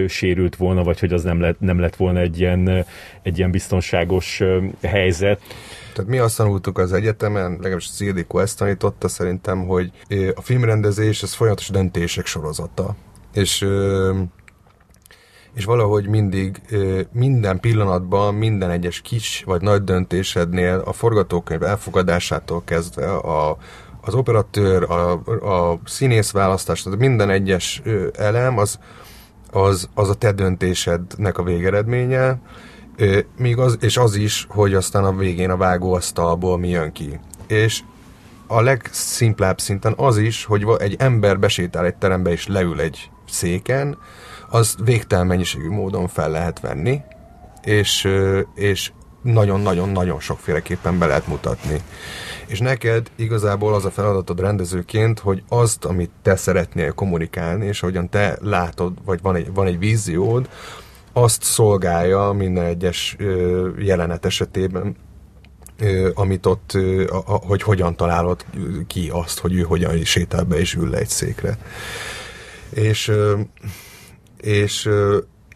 sérült volna, vagy hogy az nem lett, nem lett volna egy ilyen, egy ilyen biztonságos helyzet. Tehát mi azt tanultuk az egyetemen, legalábbis az Ildikó ezt tanította szerintem, hogy a filmrendezés az folyamatos döntések sorozata. És és valahogy mindig minden pillanatban, minden egyes kis vagy nagy döntésednél a forgatókönyv elfogadásától kezdve a, az operatőr, a, a színész választás, tehát minden egyes elem az, az, az a te döntésednek a végeredménye, míg az, és az is, hogy aztán a végén a vágóasztalból mi jön ki. És a legszimplább szinten az is, hogy egy ember besétál egy terembe és leül egy széken, az végtelen mennyiségű módon fel lehet venni, és, és nagyon-nagyon-nagyon sokféleképpen be lehet mutatni. És neked igazából az a feladatod rendezőként, hogy azt, amit te szeretnél kommunikálni, és ahogyan te látod, vagy van egy, van egy víziód, azt szolgálja minden egyes jelenet esetében, amit ott, hogy hogyan találod ki azt, hogy ő hogyan sétál be és ül le egy székre. És és,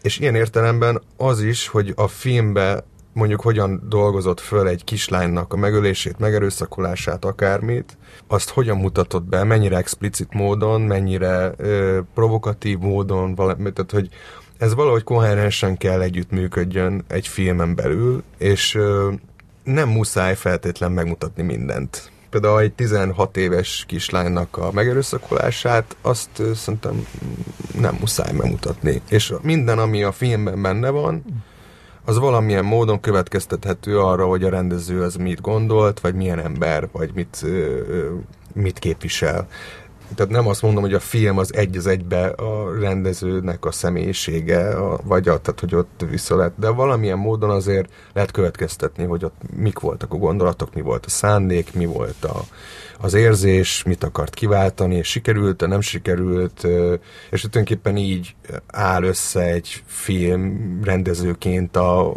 és ilyen értelemben az is, hogy a filmbe mondjuk hogyan dolgozott föl egy kislánynak a megölését, megerőszakolását, akármit, azt hogyan mutatott be, mennyire explicit módon, mennyire ö, provokatív módon, valami, tehát hogy ez valahogy koherensen kell együttműködjön egy filmen belül, és ö, nem muszáj feltétlen megmutatni mindent például egy 16 éves kislánynak a megerőszakolását, azt szerintem nem muszáj megmutatni. És minden, ami a filmben benne van, az valamilyen módon következtethető arra, hogy a rendező az mit gondolt, vagy milyen ember, vagy mit, mit képvisel. Tehát nem azt mondom, hogy a film az egy az egybe a rendezőnek a személyisége, a, vagy a, tehát, hogy ott vissza lehet, de valamilyen módon azért lehet következtetni, hogy ott mik voltak a gondolatok, mi volt a szándék, mi volt a, az érzés, mit akart kiváltani, és sikerült, nem sikerült, és tulajdonképpen így áll össze egy film rendezőként, a,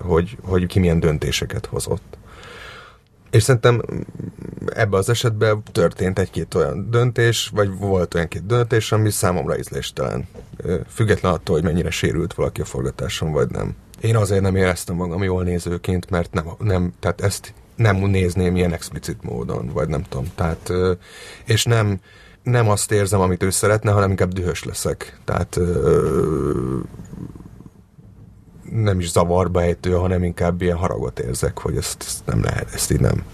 hogy, hogy ki milyen döntéseket hozott. És szerintem ebbe az esetben történt egy-két olyan döntés, vagy volt olyan két döntés, ami számomra ízléstelen. Független attól, hogy mennyire sérült valaki a forgatáson, vagy nem. Én azért nem éreztem magam jól nézőként, mert nem, nem tehát ezt nem nézném ilyen explicit módon, vagy nem tudom. Tehát, és nem, nem azt érzem, amit ő szeretne, hanem inkább dühös leszek. Tehát nem is zavarba ejtő, hanem inkább ilyen haragot érzek, hogy ezt, ezt nem lehet, ezt így nem.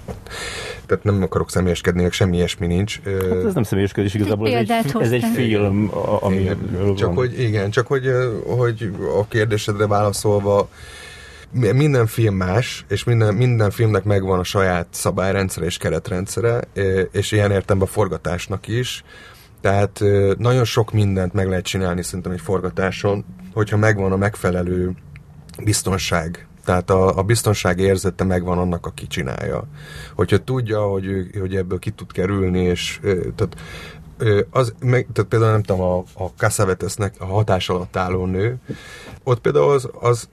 Tehát nem akarok személyeskedni, meg semmi ilyesmi nincs. Hát ez nem személyeskedés, igazából ez egy, ez egy film, ami igen, csak hogy, igen, csak hogy, hogy a kérdésedre válaszolva, minden film más, és minden, minden filmnek megvan a saját szabályrendszere és keretrendszere, és ilyen értem a forgatásnak is. Tehát nagyon sok mindent meg lehet csinálni szerintem egy forgatáson, hogyha megvan a megfelelő biztonság Tehát a, a biztonsági érzete megvan annak, aki csinálja. Hogyha tudja, hogy, hogy ebből ki tud kerülni, és tehát, az, meg, tehát például nem tudom, a, a Cassavetesnek a hatás alatt álló nő, ott például az, az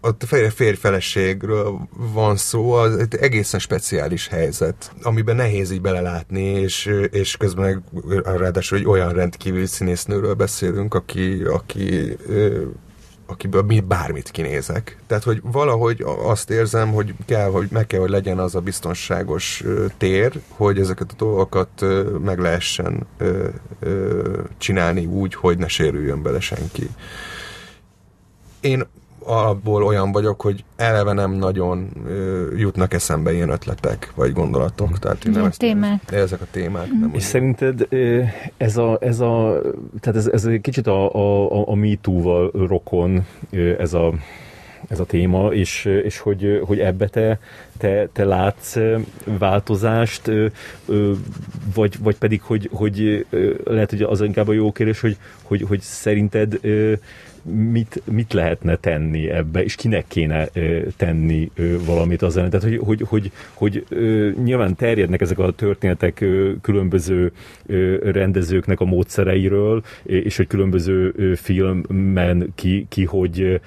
a férfeleségről van szó, az egy egészen speciális helyzet, amiben nehéz így belelátni, és, és közben ráadásul egy olyan rendkívül színésznőről beszélünk, aki, aki akiből mi bármit kinézek. Tehát, hogy valahogy azt érzem, hogy kell, hogy meg kell, hogy legyen az a biztonságos tér, hogy ezeket a dolgokat meg lehessen csinálni úgy, hogy ne sérüljön bele senki. Én abból olyan vagyok, hogy eleve nem nagyon ö, jutnak eszembe ilyen ötletek, vagy gondolatok. Mhm. Tehát én nem ezt, témák. Ezek a témák. Nem És szerinted ez a, ez a tehát ez, ez egy kicsit a, a, a MeToo-val rokon ez a, ez a téma, és, és hogy, hogy ebbe te, te, te látsz változást, vagy, vagy pedig, hogy, hogy lehet, hogy az inkább a jó kérdés, hogy, hogy, hogy szerinted mit, mit lehetne tenni ebbe, és kinek kéne tenni valamit az ellen. Tehát, hogy, hogy, hogy, hogy nyilván terjednek ezek a történetek különböző rendezőknek a módszereiről, és hogy különböző filmen ki, ki hogy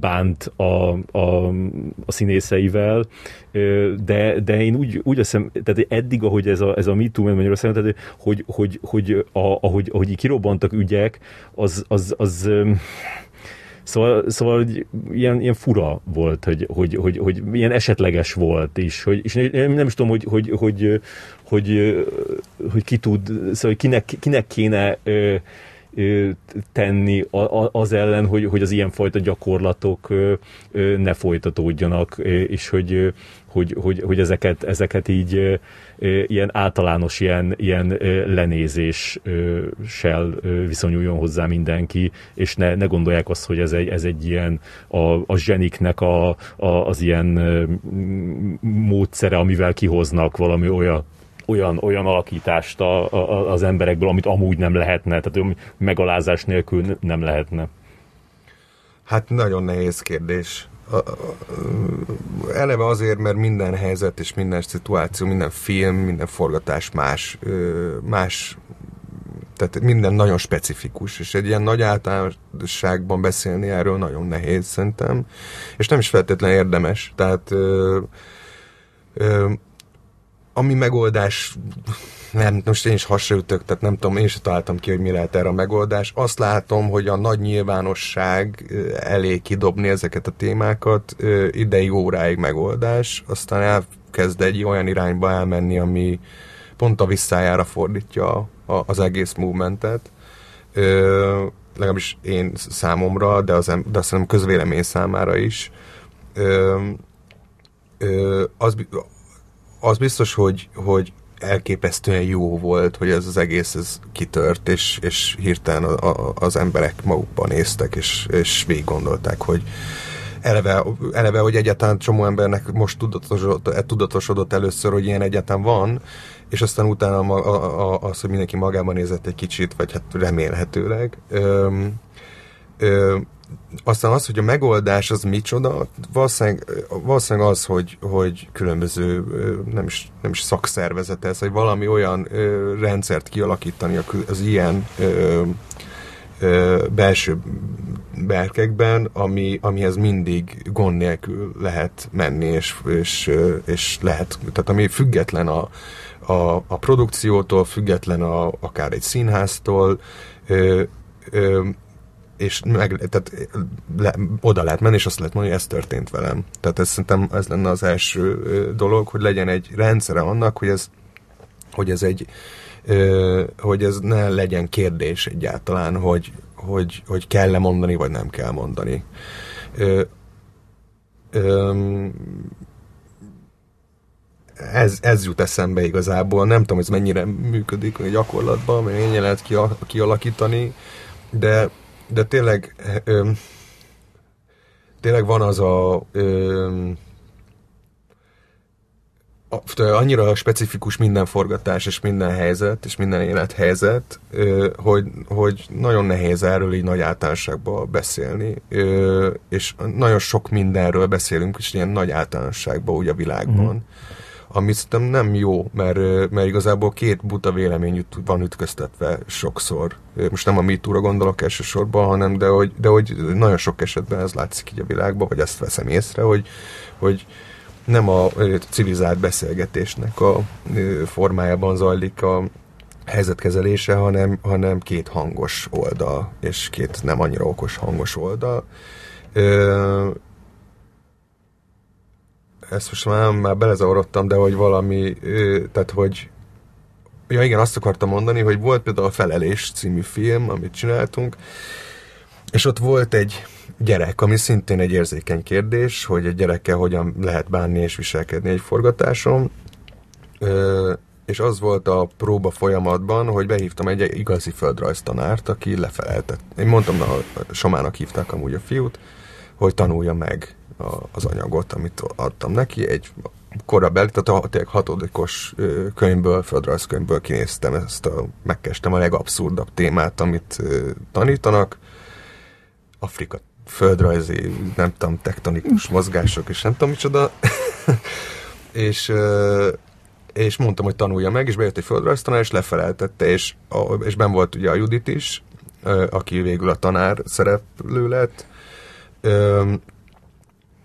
bánt a, a, a színészeivel, de, de én úgy, úgy hiszem, tehát eddig, ahogy ez a, ez a MeToo ment Magyarországon, tehát hogy, hogy, hogy a, ahogy, ahogy kirobbantak ügyek, az, az, az Szóval, szóval hogy ilyen, ilyen fura volt, hogy, hogy, hogy, hogy ilyen esetleges volt is. Hogy, és nem, is tudom, hogy, hogy, hogy, hogy, hogy ki tud, szóval kinek, kinek kéne tenni az ellen, hogy, hogy az ilyenfajta gyakorlatok ne folytatódjanak, és hogy, hogy, hogy, hogy ezeket, ezeket így ilyen általános ilyen, ilyen lenézéssel viszonyuljon hozzá mindenki, és ne, ne gondolják azt, hogy ez egy, ez egy ilyen a, a zseniknek a, a, az ilyen módszere, amivel kihoznak valami olyan olyan, olyan alakítást a, a, az emberekből, amit amúgy nem lehetne, tehát megalázás nélkül nem lehetne. Hát nagyon nehéz kérdés. Eleve azért, mert minden helyzet és minden szituáció, minden film, minden forgatás más, más tehát minden nagyon specifikus, és egy ilyen nagy általánosságban beszélni erről nagyon nehéz szerintem, és nem is feltétlenül érdemes. Tehát ö, ö, ami megoldás, nem, most én is hasraütök, tehát nem tudom, én sem találtam ki, hogy mi lehet erre a megoldás. Azt látom, hogy a nagy nyilvánosság elé kidobni ezeket a témákat, ideig, óráig megoldás, aztán elkezd egy olyan irányba elmenni, ami pont a visszájára fordítja az egész movementet. legalábbis én számomra, de, az, de azt hiszem közvélemény számára is. Ö, ö, az, az biztos, hogy, hogy elképesztően jó volt, hogy ez az egész ez kitört, és, és hirtelen a, a, az emberek magukban néztek, és, és végig gondolták, hogy eleve, eleve, hogy egyáltalán csomó embernek most tudatosodott, tudatosodott először, hogy ilyen egyáltalán van, és aztán utána a, a, a, az, hogy mindenki magában nézett egy kicsit, vagy hát remélhetőleg. Ö, ö, aztán az, hogy a megoldás az micsoda, valószínűleg, valószínűleg az, hogy, hogy különböző nem is, nem is szakszervezet ez, hogy valami olyan ö, rendszert kialakítani az ilyen ö, ö, belső berkekben, ami, amihez mindig gond nélkül lehet menni, és, és, és lehet, tehát ami független a, a, a produkciótól, független a, akár egy színháztól, ö, ö, és meg, tehát le, oda lehet menni, és azt lehet mondani, hogy ez történt velem. Tehát ez szerintem ez lenne az első dolog, hogy legyen egy rendszere annak, hogy ez, hogy ez egy hogy ez ne legyen kérdés egyáltalán, hogy, hogy, hogy kell-e mondani, vagy nem kell mondani. ez, ez jut eszembe igazából. Nem tudom, ez mennyire működik a gyakorlatban, mennyire lehet kialakítani, de de tényleg ö, tényleg van az a ö, annyira specifikus minden forgatás és minden helyzet, és minden élethelyzet, hogy, hogy nagyon nehéz erről így nagy általánosságban beszélni, és nagyon sok mindenről beszélünk, és ilyen nagy általánosságban úgy a világban. Mm ami szerintem nem jó, mert, mert igazából két buta vélemény van ütköztetve sokszor. Most nem a MeToo-ra gondolok elsősorban, hanem de hogy, de hogy nagyon sok esetben ez látszik így a világban, vagy ezt veszem észre, hogy, hogy nem a civilizált beszélgetésnek a formájában zajlik a helyzetkezelése, hanem, hanem két hangos oldal, és két nem annyira okos hangos oldal. Ezt most már, már belezavarodtam, de hogy valami, tehát hogy ja igen, azt akartam mondani, hogy volt például a Felelés című film, amit csináltunk, és ott volt egy gyerek, ami szintén egy érzékeny kérdés, hogy egy gyerekkel hogyan lehet bánni és viselkedni egy forgatáson. Ö, és az volt a próba folyamatban, hogy behívtam egy igazi földrajztanárt, aki lefeleltett. Én mondtam, a Somának hívták amúgy a fiút, hogy tanulja meg az anyagot, amit adtam neki. Egy korabeli, tehát a tényleg hatodikos könyvből, földrajzkönyvből kinéztem ezt a, megkestem a legabszurdabb témát, amit tanítanak. Afrika földrajzi, nem tudom, tektonikus mozgások, és nem tudom micsoda. <laughs> és, és mondtam, hogy tanulja meg, és bejött egy földrajztanár, és lefeleltette, és, és ben volt ugye a Judit is, aki végül a tanár szereplő lett,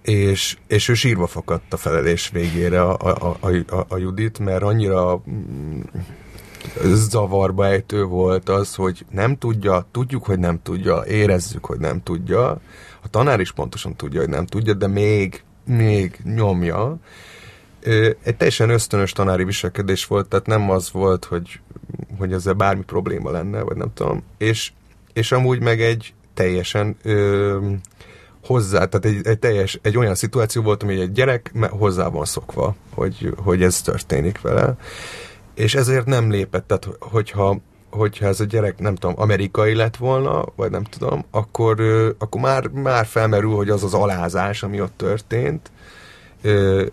és, és ő sírva fakadt a felelés végére a, a, a, a, Judit, mert annyira mm, zavarba ejtő volt az, hogy nem tudja, tudjuk, hogy nem tudja, érezzük, hogy nem tudja, a tanár is pontosan tudja, hogy nem tudja, de még, még nyomja. Egy teljesen ösztönös tanári viselkedés volt, tehát nem az volt, hogy, hogy ezzel bármi probléma lenne, vagy nem tudom. És, és amúgy meg egy teljesen hozzá, tehát egy, egy, teljes, egy olyan szituáció volt, ami egy gyerek hozzá van szokva, hogy, hogy ez történik vele. És ezért nem lépett, tehát hogyha, hogyha ez a gyerek, nem tudom, amerikai lett volna, vagy nem tudom, akkor, akkor már, már felmerül, hogy az az alázás, ami ott történt,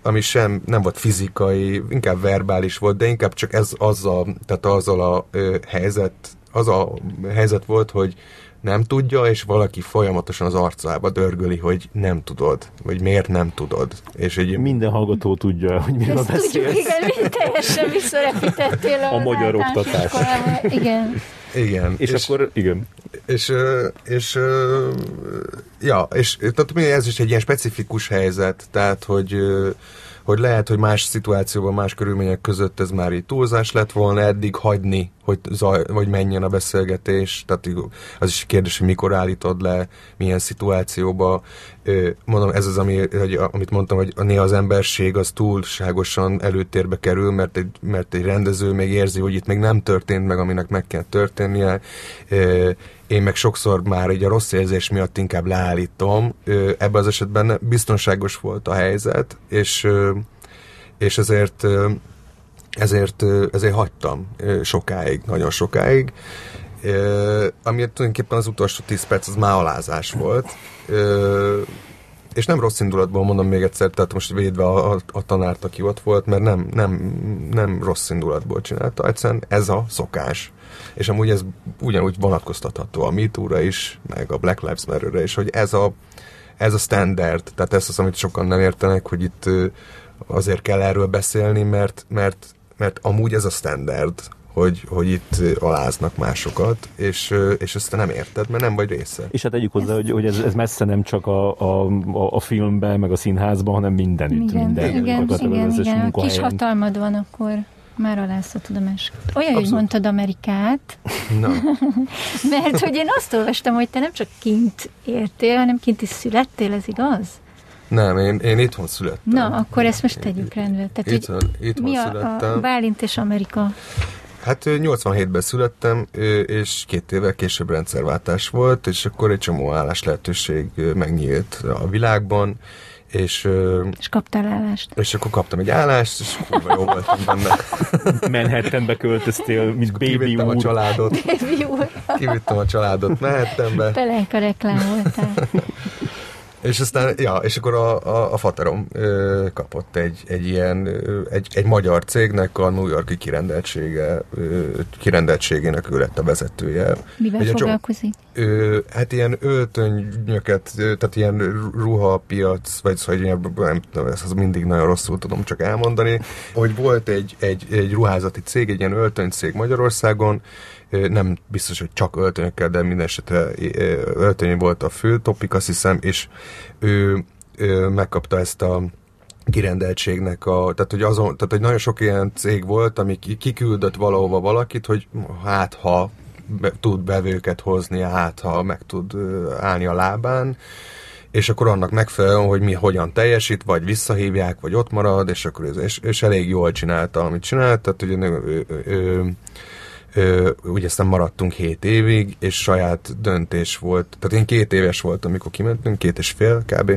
ami sem nem volt fizikai, inkább verbális volt, de inkább csak ez azzal, tehát azzal a helyzet, az a helyzet volt, hogy nem tudja, és valaki folyamatosan az arcába dörgöli, hogy nem tudod, vagy miért nem tudod. És egy... Minden hallgató tudja, hogy miről beszélsz. Tudjuk, igen, teljesen visszarepítettél a, a magyar oktatás. Igen. Igen. És, és akkor, igen. És, és, ja, és tehát ez is egy ilyen specifikus helyzet, tehát, hogy hogy lehet, hogy más szituációban, más körülmények között ez már így túlzás lett volna eddig hagyni, hogy, zaj, hogy menjen a beszélgetés. Tehát az is kérdés, hogy mikor állítod le, milyen szituációba. Mondom, ez az, ami, hogy, amit mondtam, hogy néha az emberség az túlságosan előtérbe kerül, mert egy, mert egy rendező még érzi, hogy itt még nem történt meg, aminek meg kell történnie én meg sokszor már egy a rossz érzés miatt inkább leállítom. Ebben az esetben biztonságos volt a helyzet, és, és ezért, ezért, ezért hagytam sokáig, nagyon sokáig. Ami tulajdonképpen az utolsó 10 perc az már alázás volt. És nem rossz indulatból mondom még egyszer, tehát most védve a, a, a tanárt, aki ott volt, mert nem, nem, nem rossz indulatból csinálta. Egyszerűen ez a szokás és amúgy ez ugyanúgy vonatkoztatható a MeToo-ra is, meg a Black Lives Matter-re is, hogy ez a, ez a standard, tehát ez az, amit sokan nem értenek, hogy itt azért kell erről beszélni, mert, mert, mert amúgy ez a standard, hogy, hogy itt aláznak másokat, és, és ezt te nem érted, mert nem vagy része. És hát tegyük hozzá, hogy, hogy ez, ez messze nem csak a, a, a filmben, meg a színházban, hanem mindenütt. Igen, minden, igen, igen, igen. kis hatalmad van, akkor már alázhatod a másikat. Olyan, Abszolút. hogy mondtad Amerikát, no. <laughs> mert hogy én azt olvastam, hogy te nem csak kint értél, hanem kint is születtél, ez igaz? Nem, én, én itthon születtem. Na, akkor ezt most tegyük rendbe. Tehát, itthon, itthon mi születtem. a Bálint és Amerika? Hát 87-ben születtem, és két évvel később rendszerváltás volt, és akkor egy csomó állás lehetőség megnyílt a világban, és, és kaptál állást. És akkor kaptam egy állást, és kurva jó voltam benne. Manhattanbe költöztél, mint baby úr. a családot. Baby úr. Kivittem a családot Manhattanbe. Pelenka reklám voltál. És aztán, ja, és akkor a, a, a Faterom ö, kapott egy, egy ilyen, ö, egy, egy magyar cégnek a New Yorki kirendeltsége, ö, kirendeltségének ő lett a vezetője. Mivel Ugye, foglalkozik? Ö, hát ilyen öltönyöket, ö, tehát ilyen ruhapiac, vagy szóval ilyen, nem tudom, ezt mindig nagyon rosszul tudom csak elmondani, hogy volt egy, egy, egy ruházati cég, egy ilyen öltönycég Magyarországon, nem biztos, hogy csak öltönyökkel, de minden esetre öltöny volt a fő topik, azt hiszem, és ő, megkapta ezt a kirendeltségnek a, tehát hogy, azon, tehát hogy nagyon sok ilyen cég volt, ami kiküldött valahova valakit, hogy hát ha be, tud bevőket hozni, hát ha meg tud állni a lábán, és akkor annak megfelelően, hogy mi hogyan teljesít, vagy visszahívják, vagy ott marad, és akkor ez, és, és elég jól csinálta, amit csinált, tehát ugye ő, ő, ő, Ö, ugye aztán maradtunk 7 évig, és saját döntés volt. Tehát én két éves voltam, amikor kimentünk, két és fél kb.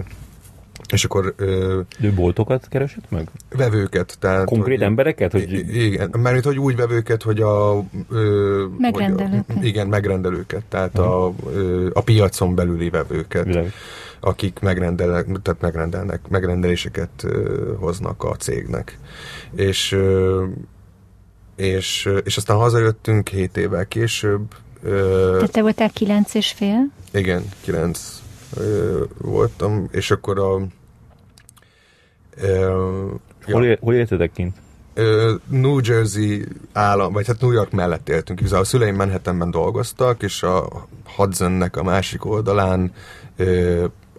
És akkor... Ö, De boltokat keresett meg? Vevőket. Tehát, Konkrét hogy, embereket? Hogy... Igen, mert hogy úgy vevőket, hogy a... Ö, megrendelőket. Hogy a, igen, megrendelőket. Tehát a, ö, a piacon belüli vevőket. Világ. akik megrendelnek, tehát megrendelnek, megrendeléseket ö, hoznak a cégnek. És ö, és, és aztán hazajöttünk 7 évvel később. Tehát te voltál kilenc és fél? Igen, kilenc voltam, és akkor a... hol, ja. hol éltetek kint? New Jersey állam, vagy hát New York mellett éltünk. Igazából a szüleim Manhattanben dolgoztak, és a Hudsonnek a másik oldalán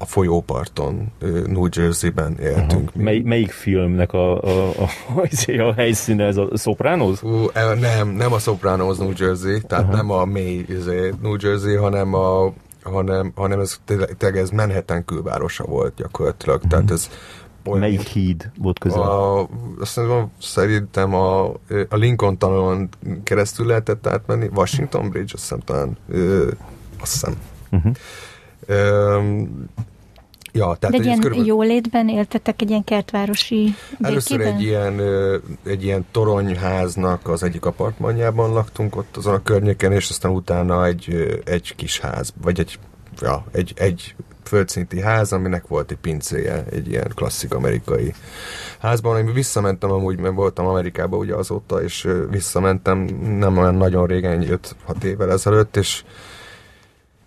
a folyóparton, New Jersey-ben éltünk. Uh-huh. Mely, melyik filmnek a, a, a, a, a helyszíne, ez a Sopranos? Uh, nem, nem a Sopranos New Jersey, tehát uh-huh. nem a mély izé, New Jersey, hanem a hanem, hanem ez tényleg ez Manhattan külvárosa volt gyakorlatilag, uh-huh. tehát ez olyan, Melyik híd volt közel? A, azt mondom, szerintem a, a Lincoln tanulon keresztül lehetett átmenni, Washington Bridge, azt hiszem talán, ö, azt hiszem. Uh-huh. Ja, tehát De egy ilyen körülbelül... jólétben éltetek egy ilyen kertvárosi Először egy ilyen, egy ilyen toronyháznak az egyik apartmanjában laktunk ott azon a környéken, és aztán utána egy, egy kis ház, vagy egy, ja, egy, egy földszinti ház, aminek volt egy pincéje, egy ilyen klasszik amerikai házban, amiben visszamentem amúgy, mert voltam Amerikában ugye azóta, és visszamentem nem olyan nagyon régen, 5-6 évvel ezelőtt, és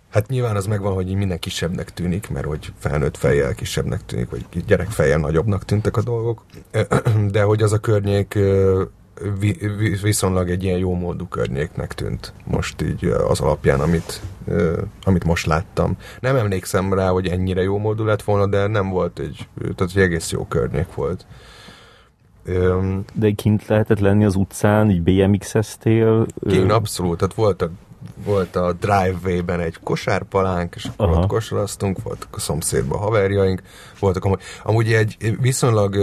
Hát nyilván az megvan, hogy minden kisebbnek tűnik, mert hogy felnőtt fejjel kisebbnek tűnik, vagy gyerek fejjel nagyobbnak tűntek a dolgok, <clears throat> de hogy az a környék viszonylag egy ilyen jó módú környéknek tűnt most így az alapján, amit, amit most láttam. Nem emlékszem rá, hogy ennyire jó módú lett volna, de nem volt egy, tehát egy egész jó környék volt. De kint lehetett lenni az utcán, így BMX-eztél? Kint abszolút, tehát voltak volt a driveway-ben egy kosárpalánk, és akkor Aha. ott kosaraztunk, voltak a szomszédban haverjaink, voltak amúgy, amúgy egy viszonylag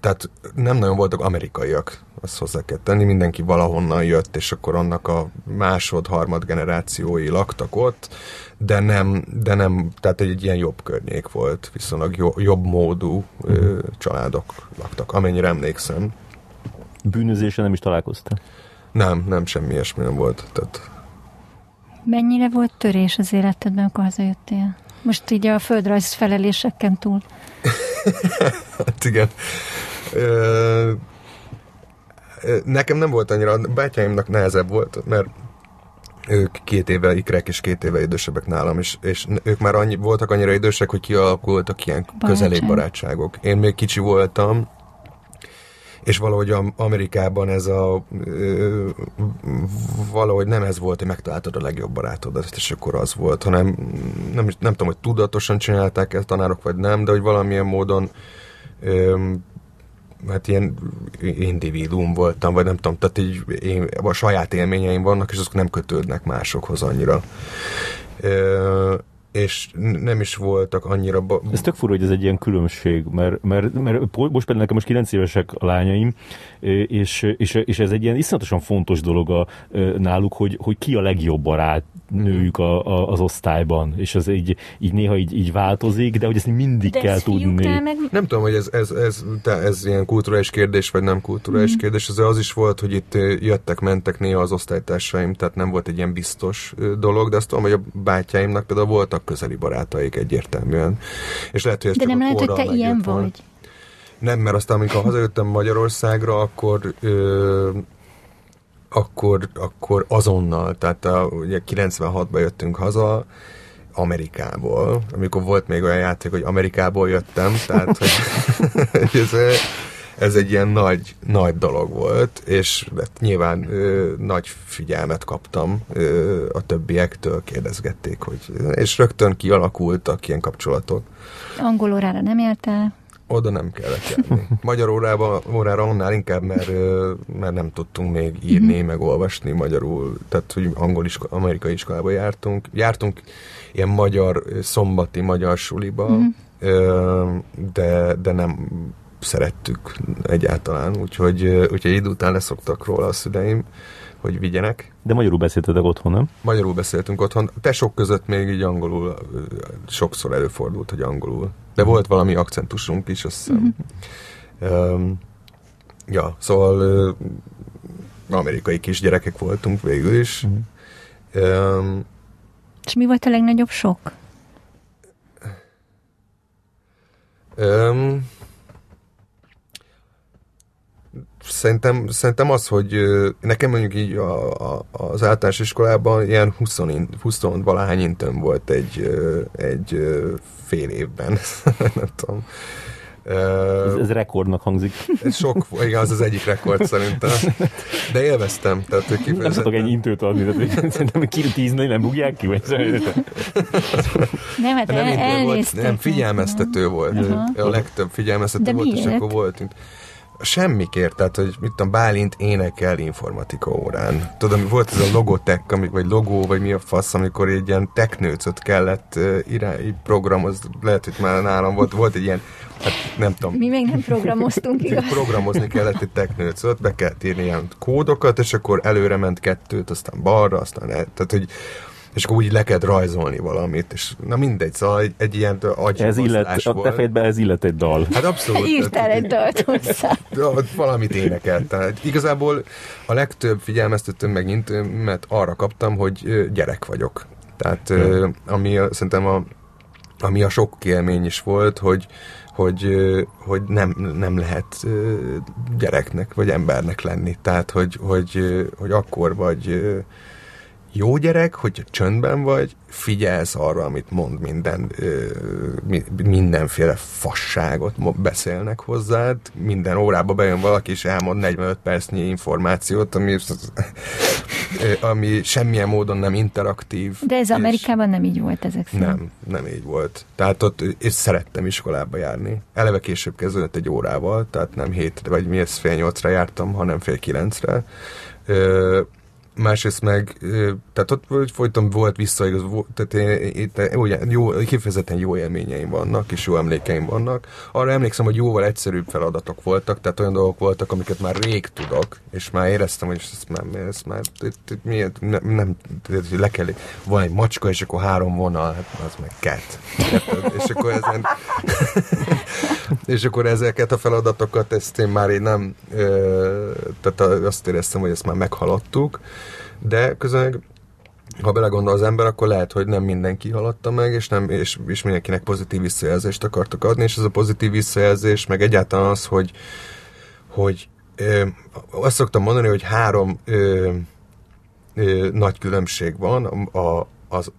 tehát nem nagyon voltak amerikaiak, azt hozzá kell tenni, mindenki valahonnan jött, és akkor annak a másod, harmad generációi laktak ott, de nem, de nem tehát egy ilyen jobb környék volt, viszonylag jobb módú ö, családok laktak, amennyire emlékszem. Bűnözése nem is találkoztál? Nem, nem, semmi ilyesmi nem volt. Tehát... Mennyire volt törés az életedben, amikor hazajöttél? Most így a földrajz feleléseken túl. <laughs> hát igen. Ö, nekem nem volt annyira, bátyáimnak nehezebb volt, mert ők két éve ikrek és két éve idősebbek nálam, és, és ők már annyi, voltak annyira idősek, hogy kialakultak ilyen közelék barátságok. Én még kicsi voltam, és valahogy Amerikában ez a valahogy nem ez volt, hogy megtaláltad a legjobb barátodat, és akkor az volt, hanem nem, nem tudom, hogy tudatosan csinálták ezt tanárok, vagy nem, de hogy valamilyen módon hát ilyen individuum voltam, vagy nem tudom, tehát így én, a saját élményeim vannak, és azok nem kötődnek másokhoz annyira. Ö, és nem is voltak annyira... Ba- ez tök fura, hogy ez egy ilyen különbség, mert, mert, mert most például nekem most 9 évesek a lányaim, és, és, és ez egy ilyen iszonyatosan fontos dolog a, náluk, hogy, hogy ki a legjobb barát nőjük a, a, az osztályban, és ez így, így néha így, így változik, de hogy ezt mindig de kell tudni. Meg... Nem tudom, hogy ez, ez, ez, ez, ez ilyen kulturális kérdés, vagy nem kulturális mm. kérdés, az az is volt, hogy itt jöttek, mentek néha az osztálytársaim, tehát nem volt egy ilyen biztos dolog, de azt tudom, hogy a bátyáimnak például voltak közeli barátaik egyértelműen. És lehet, hogy ez De csak nem a lehet, hogy te ilyen megjött volna. Nem, mert aztán amikor hazajöttem Magyarországra, akkor ö, akkor, akkor azonnal, tehát a, ugye 96-ban jöttünk haza, Amerikából, amikor volt még olyan játék, hogy Amerikából jöttem, tehát hogy, hogy <laughs> <laughs> ez, ez egy ilyen nagy, nagy dolog volt, és hát nyilván ö, nagy figyelmet kaptam ö, a többiektől, kérdezgették, hogy, és rögtön kialakultak ilyen kapcsolatok. Angol órára nem érte. Oda nem kellett járni. <laughs> Magyar órába, órára annál inkább, mert, mert nem tudtunk még írni, mm-hmm. meg olvasni magyarul. Tehát, hogy angol isko- amerikai iskolába jártunk. Jártunk ilyen magyar, szombati magyar suliba, mm-hmm. ö, de, de nem szerettük egyáltalán. Úgyhogy, úgyhogy idő után leszoktak róla a szüleim, hogy vigyenek. De magyarul beszéltetek otthon, nem? Magyarul beszéltünk otthon. Tesók között még így angolul sokszor előfordult, hogy angolul. De volt valami akcentusunk is, azt hiszem. Um, ja, szóval ö, amerikai kisgyerekek voltunk végül is. Um, És mi volt a legnagyobb sok? um, Szerintem, szerintem az, hogy nekem mondjuk így a, a, az általános iskolában ilyen 20, in- 20 valahány intőm volt egy, egy fél évben. <laughs> Nem tudom. Ez, ez rekordnak hangzik. ez sok, igen, az az egyik rekord szerintem. De élveztem. Tehát, hogy Nem kifejezetten- tudok ennyi intőt adni, tehát hogy szerintem ki tízni nem bugják ki, vagy Nem, hát nem, el, volt, nem, figyelmeztető volt. Aha. A legtöbb figyelmeztető De volt, és miért? akkor volt. Semmikért, tehát, hogy mit tudom, Bálint énekel informatika órán. Tudom, volt ez a logotek, vagy logó, vagy mi a fasz, amikor egy ilyen teknőcöt kellett uh, irány, programozni, lehet, hogy már nálam volt, volt egy ilyen, hát nem tudom, Mi még nem programoztunk, igaz? programozni kellett egy teknőcöt, be kellett írni ilyen kódokat, és akkor előre ment kettőt, aztán balra, aztán el, tehát, hogy és akkor úgy le kellett rajzolni valamit, és na mindegy, szóval egy, egy ilyen agy Ez illet, a te volt. fejedben ez illet egy dal. Hát abszolút. Írtál egy dalt hozzá. valamit énekeltem. Igazából a legtöbb figyelmeztetőm meg intőmet arra kaptam, hogy gyerek vagyok. Tehát ö, ami szerintem a, ami a sok élmény is volt, hogy, hogy, hogy nem, nem lehet gyereknek vagy embernek lenni. Tehát, hogy, hogy, hogy akkor vagy jó gyerek, hogy csöndben vagy, figyelsz arra, amit mond minden, mindenféle fasságot beszélnek hozzád, minden órába bejön valaki, és elmond 45 percnyi információt, ami, ami semmilyen módon nem interaktív. De ez Amerikában nem így volt ezek szerint. nem, nem így volt. Tehát ott, és szerettem iskolába járni. Eleve később kezdődött egy órával, tehát nem hétre, vagy mi ez fél nyolcra jártam, hanem fél kilencre. Másrészt meg, tehát ott folyton volt visszaigaz, volt, tehát én, ugye, jó, kifejezetten jó élményeim vannak, és jó emlékeim vannak. Arra emlékszem, hogy jóval egyszerűbb feladatok voltak, tehát olyan dolgok voltak, amiket már rég tudok, és már éreztem, hogy ezt már, ezt már miért, nem, nem, le kell, van egy macska, és akkor három vonal, hát az meg. Érted? És akkor ezen, <laughs> és akkor ezeket a feladatokat, ezt én már én nem, tehát azt éreztem, hogy ezt már meghaladtuk, de közben ha belegondol az ember, akkor lehet, hogy nem mindenki haladta meg, és, nem, és, és mindenkinek pozitív visszajelzést akartak adni, és ez a pozitív visszajelzés, meg egyáltalán az, hogy, hogy ö, azt szoktam mondani, hogy három ö, ö, nagy különbség van. A, a, az,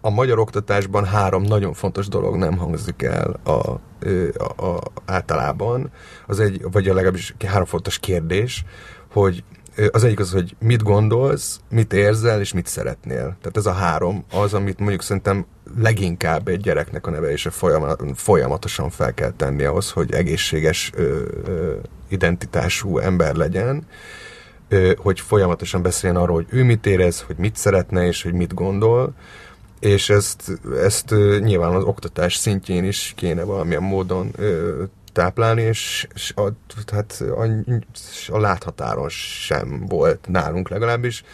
a magyar oktatásban három nagyon fontos dolog nem hangzik el a, a, a, általában. Az egy, vagy legalábbis három fontos kérdés, hogy az egyik az, hogy mit gondolsz, mit érzel, és mit szeretnél. Tehát ez a három az, amit mondjuk szerintem leginkább egy gyereknek a nevelése folyama- folyamatosan fel kell tenni ahhoz, hogy egészséges ö, ö, identitású ember legyen, ö, hogy folyamatosan beszéljen arról, hogy ő mit érez, hogy mit szeretne, és hogy mit gondol, és ezt, ezt ö, nyilván az oktatás szintjén is kéne valamilyen módon ö, táplálni, és, és a, hát a, a láthatáron sem volt nálunk legalábbis.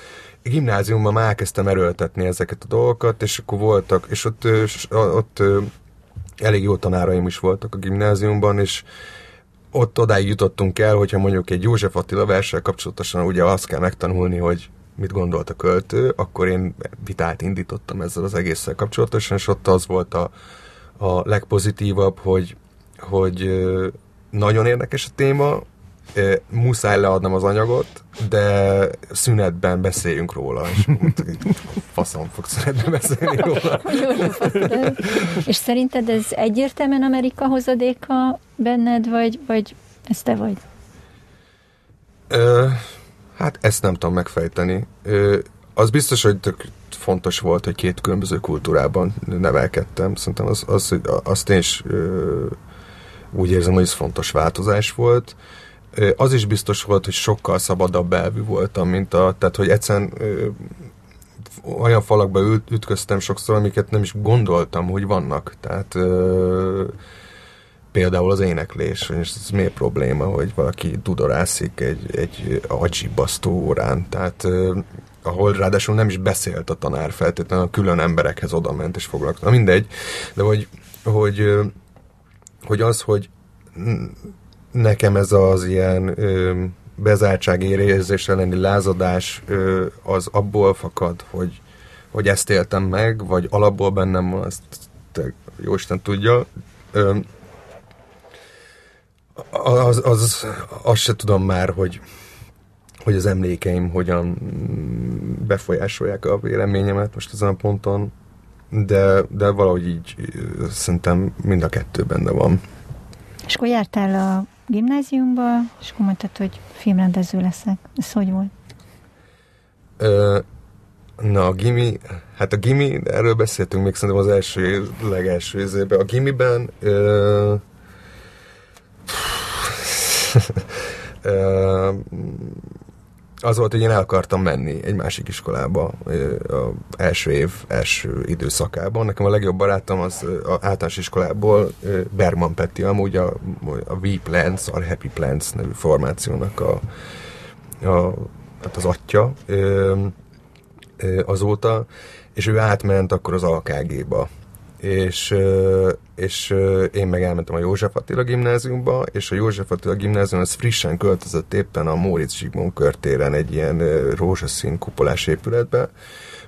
Gimnáziumban már elkezdtem erőltetni ezeket a dolgokat, és akkor voltak, és ott, a- ott ö, elég jó tanáraim is voltak a gimnáziumban, és ott odáig jutottunk el, hogyha mondjuk egy József Attila versel kapcsolatosan ugye azt kell megtanulni, hogy mit gondolt a költő, akkor én vitát indítottam ezzel az egésszel kapcsolatosan, és ott az volt a, a legpozitívabb, hogy, hogy nagyon érdekes a téma, muszáj leadnom az anyagot, de szünetben beszéljünk róla. És mondtuk, hogy faszom fog szünetben beszélni róla. <laughs> és szerinted ez egyértelműen Amerika hozadéka benned, vagy, vagy ez te vagy? Ö, hát ezt nem tudom megfejteni. Ö, az biztos, hogy tök fontos volt, hogy két különböző kultúrában nevelkedtem. Szerintem az, az, azt én is ö, úgy érzem, hogy ez fontos változás volt. Az is biztos volt, hogy sokkal szabadabb elvű voltam, mint a, tehát hogy egyszerűen olyan falakba ült, ütköztem sokszor, amiket nem is gondoltam, hogy vannak. Tehát ö, például az éneklés, és ez miért probléma, hogy valaki dudorászik egy, egy agybasztó órán, tehát ö, ahol ráadásul nem is beszélt a tanár feltétlenül, a külön emberekhez oda ment és foglalkozott. Mindegy, de hogy, hogy, hogy az, hogy nekem ez az ilyen ö, bezártság érzés elleni lázadás ö, az abból fakad, hogy, hogy ezt éltem meg, vagy alapból bennem van, azt te, jó Isten tudja. Ö, az, az, azt se tudom már, hogy, hogy az emlékeim hogyan befolyásolják a véleményemet most ezen a ponton, de, de valahogy így szerintem mind a kettő benne van. És akkor jártál a gimnáziumba, és akkor mondtad, hogy filmrendező leszek. Ez hogy volt? Ö, na, a gimi, hát a gimi, erről beszéltünk még szerintem az első, legelső évben. A gimiben ö, <laughs> ö, az volt, hogy én el akartam menni egy másik iskolába a első év, első időszakában. Nekem a legjobb barátom az a általános iskolából Bergman Petti, amúgy a, a V-Plants, a Happy Plants nevű formációnak a, a, hát az atya azóta, és ő átment akkor az AKG-ba és, és én meg elmentem a József Attila gimnáziumba, és a József Attila gimnázium az frissen költözött éppen a Móricz Zsigmond körtéren egy ilyen rózsaszín kupolás épületbe,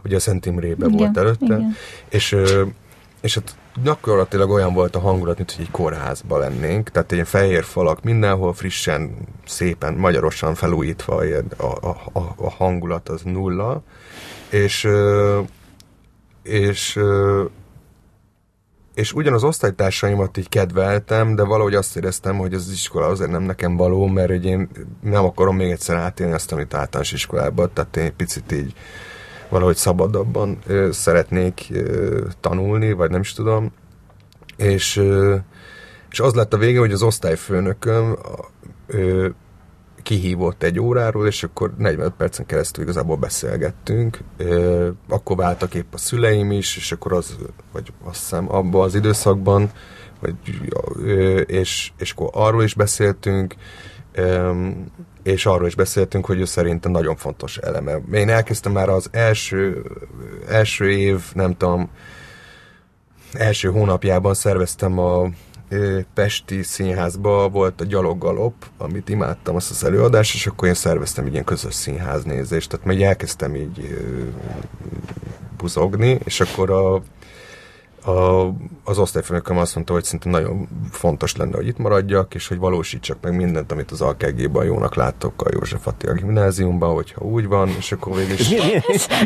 ugye a Szent Imrébe igen, volt előtte, igen. és és hát gyakorlatilag olyan volt a hangulat, mint hogy egy kórházba lennénk, tehát ilyen fehér falak mindenhol, frissen, szépen, magyarosan felújítva, a, a, a, a hangulat az nulla, és és és ugyanaz osztálytársaimat így kedveltem, de valahogy azt éreztem, hogy az iskola azért nem nekem való, mert hogy én nem akarom még egyszer átélni azt, amit általános iskolában, tehát én picit így valahogy szabadabban ö, szeretnék ö, tanulni, vagy nem is tudom. És, ö, és az lett a vége, hogy az osztályfőnököm ö, kihívott egy óráról, és akkor 45 percen keresztül igazából beszélgettünk. Akkor váltak épp a szüleim is, és akkor az, vagy azt hiszem abban az időszakban, vagy, és, és akkor arról is beszéltünk, és arról is beszéltünk, hogy ő szerintem nagyon fontos eleme. Én elkezdtem már az első, első év, nem tudom, első hónapjában szerveztem a Pesti színházba volt a gyaloggalop, amit imádtam azt az előadást, és akkor én szerveztem egy ilyen közös színháznézést, tehát meg elkezdtem így buzogni, és akkor a a, az osztályfőnököm azt mondta, hogy szerintem nagyon fontos lenne, hogy itt maradjak, és hogy valósítsak meg mindent, amit az AKG-ban jónak látok a József Attila gimnáziumban, hogyha úgy van, és akkor végül is...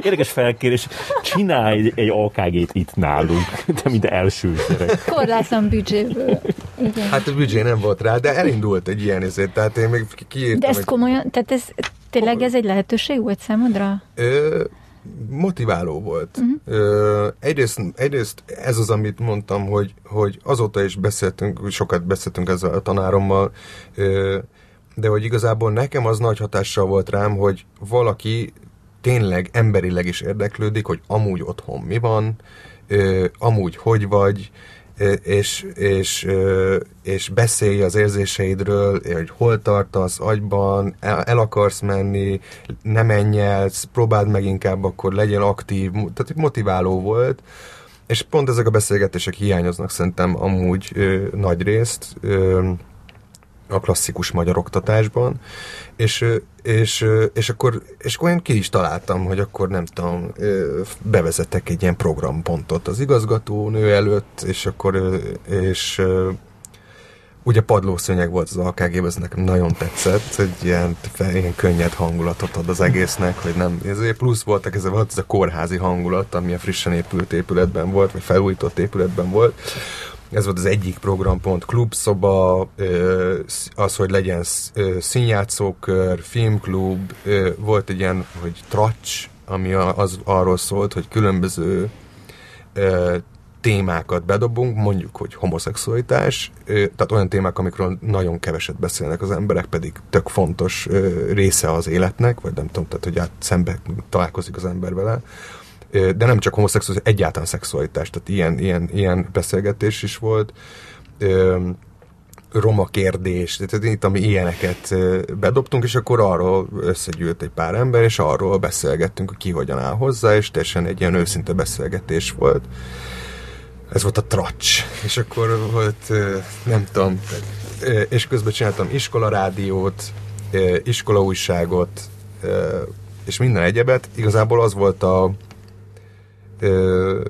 Érdekes felkérés, csinálj egy, egy AKG-t itt nálunk, de mint első gyerek. Korlátlan büdzséből. Igen. Hát a büdzsé nem volt rá, de elindult egy ilyen ezért, tehát én még kiírtam. De ezt egy... komolyan, tehát ez tényleg ez egy lehetőség volt számodra? Ö, motiváló volt. Uh-huh. Ö, egyrészt, egyrészt ez az, amit mondtam, hogy, hogy azóta is beszéltünk, sokat beszéltünk ezzel a tanárommal, ö, de hogy igazából nekem az nagy hatással volt rám, hogy valaki tényleg emberileg is érdeklődik, hogy amúgy otthon mi van, ö, amúgy hogy vagy, és, és, és beszélj az érzéseidről, hogy hol tartasz agyban, el, el akarsz menni, ne menj próbáld meg inkább, akkor legyen aktív, tehát motiváló volt, és pont ezek a beszélgetések hiányoznak szerintem amúgy ö, nagy részt, ö, a klasszikus magyar oktatásban, és, és, és, akkor, és akkor én ki is találtam, hogy akkor nem tudom, bevezetek egy ilyen programpontot az igazgatónő előtt, és akkor és ugye padlószőnyeg volt az AKG, ez nekem nagyon tetszett, hogy ilyen, ilyen könnyed hangulatot ad az egésznek, hogy nem, ez plusz voltak, ez volt ez a kórházi hangulat, ami a frissen épült épületben volt, vagy felújított épületben volt, ez volt az egyik programpont, klubszoba, az, hogy legyen színjátszókör, filmklub, volt egy ilyen, hogy tracs, ami az arról szólt, hogy különböző témákat bedobunk, mondjuk, hogy homoszexualitás, tehát olyan témák, amikről nagyon keveset beszélnek az emberek, pedig tök fontos része az életnek, vagy nem tudom, tehát hogy át szembe találkozik az ember vele de nem csak homoszexuális, egyáltalán szexualitás, tehát ilyen, ilyen, ilyen beszélgetés is volt. Roma kérdés, tehát itt ami ilyeneket bedobtunk, és akkor arról összegyűlt egy pár ember, és arról beszélgettünk, hogy ki hogyan áll hozzá, és teljesen egy ilyen őszinte beszélgetés volt. Ez volt a tracs, és akkor volt, nem tudom, és közben csináltam iskolarádiót, iskolaújságot, és minden egyebet. Igazából az volt a, ö,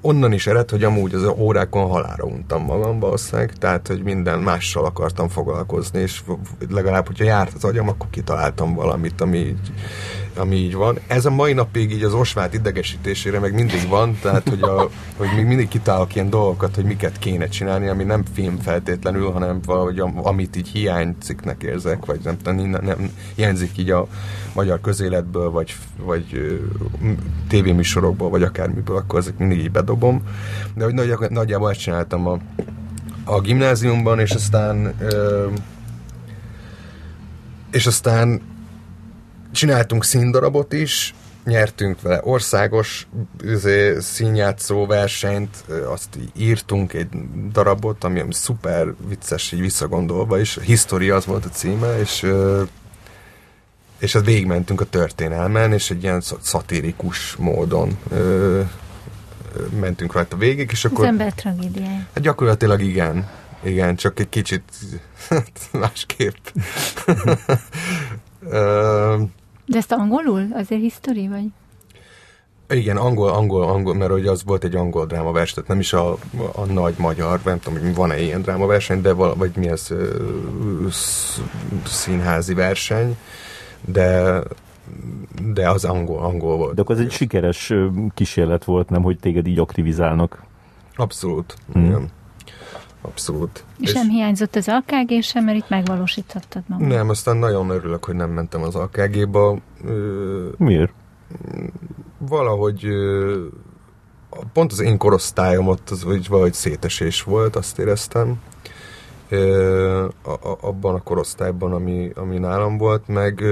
onnan is ered, hogy amúgy az órákon halára untam magam valószínűleg, tehát, hogy minden mással akartam foglalkozni, és legalább, hogyha járt az agyam, akkor kitaláltam valamit, ami így, ami így van. Ez a mai napig így az osvát idegesítésére meg mindig van, tehát, hogy, a, <laughs> hogy még mindig kitálok ilyen dolgokat, hogy miket kéne csinálni, ami nem film feltétlenül, hanem valahogy amit így hiányciknek érzek, vagy nem, nem, nem hiányzik így a magyar közéletből, vagy, vagy tévéműsorokból, vagy akármiből, akkor ezek mindig így bedobom. De hogy nagy, nagyjából ezt csináltam a, a gimnáziumban, és aztán ö, és aztán csináltunk színdarabot is, nyertünk vele országos izé, színjátszó versenyt, azt írtunk egy darabot, ami szuper vicces, így visszagondolva, és History az volt a címe, és és az végigmentünk a történelmen, és egy ilyen szatirikus módon ö, mentünk rajta végig, és akkor... Az ember tragédiája. Hát gyakorlatilag igen. Igen, csak egy kicsit <laughs> másképp. <laughs> De ezt angolul? Azért history vagy? Igen, angol, angol, angol, mert hogy az volt egy angol drámavers, tehát nem is a, a nagy magyar, nem tudom, hogy van-e ilyen drámaverseny, de val, vagy mi ez színházi verseny, de de az angol, angol volt. De akkor ez egy sikeres kísérlet volt, nem, hogy téged így aktivizálnak? Abszolút, hmm. igen. Abszolút. És, és nem hiányzott az AKG sem, mert itt megvalósíthattad magad. Nem, aztán nagyon örülök, hogy nem mentem az AKG-ba. Miért? Valahogy pont az én korosztályom ott az, hogy valahogy szétesés volt, azt éreztem abban a korosztályban, ami, ami nálam volt, meg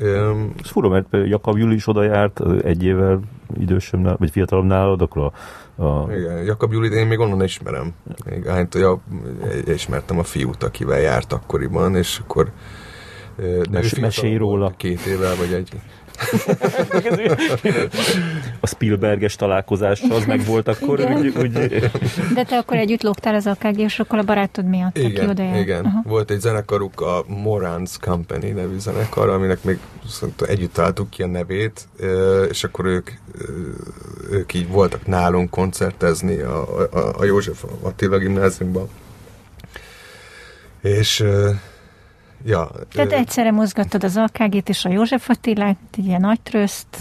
ez fura, mert Jakab Juli is oda járt egy évvel idősebb, vagy fiatalabb nálad, akkor a, a... Igen, Jakab Julit én még onnan ismerem. Még, hát, ja, ismertem a fiút, akivel járt akkoriban, és akkor Mes, mesélj róla. Két évvel, vagy egy a Spielberges találkozás az meg volt akkor. Úgy, úgy... De te akkor együtt lógtál az akg akkor a barátod miatt, igen, aki oda Igen, Aha. volt egy zenekaruk, a Morans Company nevű zenekar, aminek még együtt találtuk ki a nevét, és akkor ők, ők így voltak nálunk koncertezni a, a, a József Attila gimnáziumban. És Ja, Tehát ö... egyszerre mozgattad az AKG-t és a József Attilát, egy ilyen nagy tröszt.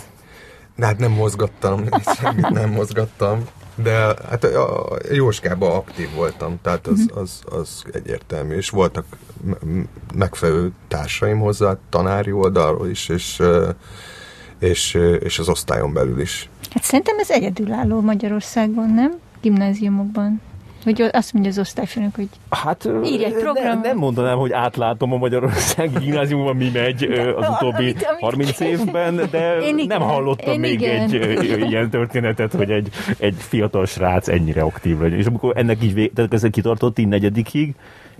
Hát nem mozgattam, <laughs> semmit nem mozgattam, de hát a Jóskában aktív voltam, tehát az, mhm. az, az egyértelmű, és voltak megfelelő társaim hozzá, tanári oldalról is, és, és, és az osztályon belül is. Hát szerintem ez egyedülálló Magyarországon, nem? Gimnáziumokban. Hogy azt mondja az osztályfőnök, hogy hát, írj egy program. Nem, nem mondanám, hogy átlátom a Magyarországi gimnáziumban, mi megy az utóbbi amit, amit 30 évben, de <laughs> igen, nem hallottam még igen. egy ilyen történetet, hogy egy, egy fiatal srác ennyire aktív legyen. És amikor ennek így vég, tehát ez kitartott így negyedikig,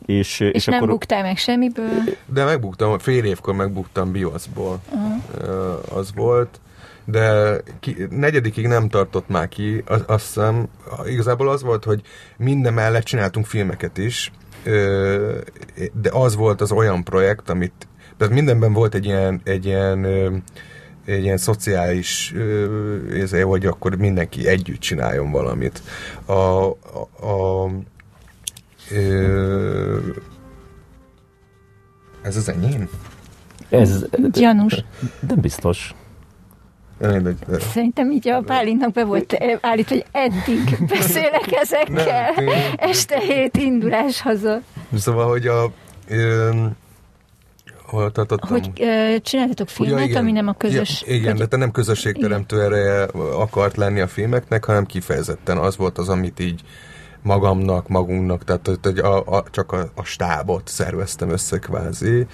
és, és, és nem akkor... buktál meg semmiből? De megbuktam, fél évkor megbuktam bioszból. Uh-huh. Az volt, de ki, negyedikig nem tartott már ki, az, azt hiszem, igazából az volt, hogy minden mellett csináltunk filmeket is, ö, de az volt az olyan projekt, amit, tehát mindenben volt egy ilyen, egy ilyen ö, egy ilyen szociális ez, hogy akkor mindenki együtt csináljon valamit. A, a, a ö, ez az enyém? Ez... Gyanús. Nem biztos. Mindegy. Szerintem így a Pálinknak be volt állít, hogy eddig beszélek ezekkel. Nem, Este hét indulás haza. Szóval, hogy a... Ö, hol tartottam? Hogy ö, csináltatok filmet, igen. ami nem a közös... Ja, igen, de te nem közösségteremtő ereje akart lenni a filmeknek, hanem kifejezetten az volt az, amit így magamnak, magunknak, tehát hogy a, a, csak a, a stábot szerveztem össze kvázi,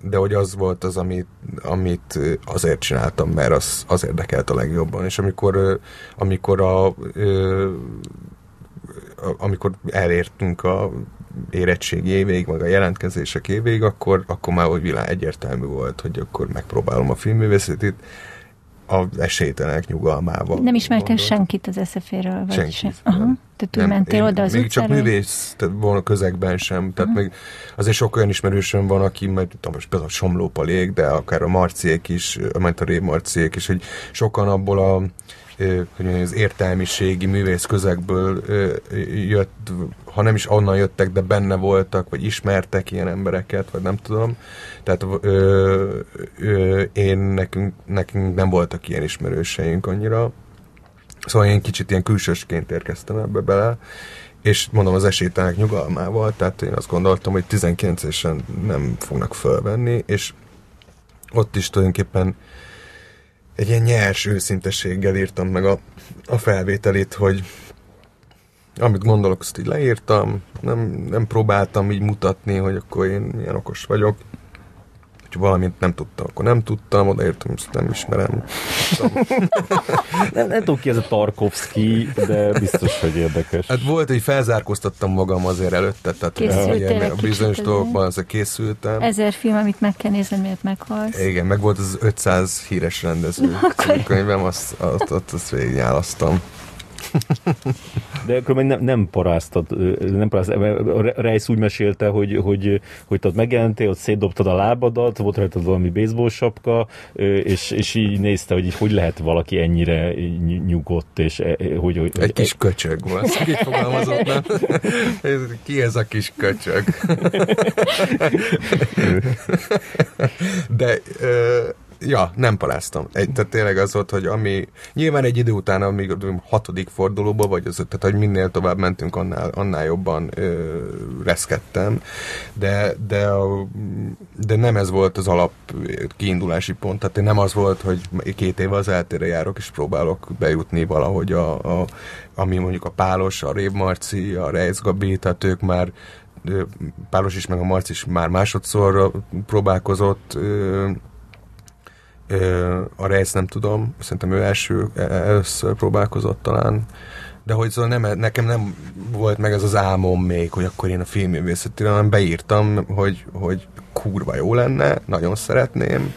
de hogy az volt az, amit, amit azért csináltam, mert az, az érdekelt a legjobban, és amikor, amikor a, amikor elértünk a érettségi évig, meg a jelentkezések évig, akkor, akkor már úgy világ egyértelmű volt, hogy akkor megpróbálom a filmművészetét az esélytelenek nyugalmával. Nem ismertél gondoltam. senkit az SZF-ről? Vagy Senkit, sem? nem. Aha. Tehát úgy mentél oda az még csak utcára? művész tehát volna közegben sem. Tehát még azért sok olyan ismerősöm van, aki, majd tudom, most például Somló Palék, de akár a Marciék is, majd a Rév Marciék is, hogy sokan abból a az értelmiségi művész közegből jött, ha nem is onnan jöttek, de benne voltak, vagy ismertek ilyen embereket, vagy nem tudom. Tehát ö, ö, én nekünk, nekünk nem voltak ilyen ismerőseink annyira. Szóval én kicsit ilyen külsősként érkeztem ebbe bele, és mondom az esélytelenek nyugalmával, tehát én azt gondoltam, hogy 19-esen nem fognak fölvenni, és ott is tulajdonképpen egy ilyen nyers őszintességgel írtam meg a, a felvételét, hogy amit gondolok, azt így leírtam, nem, nem próbáltam így mutatni, hogy akkor én milyen okos vagyok. Hogyha valamit nem tudtam, akkor nem tudtam, odaírtam, ezt nem ismerem. Nem, nem tudom ki ez a Tarkovsky, de biztos, hogy érdekes. Hát volt, hogy felzárkóztattam magam azért előtte, tehát Készültél a bizonyos dolgokban azért készültem. Ezer film, amit meg kell nézned, miért meghalsz. Igen, meg volt az 500 híres rendező című könyvem, azt, azt, azt, azt végignyálasztam. De akkor nem, nem paráztad, nem paráztad, Reis úgy mesélte, hogy, hogy, hogy te ott megjelentél, ott szétdobtad a lábadat, volt rajtad valami baseball sapka, és, és így nézte, hogy így hogy lehet valaki ennyire ny- nyugodt, és e- e- hogy, hogy Egy kis köcsög volt, <laughs> így fogalmazott, nem? Ki ez a kis köcsög? <laughs> De, ja, nem paráztam. Egy, tehát tényleg az volt, hogy ami, nyilván egy idő után, amíg a hatodik fordulóba, vagy az, tehát hogy minél tovább mentünk, annál, annál jobban ö, reszkedtem, de, de, de nem ez volt az alap kiindulási pont, tehát nem az volt, hogy két éve az eltére járok, és próbálok bejutni valahogy a, a ami mondjuk a Pálos, a Rév Marci, a Reis Gabi, tehát ők már Pálos is, meg a Marci is már másodszor próbálkozott, a Reis nem tudom, szerintem ő első, e- először próbálkozott talán, de hogy szóval nem, nekem nem volt meg ez az álmom még, hogy akkor én a filmművészetére, hanem beírtam, hogy, hogy kurva jó lenne, nagyon szeretném,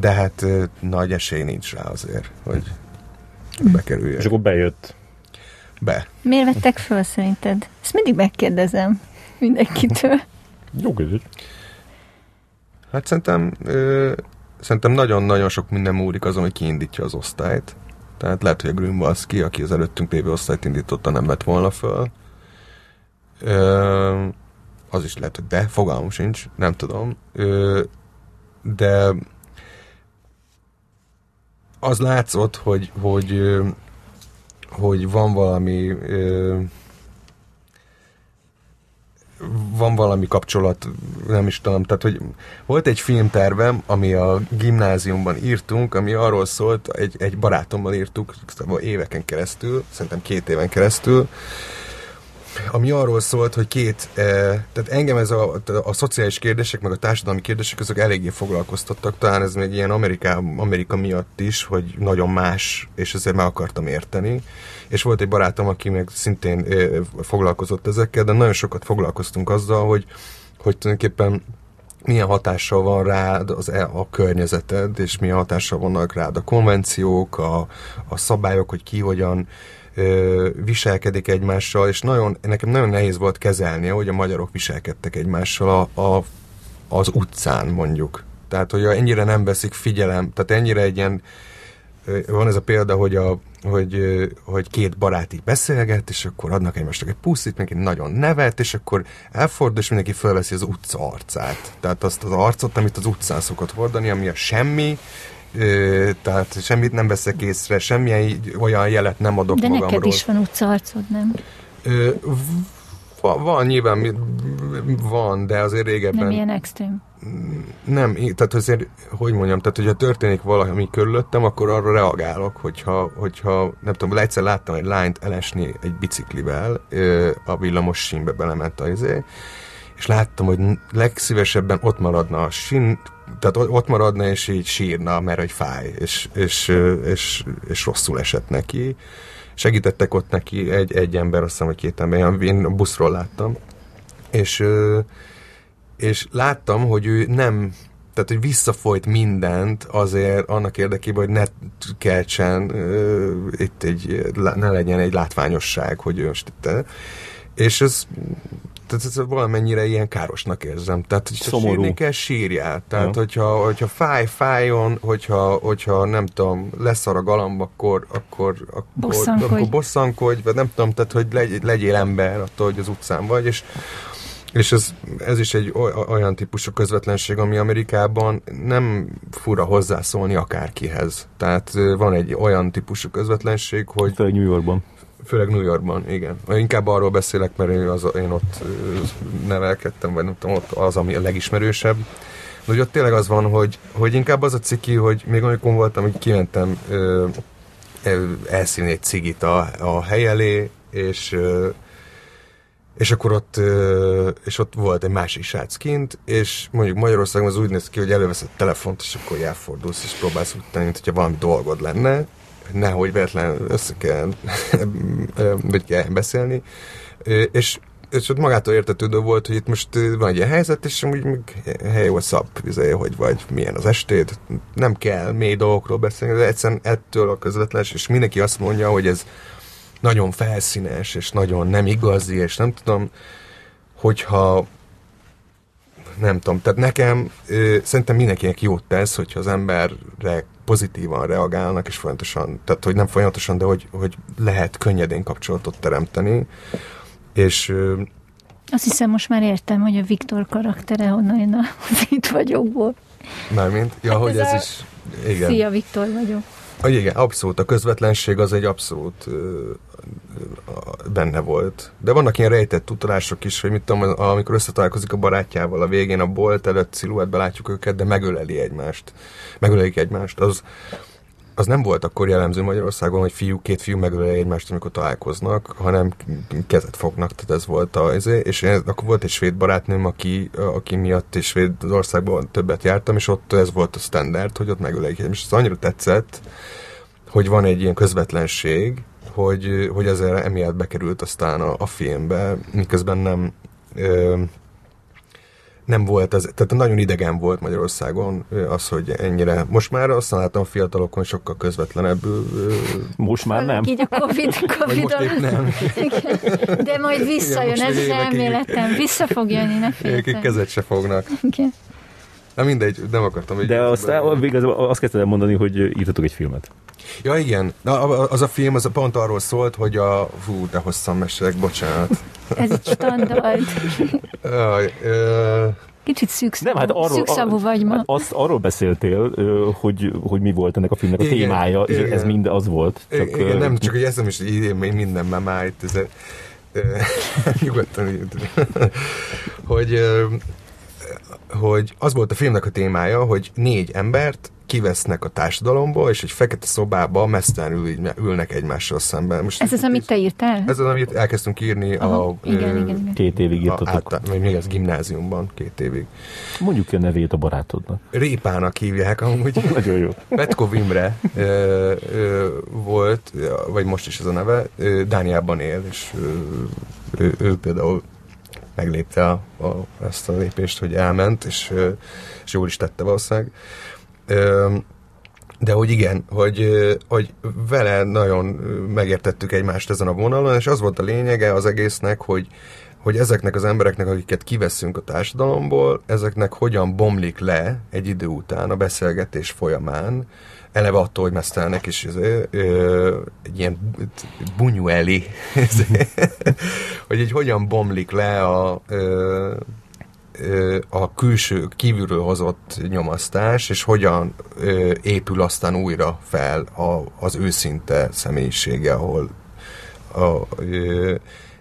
de hát nagy esély nincs rá azért, hogy bekerüljek. és akkor bejött. Be. Miért vettek föl szerinted? Ezt mindig megkérdezem mindenkitől. Jó kérdés. Hát szerintem, ö, szerintem nagyon-nagyon sok minden múlik azon, hogy kiindítja az osztályt. Tehát lehet, hogy a Grünwalski, aki az előttünk lévő osztályt indította, nem vett volna föl. Ö, az is lehet, hogy de, fogalmam sincs, nem tudom. Ö, de az látszott, hogy, hogy, hogy van valami ö, van valami kapcsolat, nem is tudom, tehát hogy volt egy filmtervem, ami a gimnáziumban írtunk, ami arról szólt, egy, egy barátommal írtuk szóval éveken keresztül, szerintem két éven keresztül, ami arról szólt, hogy két, eh, tehát engem ez a, a szociális kérdések, meg a társadalmi kérdések, azok eléggé foglalkoztattak, talán ez még ilyen Ameriká, Amerika miatt is, hogy nagyon más, és ezért meg akartam érteni. És volt egy barátom, aki meg szintén eh, foglalkozott ezekkel, de nagyon sokat foglalkoztunk azzal, hogy, hogy tulajdonképpen milyen hatással van rád az, e, a környezeted, és milyen hatással vannak rád a konvenciók, a, a szabályok, hogy ki hogyan viselkedik egymással, és nagyon, nekem nagyon nehéz volt kezelni, hogy a magyarok viselkedtek egymással a, a, az utcán mondjuk. Tehát, hogy ennyire nem veszik figyelem, tehát ennyire egy ilyen van ez a példa, hogy, a, hogy, hogy két barát így beszélget, és akkor adnak egymásnak egy puszit, mindenki nagyon nevet, és akkor elfordul, és mindenki felveszi az utca arcát. Tehát azt az arcot, amit az utcán szokott hordani, ami a semmi, tehát semmit nem veszek észre, semmilyen olyan jelet nem adok De magamról. De neked is van utcaarcod, nem? van, van, nyilván van, de azért régebben... Nem ilyen extrém. Nem, tehát azért, hogy mondjam, tehát hogyha történik valami körülöttem, akkor arra reagálok, hogyha, hogyha nem tudom, egyszer láttam egy lányt elesni egy biciklivel, a villamos sínbe belement a izé, és láttam, hogy legszívesebben ott maradna a sín, tehát ott maradna, és így sírna, mert hogy fáj, és, és, és, és rosszul esett neki. Segítettek ott neki egy, egy ember, azt hiszem, hogy két ember, én buszról láttam, és és láttam, hogy ő nem tehát, hogy visszafolyt mindent azért annak érdekében, hogy ne keltsen itt egy, ne legyen egy látványosság, hogy ő most itt. És ez, tehát ez valamennyire ilyen károsnak érzem. Tehát, hogy Szomorú. sírni kell, sírjál. Tehát, ja. hogyha, hogyha fáj, fájjon, hogyha, hogyha nem tudom, leszar a galamb, akkor, akkor, akkor, bosszankodj. akkor bosszankodj, vagy nem tudom, tehát, hogy legy, legyél ember attól, hogy az utcán vagy, és és ez, ez is egy olyan típusú közvetlenség, ami Amerikában nem fura hozzászólni akárkihez. Tehát van egy olyan típusú közvetlenség, hogy... Főleg New Yorkban. Főleg New Yorkban, igen. Inkább arról beszélek, mert én, az, én ott nevelkedtem, vagy nem tudom, ott az, ami a legismerősebb. De hogy ott tényleg az van, hogy, hogy inkább az a ciki, hogy még amikor voltam, hogy kimentem ö, elszínni egy cigit a, a hely elé, és és akkor ott, és ott volt egy másik srác kint, és mondjuk Magyarországon az úgy néz ki, hogy előveszed telefont, és akkor elfordulsz, és próbálsz úgy tenni, hogyha valami dolgod lenne, nehogy véletlen össze kell, <laughs> vagy kell beszélni, és és ott magától értetődő volt, hogy itt most van egy ilyen helyzet, és úgy még what's up, izé, hogy vagy, milyen az estéd, nem kell mély dolgokról beszélni, de egyszerűen ettől a közvetlen, és mindenki azt mondja, hogy ez nagyon felszínes, és nagyon nem igazi, és nem tudom, hogyha nem tudom, tehát nekem ö, szerintem mindenkinek jót tesz, hogyha az emberre pozitívan reagálnak, és folyamatosan, tehát hogy nem folyamatosan, de hogy, hogy lehet könnyedén kapcsolatot teremteni, és azt hiszem, most már értem, hogy a Viktor karaktere honnan jön az <laughs> itt vagyokból. Mármint? Ja, hát hogy ez, ez is... Igen. Szia, Viktor vagyok. Igen, abszolút. A közvetlenség az egy abszolút benne volt. De vannak ilyen rejtett utalások is, hogy mit tudom, amikor összetalálkozik a barátjával a végén a bolt előtt sziluettbe látjuk őket, de megöleli egymást. Megölelik egymást. Az, az nem volt akkor jellemző Magyarországon, hogy fiú, két fiú megöleli egymást, amikor találkoznak, hanem kezet fognak, tehát ez volt a, ezé, és én, akkor volt egy svéd barátnőm, aki, aki miatt és Svédországban többet jártam, és ott ez volt a standard, hogy ott egymást. És ez annyira tetszett, hogy van egy ilyen közvetlenség, hogy, hogy ezzel emiatt bekerült aztán a, a filmbe, miközben nem ö, nem volt ez, tehát nagyon idegen volt Magyarországon az, hogy ennyire. Most már azt látom a fiatalokon sokkal közvetlenebb. Most már nem. Így a Covid, COVID most épp nem. De majd visszajön, Igen, ez az elméletem. Vissza fog jönni, ne féltek. kezet se fognak. Igen. Na mindegy, nem akartam. De aztán végül azt kezdted mondani, hogy írtatok egy filmet. Ja, igen. Na, az a film az pont arról szólt, hogy a... Hú, de hosszan mesélek, bocsánat. Ez egy standard. Jaj, ö... Kicsit szűkszavú, nem, hát arról, szűkszavú vagy ma. Hát azt, arról beszéltél, hogy, hogy mi volt ennek a filmnek a igen, témája, igen. és ez mind az volt. Csak, igen, nem, csak hogy eszem is, így minden már már itt, ez, <laughs> nyugodtan hogy, hogy az volt a filmnek a témája, hogy négy embert kivesznek a társadalomból, és egy fekete szobába mesztelen ül, ülnek egymással szemben. Most ez az, amit te írtál? Ez az, amit elkezdtünk írni Aha, a... Igen, ö, igen, igen. Két évig írtatok. Át, még az gimnáziumban, két évig. Mondjuk ki a nevét a barátodnak. Répának hívják amúgy. <laughs> Nagyon jó. Petkov Imre ö, ö, volt, vagy most is ez a neve, ö, Dániában él, és ö, ő, ő például meglépte a, a, ezt a lépést, hogy elment, és, és jól is tette valószínűleg. De hogy igen, hogy, hogy vele nagyon megértettük egymást ezen a vonalon, és az volt a lényege az egésznek, hogy, hogy ezeknek az embereknek, akiket kiveszünk a társadalomból, ezeknek hogyan bomlik le egy idő után a beszélgetés folyamán, eleve attól, hogy mesztelnek, és ö, egy ilyen bunyueli, hogy egy hogyan bomlik le a, a külső, kívülről hozott nyomasztás, és hogyan épül aztán újra fel a, az őszinte személyisége, ahol a,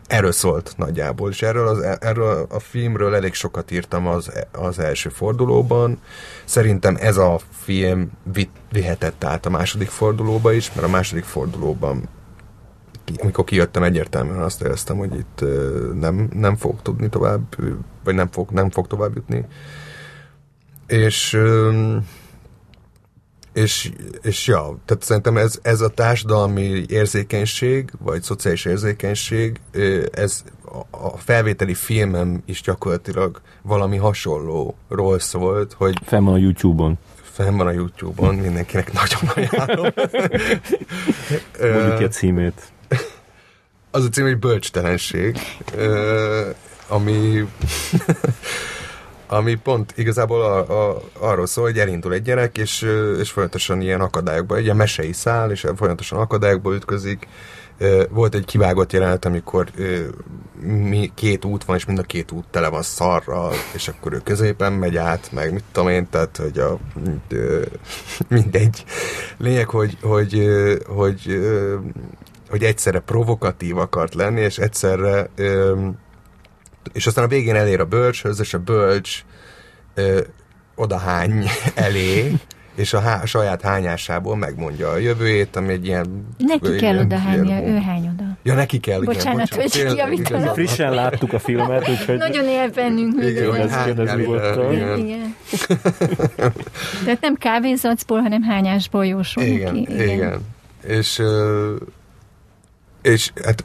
erről szólt nagyjából, és erről, az, erről a filmről elég sokat írtam az, az első fordulóban. Szerintem ez a film vihetett át a második fordulóba is, mert a második fordulóban amikor kijöttem, egyértelműen azt éreztem, hogy itt nem, nem fog tudni tovább, vagy nem fog, nem fog tovább jutni. És és, és ja, tehát szerintem ez, ez a társadalmi érzékenység, vagy szociális érzékenység, ez a felvételi filmem is gyakorlatilag valami hasonlóról szólt, hogy... Fenn van a YouTube-on. Fenn van a YouTube-on, mindenkinek nagyon ajánlom. <laughs> Mondjuk ki a címét. Az a cím, hogy bölcstelenség, ami ami pont igazából a, a, arról szól, hogy elindul egy gyerek, és, és folyamatosan ilyen akadályokba, egy ilyen mesei szál, és folyamatosan akadályokba ütközik. Volt egy kivágott jelenet, amikor mi, két út van, és mind a két út tele van szarral, és akkor ő középen megy át, meg mit tudom én, tehát, hogy a, <laughs> mindegy. Lényeg, hogy, hogy, hogy, hogy egyszerre provokatív akart lenni, és egyszerre és aztán a végén elér a bölcshöz, és a bölcs ö, odahány <laughs> elé, és a, há, saját hányásából megmondja a jövőjét, ami egy ilyen... Neki kell odahánynia, ő hány oda. Ja, neki kell, Bocsánat, igen, bocsánat, hogy javítanak. Frissen láttuk a filmet, úgyhogy... Nagyon él bennünk. Igen, hogy ez igen. igen. Tehát nem kávézacból, hanem hányásból jósol igen, neki. Igen, igen. És és hát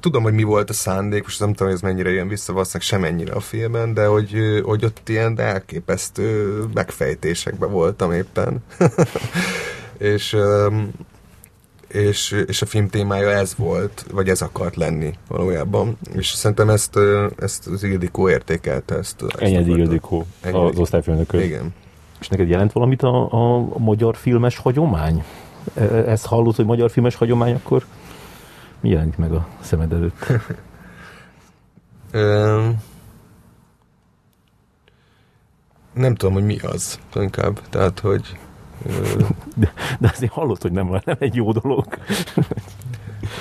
tudom, hogy mi volt a szándék, most nem tudom, hogy ez mennyire jön vissza, valószínűleg semennyire a filmen, de hogy, hogy ott ilyen elképesztő megfejtésekben voltam éppen. <laughs> és, és, és a film témája ez volt, vagy ez akart lenni valójában. És szerintem ezt, ezt az Ildikó értékelte. Ezt, ezt Ennyi Ildikó, az osztályfőnök. Igen. És neked jelent valamit a, a, a magyar filmes hagyomány? E, e, ezt hallod, hogy magyar filmes hagyomány, akkor mi jelenik meg a szemed előtt? <laughs> nem tudom, hogy mi az, inkább. Tehát, hogy... De, de azért hallott, hogy nem, nem egy jó dolog.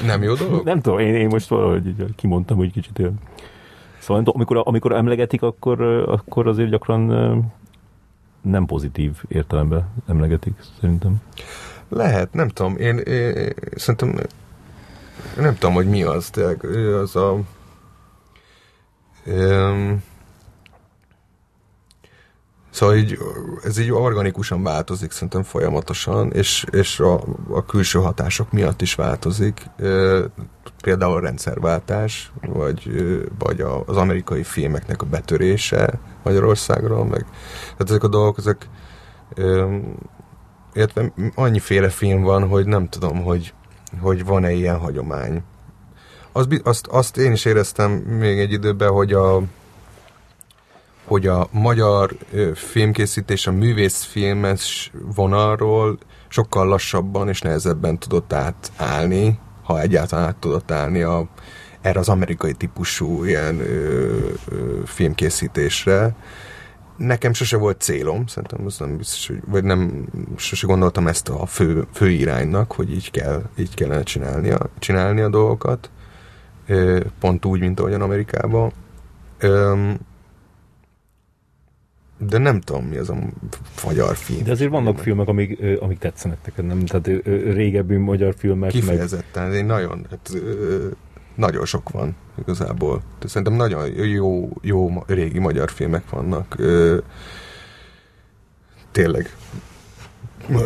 Nem jó dolog? Nem tudom, én, én most valahogy kimondtam, hogy kicsit olyan. Szóval amikor, amikor emlegetik, akkor, akkor azért gyakran nem pozitív értelemben emlegetik, szerintem. Lehet, nem tudom. Én, én, én szerintem nem tudom, hogy mi az, de az a... Um, Szóval így, ez így organikusan változik szerintem folyamatosan, és, és a, a külső hatások miatt is változik. Például a rendszerváltás, vagy, vagy az amerikai filmeknek a betörése Magyarországról, meg tehát ezek a dolgok, ezek illetve annyiféle film van, hogy nem tudom, hogy hogy van-e ilyen hagyomány. Azt, azt, azt én is éreztem még egy időben, hogy a, hogy a magyar filmkészítés a művészfilmes vonalról sokkal lassabban és nehezebben tudott átállni, ha egyáltalán át tudott állni a, erre az amerikai típusú ilyen ö, ö, filmkészítésre nekem sose volt célom, szerintem az nem biztos, hogy, vagy nem, sose gondoltam ezt a fő, fő iránynak, hogy így, kell, így kellene csinálni a, csinálni a dolgokat, pont úgy, mint ahogyan Amerikában. De nem tudom, mi az a magyar film. De azért vannak filmek, amik, amik tetszenek neked, nem? Tehát régebbi magyar filmek. Kifejezetten, meg... én nagyon, hát, nagyon sok van igazából. De szerintem nagyon jó, jó régi magyar filmek vannak. Ö, tényleg.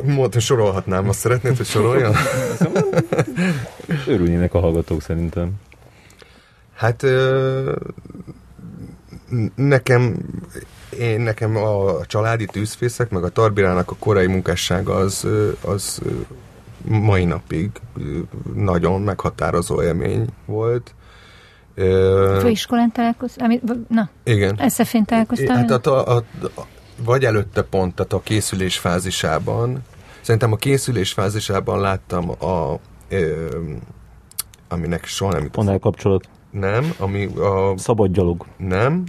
Mondta, sorolhatnám, azt szeretnéd, hogy soroljam? Örülnének a hallgatók szerintem. Hát ö, nekem én nekem a családi tűzfészek, meg a Tarbirának a korai munkássága az, az mai napig nagyon meghatározó élmény volt. Főiskolán találkoztam? Na, igen. Eszefén találkoztam? Hát a, a, a, vagy előtte pont, tehát a készülés fázisában. Szerintem a készülés fázisában láttam a, ö, aminek soha nem jutott. elkapcsolat. Nem, ami a... Szabad gyalog. Nem.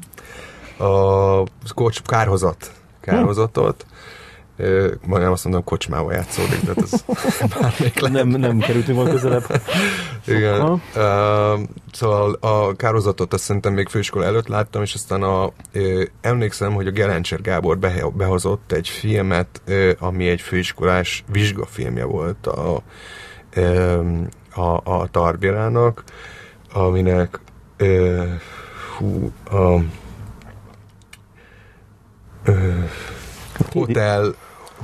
A kocs, kárhozat. Kárhozatot. Majdnem azt mondom, kocsmával játszódik, de ez <laughs> Nem, nem kerültünk volna közelebb. Igen. Uh, szóval a kározatot azt szerintem még főiskola előtt láttam, és aztán a, uh, emlékszem, hogy a Gelencser Gábor be, behozott egy filmet, uh, ami egy főiskolás vizsgafilmje volt a, uh, a, a Tarbirának, aminek uh, hú, a, uh, Hotel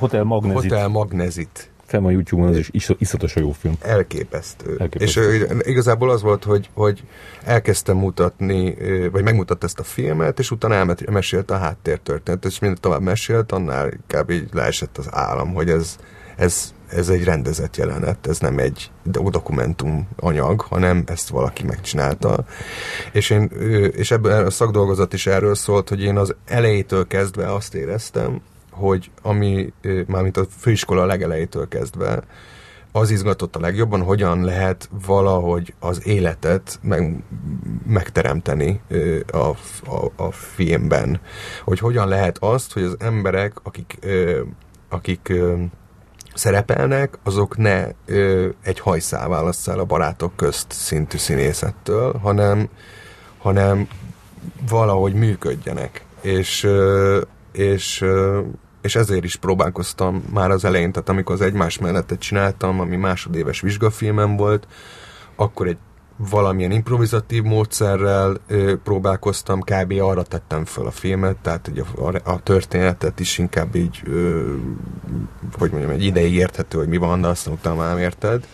Hotel Magnezit. Hotel Magnezit. Fenn a YouTube-on, az is is iszatos a jó film. Elképesztő. Elképesztő. És igazából az volt, hogy, hogy elkezdtem mutatni, vagy megmutatta ezt a filmet, és utána elmesélte a háttértörténetet, és minden tovább mesélt, annál inkább így leesett az állam, hogy ez, ez, ez egy rendezett jelenet, ez nem egy dokumentum anyag, hanem ezt valaki megcsinálta. És, én, és ebből a szakdolgozat is erről szólt, hogy én az elejétől kezdve azt éreztem, hogy ami, mármint a főiskola legelejétől kezdve, az izgatott a legjobban, hogyan lehet valahogy az életet meg, megteremteni a, a, a filmben. Hogy hogyan lehet azt, hogy az emberek, akik, akik szerepelnek, azok ne egy hajszál válasszál a barátok közt szintű színészettől, hanem, hanem valahogy működjenek. És, és és ezért is próbálkoztam már az elején, tehát amikor az egymás mellettet csináltam, ami másodéves vizsgafilmem volt, akkor egy valamilyen improvizatív módszerrel ö, próbálkoztam, kb. arra tettem fel a filmet, tehát hogy a, a történetet is inkább így, ö, hogy mondjam, egy ideig érthető, hogy mi van, de aztán utána már érted.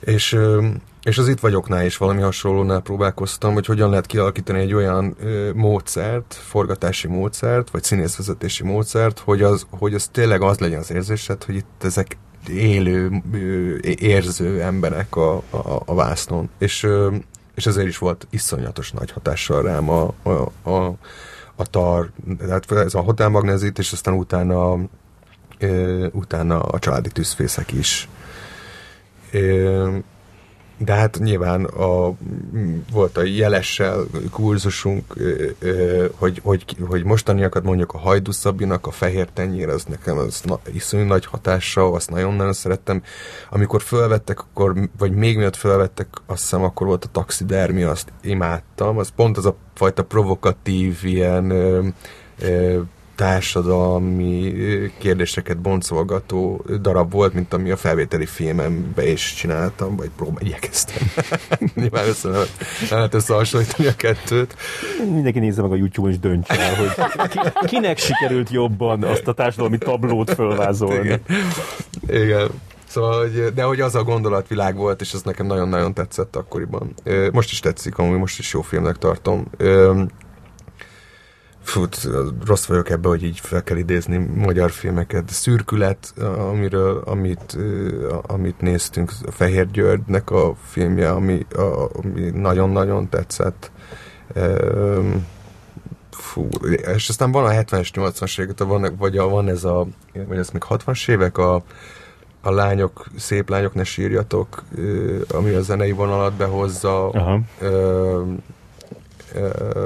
És ö, és az itt vagyoknál is valami hasonlónál próbálkoztam, hogy hogyan lehet kialakítani egy olyan ö, módszert, forgatási módszert, vagy színészvezetési módszert, hogy az, hogy az tényleg az legyen az érzésed, hogy itt ezek élő, ö, érző emberek a, a, a vásznon. És, ö, és ezért is volt iszonyatos nagy hatással rám a, a, a, a tar, tehát ez a hotelmagnezit, és aztán utána, ö, utána a családi tűzfészek is. Ö, de hát nyilván a, volt a jelessel kurzusunk, hogy, hogy, hogy mostaniakat mondjuk a Hajdu Szabinak, a Fehér Tenyér, az nekem az na, iszonyú nagy hatással, azt nagyon-nagyon szerettem. Amikor felvettek, akkor, vagy még miatt felvettek, azt hiszem akkor volt a taxidermi, azt imádtam. Az pont az a fajta provokatív, ilyen társadalmi kérdéseket boncolgató darab volt, mint ami a felvételi filmembe is csináltam, vagy próbál, igyekeztem. <laughs> Nyilván össze nem lehet összehasonlítani a kettőt. Mindenki nézze meg a YouTube-on és dönts el, hogy kinek sikerült jobban azt a társadalmi tablót fölvázolni. Igen. Igen. Szóval, hogy, de hogy az a gondolatvilág volt, és ez nekem nagyon-nagyon tetszett akkoriban. Most is tetszik, amúgy most is jó filmnek tartom. Fú, rossz vagyok ebbe, hogy így fel kell idézni magyar filmeket. Szürkület, amiről, amit, amit néztünk, a Fehér Györgynek a filmje, ami, ami nagyon-nagyon tetszett. Fú, és aztán van a 70-es, 80-as évek, van, vagy a, van ez a, vagy ez még 60-as évek, a, a lányok, szép lányok, ne sírjatok, ami a zenei vonalat behozza. Aha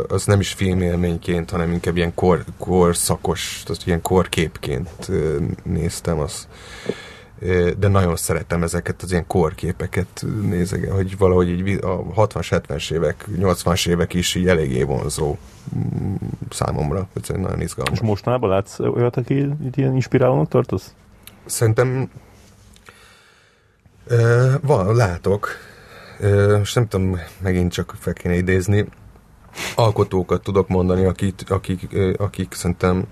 az nem is filmélményként, hanem inkább ilyen kor, korszakos, tehát ilyen korképként néztem azt. De nagyon szeretem ezeket az ilyen korképeket nézek, hogy valahogy így a 60-as, 70-es évek, 80-as évek is így eléggé vonzó mm, számomra. Ez nagyon izgalmas. És mostanában látsz olyat, aki ilyen inspirálónak tartasz? Szerintem van, látok. Most nem tudom, megint csak fel kéne idézni alkotókat tudok mondani, akik, akik, akik szerintem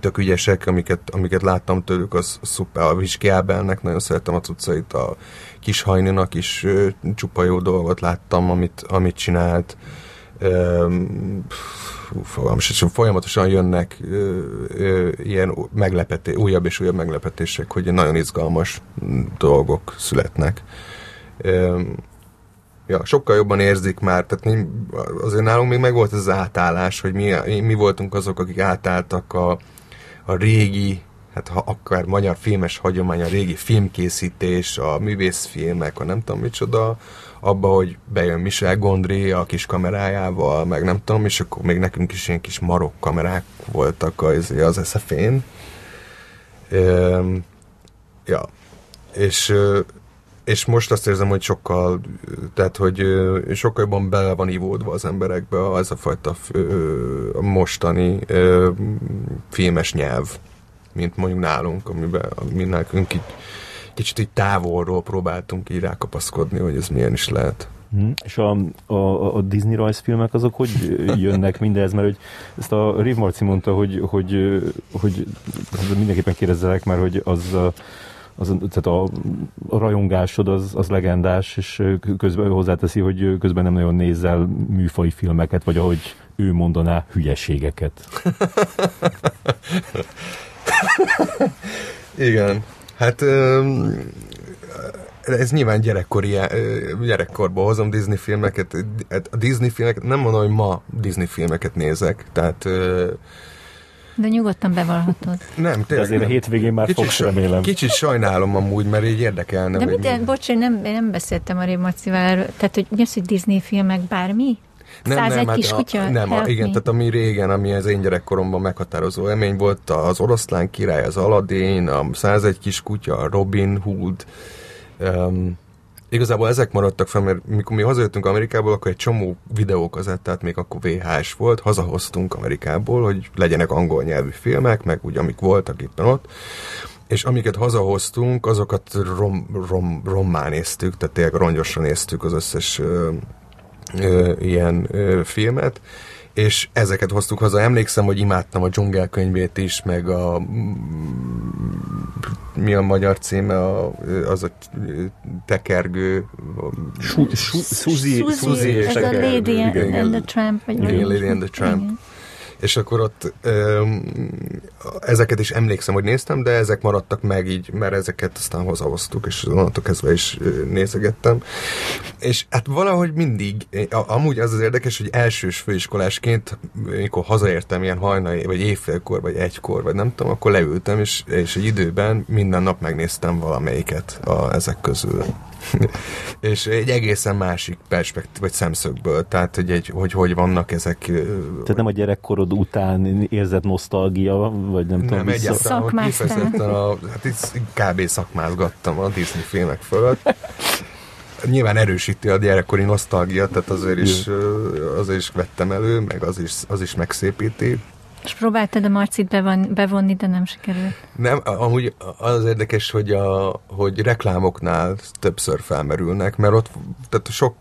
tök ügyesek, amiket, amiket láttam tőlük, az szuper. A Viski Ábelnek nagyon szeretem a cuccait, a kis hajninak is csupa jó dolgot láttam, amit, amit csinált. fogalmas, és folyamatosan jönnek ö, ö, ilyen meglepeté, újabb és újabb meglepetések, hogy nagyon izgalmas dolgok születnek. Ö, ja, sokkal jobban érzik már, tehát azért nálunk még megvolt ez az átállás, hogy mi, mi voltunk azok, akik átálltak a, a régi hát ha akár magyar filmes hagyomány, a régi filmkészítés, a művészfilmek, a nem tudom micsoda, abba, hogy bejön Michel Gondry a kis kamerájával, meg nem tudom, és akkor még nekünk is ilyen kis marok kamerák voltak az, az SFN. ja, és és most azt érzem, hogy sokkal, tehát, hogy sokkal jobban bele van ivódva az emberekbe az a fajta mostani filmes nyelv, mint mondjuk nálunk, amiben mi nekünk így kicsit így távolról próbáltunk így rákapaszkodni, hogy ez milyen is lehet. Hmm. És a, a, a Disney rajzfilmek azok hogy jönnek mindez? Mert hogy ezt a Riv Marci mondta, hogy, hogy, hogy, hogy mindenképpen kérdezzelek már, hogy az, az tehát a, rajongásod az, az legendás, és közben hozzáteszi, hogy közben nem nagyon nézel műfai filmeket, vagy ahogy ő mondaná, hülyeségeket. Igen. Hát ez nyilván gyerekkori, gyerekkorból hozom Disney filmeket. Hát a Disney filmeket, nem mondom, hogy ma Disney filmeket nézek, tehát de nyugodtan bevallhatod. Nem, tényleg. azért nem. a hétvégén már kicsit, fogsz, remélem. Kicsit sajnálom amúgy, mert így érdekelne. De, mit, de bocs, én nem, én nem beszéltem a Rémacival erről. Tehát, hogy mi az, hogy Disney filmek bármi? Nem, nem, hát kis kutya? Nem, a, igen, me. tehát ami régen, ami az én gyerekkoromban meghatározó élmény volt, az oroszlán király, az Aladdin, a 101 kis kutya, a Robin Hood, um, Igazából ezek maradtak fel, mert mikor mi hazajöttünk Amerikából, akkor egy csomó videókazettát, még akkor VHS volt, hazahoztunk Amerikából, hogy legyenek angol nyelvű filmek, meg úgy amik voltak itt ott, és amiket hazahoztunk, azokat rom, rom, rommá néztük, tehát tényleg rongyosra néztük az összes ö, ö, ilyen ö, filmet, és ezeket hoztuk haza. Emlékszem, hogy imádtam a dzsungelkönyvét is, meg a mi a magyar címe, a, az a tekergő Suzy, Suzy, ez a Lady and the Tramp, vagy igen, Lady and the Tramp. És akkor ott ö, ezeket is emlékszem, hogy néztem, de ezek maradtak meg így, mert ezeket aztán hozahoztuk, és onnantól kezdve is nézegettem. És hát valahogy mindig, amúgy az az érdekes, hogy elsős főiskolásként, mikor hazaértem ilyen hajnai, vagy évfélkor, vagy egykor, vagy nem tudom, akkor leültem, és, és egy időben minden nap megnéztem valamelyiket a, ezek közül. <laughs> és egy egészen másik perspektív, vagy szemszögből, tehát hogy, egy, hogy hogy vannak ezek. Tehát nem a gyerekkorod után érzett nosztalgia, vagy nem, nem tudom. Nem, egyáltalán, a, hát itt kb. szakmázgattam a Disney filmek fölött. Nyilván erősíti a gyerekkori nosztalgia, tehát azért is, azért is vettem elő, meg az is, az is megszépíti. És próbáltad a Marcit bevon, bevonni, de nem sikerült. Nem, amúgy az érdekes, hogy, a, hogy reklámoknál többször felmerülnek, mert ott tehát sok,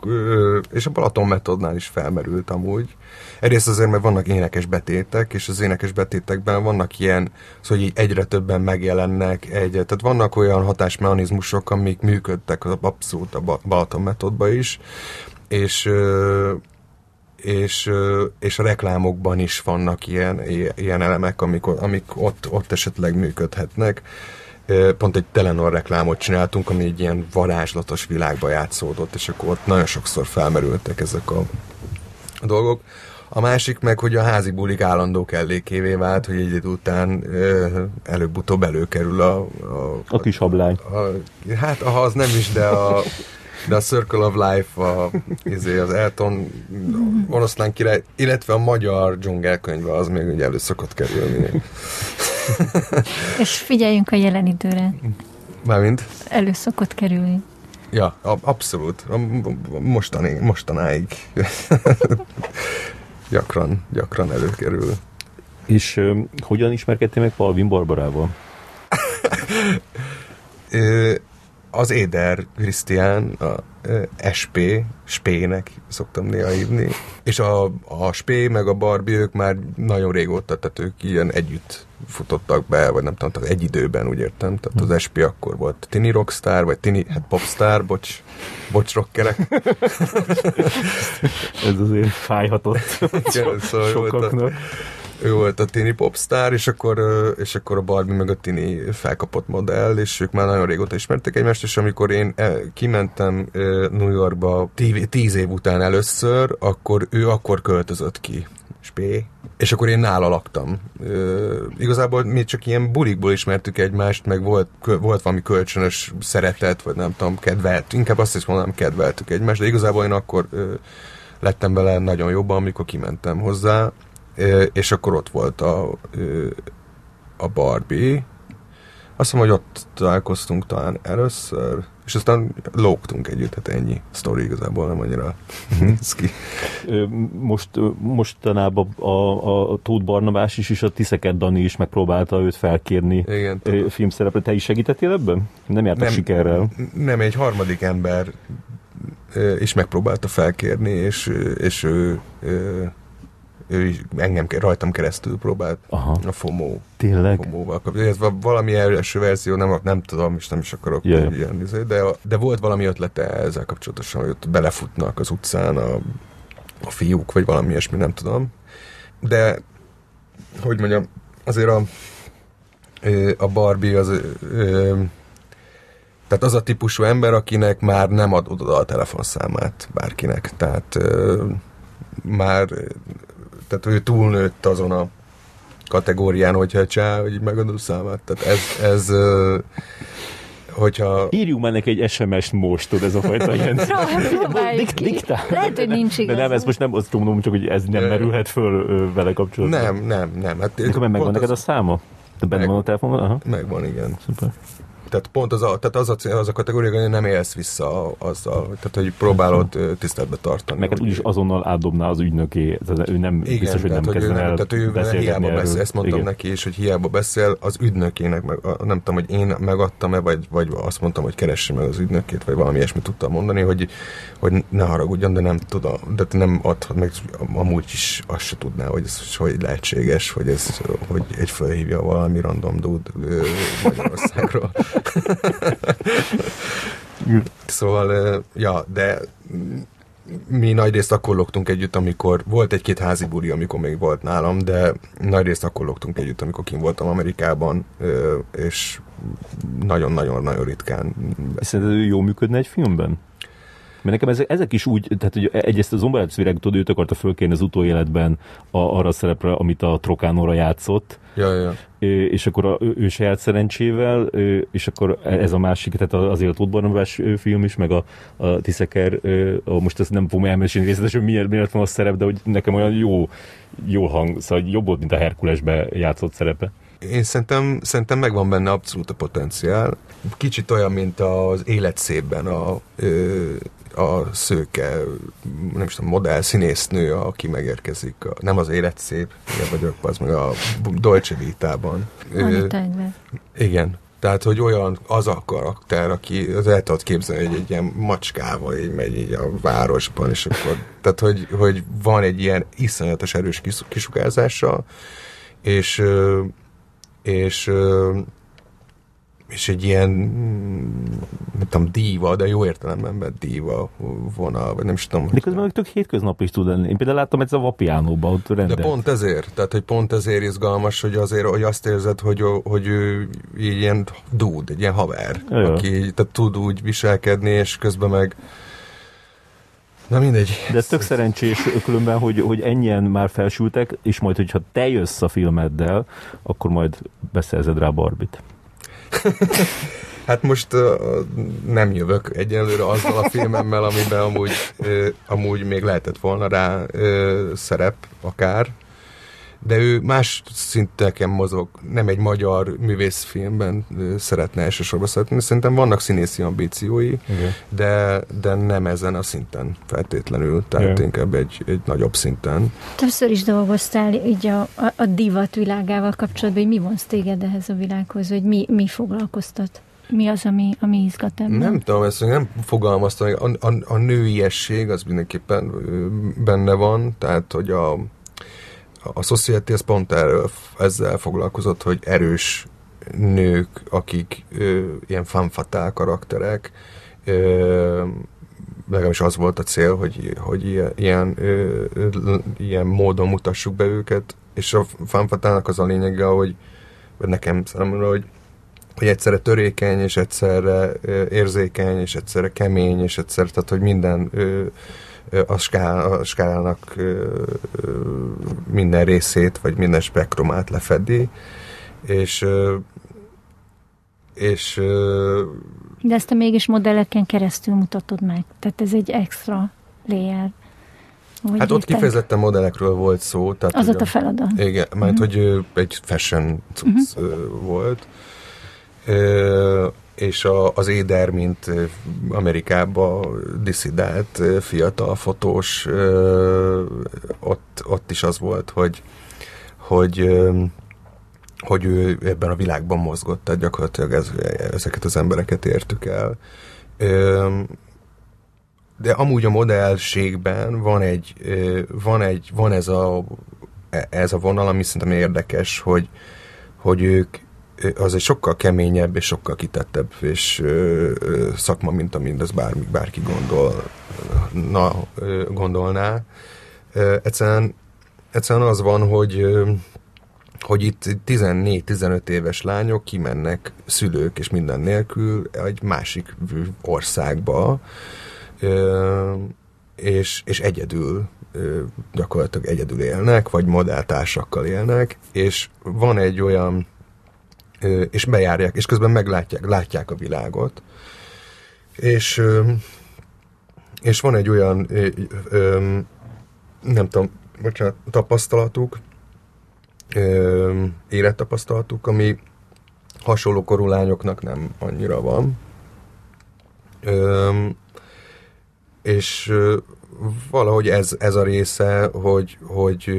és a Balaton metodnál is felmerült amúgy. Egyrészt azért, mert vannak énekes betétek, és az énekes betétekben vannak ilyen, szóval hogy egyre többen megjelennek, egy, tehát vannak olyan hatásmechanizmusok, amik működtek abszolút a Balaton metodba is, és és, és a reklámokban is vannak ilyen, ilyen elemek, amik, amik ott, ott esetleg működhetnek. Pont egy Telenor reklámot csináltunk, ami egy ilyen varázslatos világba játszódott, és akkor ott nagyon sokszor felmerültek ezek a, dolgok. A másik meg, hogy a házi bulik állandó kellékévé vált, hogy egy idő után előbb-utóbb előkerül a... A, a kis hablány. A, a, hát, ha az nem is, de a de a Circle of Life, a, izé, az Elton oroszlán király, illetve a magyar dzsungelkönyve, az még ugye elő szokott kerülni. És figyeljünk a jelen időre. Mármint? Elő szokott kerülni. Ja, abszolút. Mostani, mostanáig. <laughs> gyakran, gyakran előkerül. És uh, hogyan ismerkedtél meg Palvin Barbarával? Az Éder Krisztián, SP, Spének szoktam néha hívni, és a, a Spé meg a Barbie ők már nagyon régóta, tehát ők ilyen együtt futottak be, vagy nem tudom, tehát egy időben, úgy értem. Tehát az SP akkor volt tini rockstar, vagy tini, hát popstar, bocs, bocs rockerek. <laughs> Ez azért fájhatott Igen, szóval sokaknak. Ő volt a tini popstar, és akkor, és akkor a Barbie meg a tini felkapott modell, és ők már nagyon régóta ismertek egymást, és amikor én kimentem New Yorkba tíz év után először, akkor ő akkor költözött ki. Spé. És akkor én nála laktam. Ö, igazából mi csak ilyen bulikból ismertük egymást, meg volt, kö, volt valami kölcsönös szeretet, vagy nem tudom, kedvelt, inkább azt is mondanám, kedveltük egymást, de igazából én akkor ö, lettem vele nagyon jobban, amikor kimentem hozzá, és akkor ott volt a, a Barbie, azt mondom, hogy ott találkoztunk talán először, és aztán lógtunk együtt, tehát ennyi sztori igazából nem annyira <laughs> néz ki. Most, mostanában a, a, a Tóth Barnabás is, és a Tiszeket Dani is megpróbálta őt felkérni Igen, filmszerepre. Te is segítettél ebben? Nem jártak nem, sikerrel? Nem, egy harmadik ember is megpróbálta felkérni, és, és ő, ő ő is engem rajtam keresztül próbált Aha. a FOMO. Tényleg? FOMO-val kapcsolatban. Ez valami első verzió, nem, nem tudom, és nem is akarok ilyen, izé, de, de volt valami ötlete ezzel kapcsolatosan, hogy ott belefutnak az utcán a, a fiúk, vagy valami ilyesmi, nem tudom. De, hogy mondjam, azért a, a Barbie az tehát az a típusú ember, akinek már nem adod oda a telefonszámát bárkinek. Tehát már tehát ő túlnőtt azon a kategórián, hogyha csá, hogy megadom számát. Tehát ez, ez hogyha... Írjunk már neki egy SMS-t most, tudod, ez a fajta ilyen... <laughs> Dik, diktál. Lehet, hogy nincs igaz. De nem, ez most nem azt tudom, csak hogy ez nem merülhet föl vele kapcsolatban. Nem, nem, nem. Hát, Akkor megvan neked a száma? Te benne meg, van a telefonban? Aha. Megvan, igen. Szuper. Tehát pont az a, tehát az, a, az a kategória, hogy nem élsz vissza azzal, tehát hogy próbálod tiszteletbe tartani. Meg hát úgyis azonnal átdobná az ügynöké, tehát ő nem igen, biztos, hogy tehát, nem hogy kezdene el Tehát ő hiába erről. beszél, ezt mondtam igen. neki is, hogy hiába beszél, az ügynökének, meg, nem tudom, hogy én megadtam-e, vagy, vagy azt mondtam, hogy keresse meg az ügynökét, vagy valami ilyesmit tudtam mondani, hogy, hogy ne haragudjon, de nem tudom, de nem adhat meg, amúgy is azt se tudná, hogy ez hogy lehetséges, hogy ez, hogy egy fölhívja valami random dude Magyarországról. <laughs> szóval, ja, de mi nagy részt akkor loktunk együtt, amikor volt egy-két házi buri, amikor még volt nálam, de nagy részt akkor loktunk együtt, amikor kim voltam Amerikában, és nagyon-nagyon-nagyon ritkán. Szerinted ő jól működne egy filmben? Mert nekem ezek, ezek is úgy, tehát hogy egyrészt az Zombarát Virág, tudod, őt akarta fölkérni az utóéletben a, arra a szerepre, amit a Trokánóra játszott. Ja, ja. És akkor a, ő saját szerencsével, és akkor ez a másik, tehát az Élet Barnabás film is, meg a, a Tiszeker, most ezt nem fogom elmesélni részletesen, hogy miért, miért van a szerep, de hogy nekem olyan jó, jó hang, szóval jobb volt, mint a Herkulesbe játszott szerepe. Én szerintem, szerintem megvan benne abszolút a potenciál. Kicsit olyan, mint az életszépben a, a szőke, nem is tudom, modell színésznő, aki megérkezik. A, nem az életszép, ilyen vagyok, az meg a Dolce Vita-ban. Igen. Tehát, hogy olyan az a karakter, aki az el tudod képzelni, hogy egy ilyen macskával így megy így a városban, és akkor, tehát, hogy, hogy van egy ilyen iszonyatos erős kisugázása, és és és egy ilyen nem tudom, díva, de jó értelemben vett díva vonal, vagy nem is tudom. De közben meg tök hétköznap is tud lenni. Én például láttam egyszer a Vapiánóban, ott rendelt. De pont ezért, tehát hogy pont ezért izgalmas, hogy azért, hogy azt érzed, hogy, hogy ő ilyen dude, egy ilyen haver, Jaj. aki tehát tud úgy viselkedni, és közben meg Na mindegy. De ez tök szerencsés különben, hogy, hogy ennyien már felsültek, és majd, hogyha te jössz a filmeddel, akkor majd beszerzed rá Barbit. <laughs> hát most uh, nem jövök egyelőre azzal a filmemmel, amiben amúgy, uh, amúgy még lehetett volna rá uh, szerep akár, de ő más szinteken mozog, nem egy magyar művészfilmben szeretne elsősorban szeretni. Szerintem vannak színészi ambíciói, Igen. de, de nem ezen a szinten feltétlenül, tehát Igen. inkább egy, egy nagyobb szinten. Többször is dolgoztál így a, a, a divat világával kapcsolatban, hogy mi vonz téged ehhez a világhoz, hogy mi, mi foglalkoztat? mi az, ami, ami izgat ebben? Nem tudom, ezt nem fogalmaztam, a, a, a nőiesség az mindenképpen benne van, tehát hogy a, a Society az pont erről, ezzel foglalkozott, hogy erős nők, akik ö, ilyen fanfatál karakterek, ö, legalábbis az volt a cél, hogy, hogy ilyen, ö, ilyen módon mutassuk be őket, és a fanfatának az a lényege, hogy nekem számomra, hogy hogy egyszerre törékeny, és egyszerre érzékeny, és egyszerre kemény, és egyszerre, tehát hogy minden a, skál, a skálának minden részét, vagy minden spektrumát lefedi, és és de ezt te mégis modelleken keresztül mutatod meg, tehát ez egy extra layer. Hogy hát ott kifejezetten modellekről volt szó. Tehát az ott a feladat. Igen, mert uh-huh. hogy egy fashion cucc uh-huh. volt és a, az Éder, mint Amerikába diszidált fiatal fotós, ott, ott is az volt, hogy, hogy hogy ő ebben a világban mozgott, tehát gyakorlatilag ez, ezeket az embereket értük el. De amúgy a modellségben van egy, van egy, van ez a, ez a vonal, ami szerintem érdekes, hogy, hogy ők az egy sokkal keményebb és sokkal kitettebb és ö, ö, szakma, mint amint ez bármi, bárki gondol, na, ö, gondolná. Ö, egyszerűen, egyszerűen az van, hogy ö, hogy itt 14-15 éves lányok kimennek szülők és minden nélkül egy másik országba, ö, és, és egyedül gyakorlatilag egyedül élnek, vagy modelltársakkal élnek, és van egy olyan és bejárják, és közben meglátják, látják a világot. És, és van egy olyan, nem tudom, bocsánat, tapasztalatuk, élettapasztalatuk, ami hasonló korú lányoknak nem annyira van. És valahogy ez, ez a része, hogy, hogy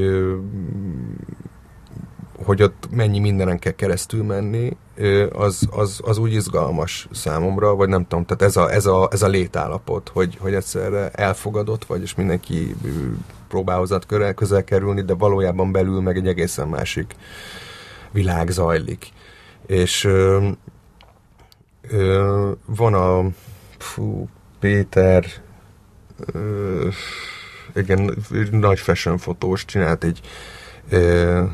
hogy ott mennyi mindenen kell keresztül menni, az, az, az úgy izgalmas számomra, vagy nem tudom, tehát ez a, ez a, ez a létállapot, hogy, hogy egyszerre elfogadott vagy, és mindenki próbál közel, közel kerülni, de valójában belül meg egy egészen másik világ zajlik. És ö, ö, van a fú, Péter ö, igen, nagy fashion fotós csinált egy ö,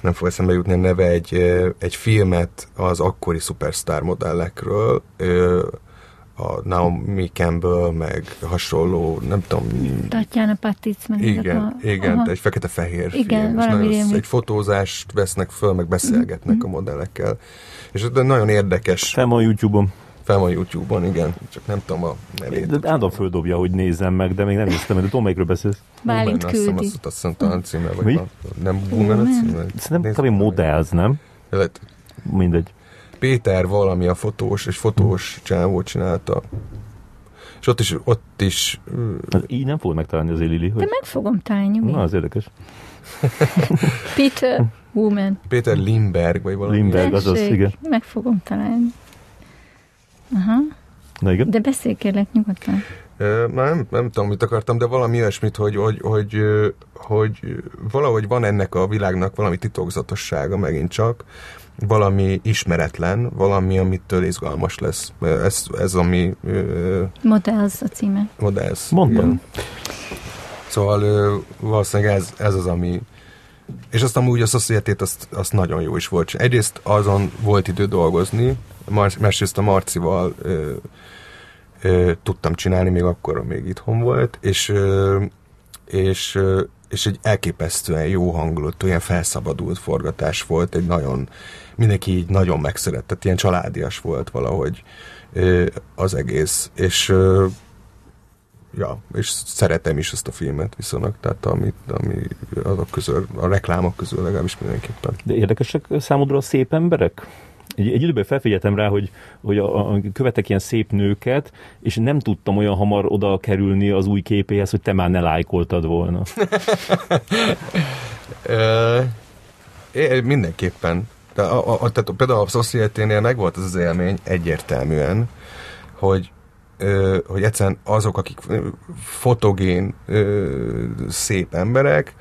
nem fog eszembe jutni a neve, egy, egy filmet az akkori szupersztár modellekről, a Naomi Campbell, meg hasonló, nem tudom... Tatjana Patic, meg Igen, a... igen, Aha. egy fekete-fehér igen, film. Valami és egy fotózást vesznek föl, meg beszélgetnek mm-hmm. a modellekkel. És ez nagyon érdekes. Fel a YouTube-on. Fel van YouTube-on, igen, csak nem tudom a nevét. De Ádám földobja, hogy nézzem meg, de még nem néztem de tudom, melyikről beszélsz. Bálint küldi. Azt hiszem, azt hiszem, talán címe, vagy Mi? nem Woman a címe. Szerintem kb. Models, nem? Lehet. Mindegy. Péter valami a fotós, és fotós csávó csinálta. És ott is, ott is... Hát így nem fogod megtalálni az Lili. Hogy... De meg fogom találni. Na, az érdekes. Peter Woman. Péter Limberg, vagy valami. Limberg, azaz, igen. Meg fogom találni. Aha. Na igen. De beszélj kérlek nyugodtan. Már nem, nem tudom, mit akartam, de valami olyasmit, hogy, hogy, hogy, hogy valahogy van ennek a világnak valami titokzatossága megint csak, valami ismeretlen, valami, amitől izgalmas lesz. Ez, ez ami... Models a címe. Models. Mondom. Igen. Szóval valószínűleg ez, ez az, ami... És azt amúgy a society azt, azt nagyon jó is volt. Egyrészt azon volt idő dolgozni, másrészt a Marcival ö, ö, tudtam csinálni, még akkor még itthon volt, és, ö, és, ö, és egy elképesztően jó hangulatú, ilyen felszabadult forgatás volt, egy nagyon, mindenki így nagyon megszeretett, ilyen családias volt valahogy ö, az egész, és ö, ja, és szeretem is ezt a filmet viszonylag, tehát ami, ami azok közül, a reklámok közül legalábbis mindenképpen. De érdekesek számodra a szép emberek? Egy, egy időben felfigyeltem rá, hogy, hogy a, a, követek ilyen szép nőket, és nem tudtam olyan hamar oda kerülni az új képéhez, hogy te már ne lájkoltad volna. <laughs> mindenképpen. Tehát, a, a, tehát például a Society-nél meg volt az az élmény egyértelműen, hogy hogy egyszerűen azok, akik fotogén, szép emberek,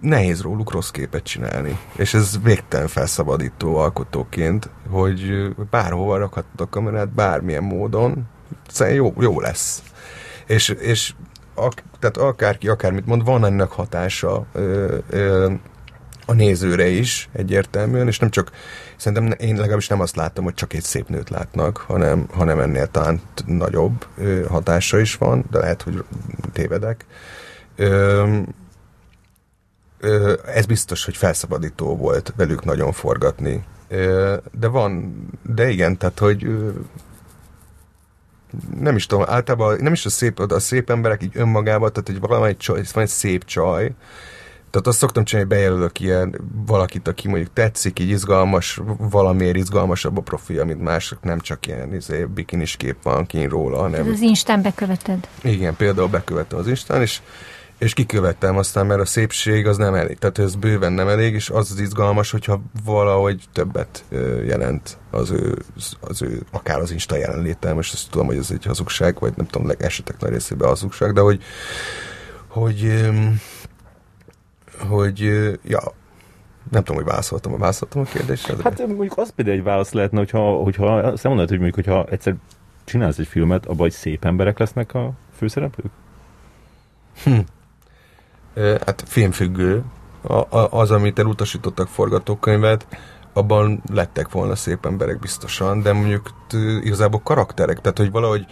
nehéz róluk rossz képet csinálni. És ez végtelen felszabadító alkotóként, hogy bárhova rakhatod a kamerát, bármilyen módon, szerintem jó, jó lesz. És, és ak, tehát akárki akármit mond, van ennek hatása ö, ö, a nézőre is egyértelműen, és nem csak, szerintem én legalábbis nem azt látom, hogy csak egy szép nőt látnak, hanem, hanem ennél talán nagyobb ö, hatása is van, de lehet, hogy tévedek. Ö, ez biztos, hogy felszabadító volt velük nagyon forgatni. De van, de igen, tehát, hogy nem is tudom, általában nem is a szép, a szép emberek így önmagában, tehát hogy valami csaj, van egy szép csaj, tehát azt szoktam csinálni, hogy bejelölök ilyen valakit, aki mondjuk tetszik, így izgalmas, valamiért izgalmasabb a profilja, mint mások, nem csak ilyen izé, bikinis kép van kín róla, hanem... Ez az Instán beköveted. Igen, például bekövetem az Instán, és és kikövettem aztán, mert a szépség az nem elég. Tehát ez bőven nem elég, és az az izgalmas, hogyha valahogy többet jelent az ő, az ő akár az Insta jelenlétel, most azt tudom, hogy ez egy hazugság, vagy nem tudom, esetek nagy részében hazugság, de hogy hogy hogy, ja, nem tudom, hogy válaszoltam, válaszoltam a kérdésre. Hát mondjuk az például egy válasz lehetne, hogyha, hogyha azt mondod, hogy mondjuk, hogyha egyszer csinálsz egy filmet, abban hogy szép emberek lesznek a főszereplők? Hm. Hát filmfüggő. A, a, az, amit elutasítottak forgatókönyvet, abban lettek volna szép emberek biztosan, de mondjuk igazából karakterek, tehát hogy valahogy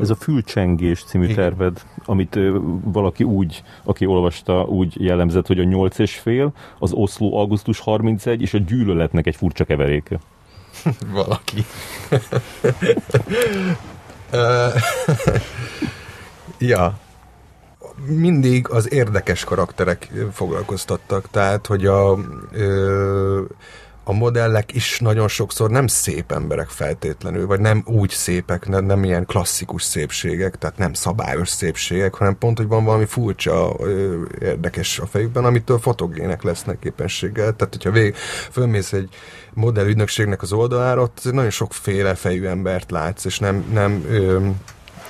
ez a Fülcsengés című Igen. terved, amit valaki úgy, aki olvasta, úgy jellemzett, hogy a nyolc és fél, az Oszló augusztus 31 és a gyűlöletnek egy furcsa keveréke. <laughs> valaki. <laughs> <laughs> ja, mindig az érdekes karakterek foglalkoztattak, tehát, hogy a ö, a modellek is nagyon sokszor nem szép emberek feltétlenül, vagy nem úgy szépek, nem, nem ilyen klasszikus szépségek, tehát nem szabályos szépségek, hanem pont, hogy van valami furcsa, érdekes a fejükben, amitől fotogének lesznek képességgel. Tehát, hogyha vég, fölmész egy modellügynökségnek az oldalára, ott nagyon sokféle fejű embert látsz, és nem, nem ö,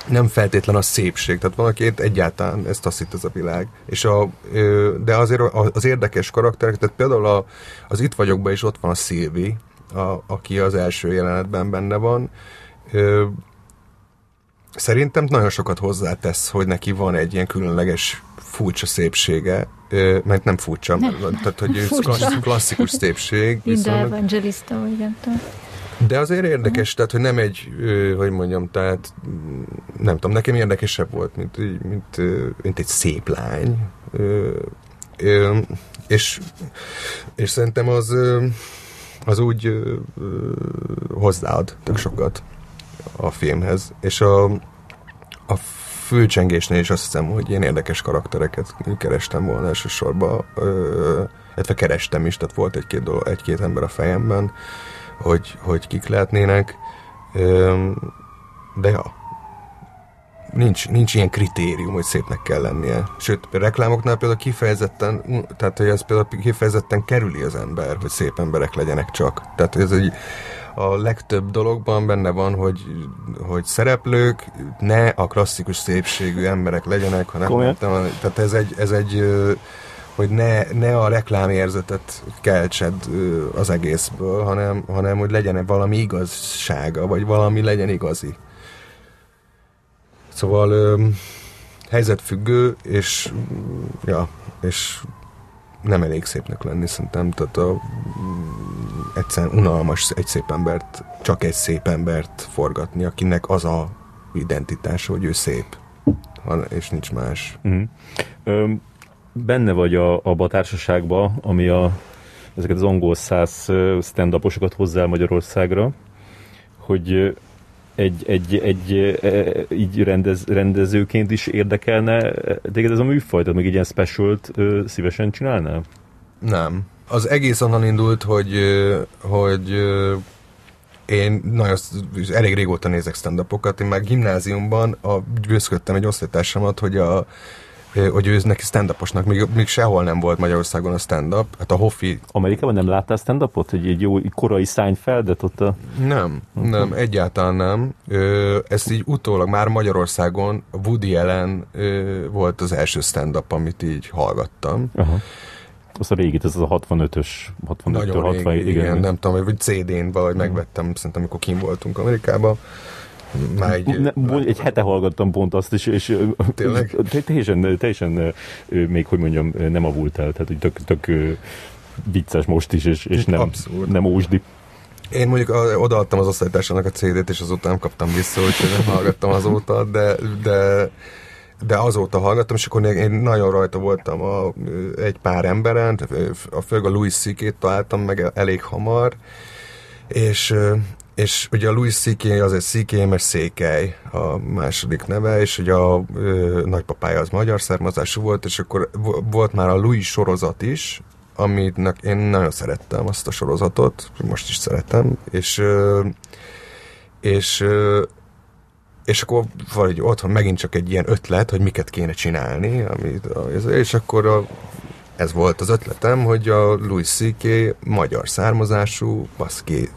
nem feltétlen a szépség, tehát valaki egyáltalán ezt azt hitt ez a világ. És a, de azért az érdekes karakterek, tehát például a, az Itt vagyokban is ott van a Szilvi, a, aki az első jelenetben benne van. Szerintem nagyon sokat hozzátesz, hogy neki van egy ilyen különleges furcsa szépsége, mert nem furcsa, nem, tehát hogy <laughs> furcsa. klasszikus szépség. Linda Evangelista, vagy nem tudom. De azért érdekes, tehát, hogy nem egy, hogy mondjam, tehát nem tudom, nekem érdekesebb volt, mint, mint, mint egy szép lány. És, és szerintem az, az úgy hozzáad tök sokat a filmhez. És a, a főcsengésnél is azt hiszem, hogy ilyen érdekes karaktereket kerestem volna elsősorban, illetve kerestem is, tehát volt egy-két, dolog, egy-két ember a fejemben, hogy, hogy kik lehetnének, de ja, nincs, nincs ilyen kritérium, hogy szépnek kell lennie. Sőt, reklámoknál például kifejezetten, tehát hogy ez például kifejezetten kerüli az ember, hogy szép emberek legyenek csak. Tehát ez egy, a legtöbb dologban benne van, hogy, hogy szereplők ne a klasszikus szépségű emberek legyenek, hanem nem, tehát ez egy, ez egy hogy ne, ne a reklámérzetet keltsed az egészből, hanem, hanem hogy legyen valami igazsága, vagy valami legyen igazi. Szóval helyzetfüggő, és, ja, és nem elég szépnek lenni, szerintem. Tehát a, egyszerűen unalmas egy szép embert, csak egy szép embert forgatni, akinek az a identitása, hogy ő szép, és nincs más. Mm. Um benne vagy a, abba a társaságba, ami a, ezeket az angol száz stand hozzá Magyarországra, hogy egy, egy, egy, így rendez, rendezőként is érdekelne téged ez a műfaj? Tehát még egy ilyen specialt szívesen csinálnál? Nem. Az egész onnan indult, hogy, hogy én nagyon, elég régóta nézek stand én már gimnáziumban a, győzködtem egy osztálytársamat, hogy a hogy ő neki stand még, még sehol nem volt Magyarországon a stand-up. Hát a Hoffi... Amerikában nem láttál stand-upot? Egy, egy jó korai Seinfeldet ott a... Nem, uh-huh. nem, egyáltalán nem. Ezt így utólag már Magyarországon Woody Allen volt az első stand-up, amit így hallgattam. Uh-huh. Az a régi, ez az a 65-ös, 65 Nagyon 60, régi, igen, igen, nem tudom, vagy CD-n valahogy megvettem, szerintem amikor kim voltunk Amerikában. Már egy, ne, egy hete hallgattam pont azt, és, és Tényleg? <laughs> teljesen, teljesen még, hogy mondjam, nem avult el, tehát hogy tök, tök vicces most is, és, és nem, Abszolút. nem ósdi. Én mondjuk odaadtam az osztálytársának a CD-t, és azóta nem kaptam vissza, úgyhogy nem <laughs> hallgattam azóta, de, de de azóta hallgattam, és akkor én nagyon rajta voltam a, egy pár emberen, a főleg a Louis C.K.-t találtam meg elég hamar, és és ugye a Louis C.K. azért C.K. mert Székely a második neve, és ugye a ö, nagypapája az magyar származású volt, és akkor volt már a Louis sorozat is, amit én nagyon szerettem azt a sorozatot, most is szeretem, és ö, és ö, és akkor valahogy otthon megint csak egy ilyen ötlet, hogy miket kéne csinálni, amit, és akkor a, ez volt az ötletem, hogy a Louis C.K. magyar származású, baszki,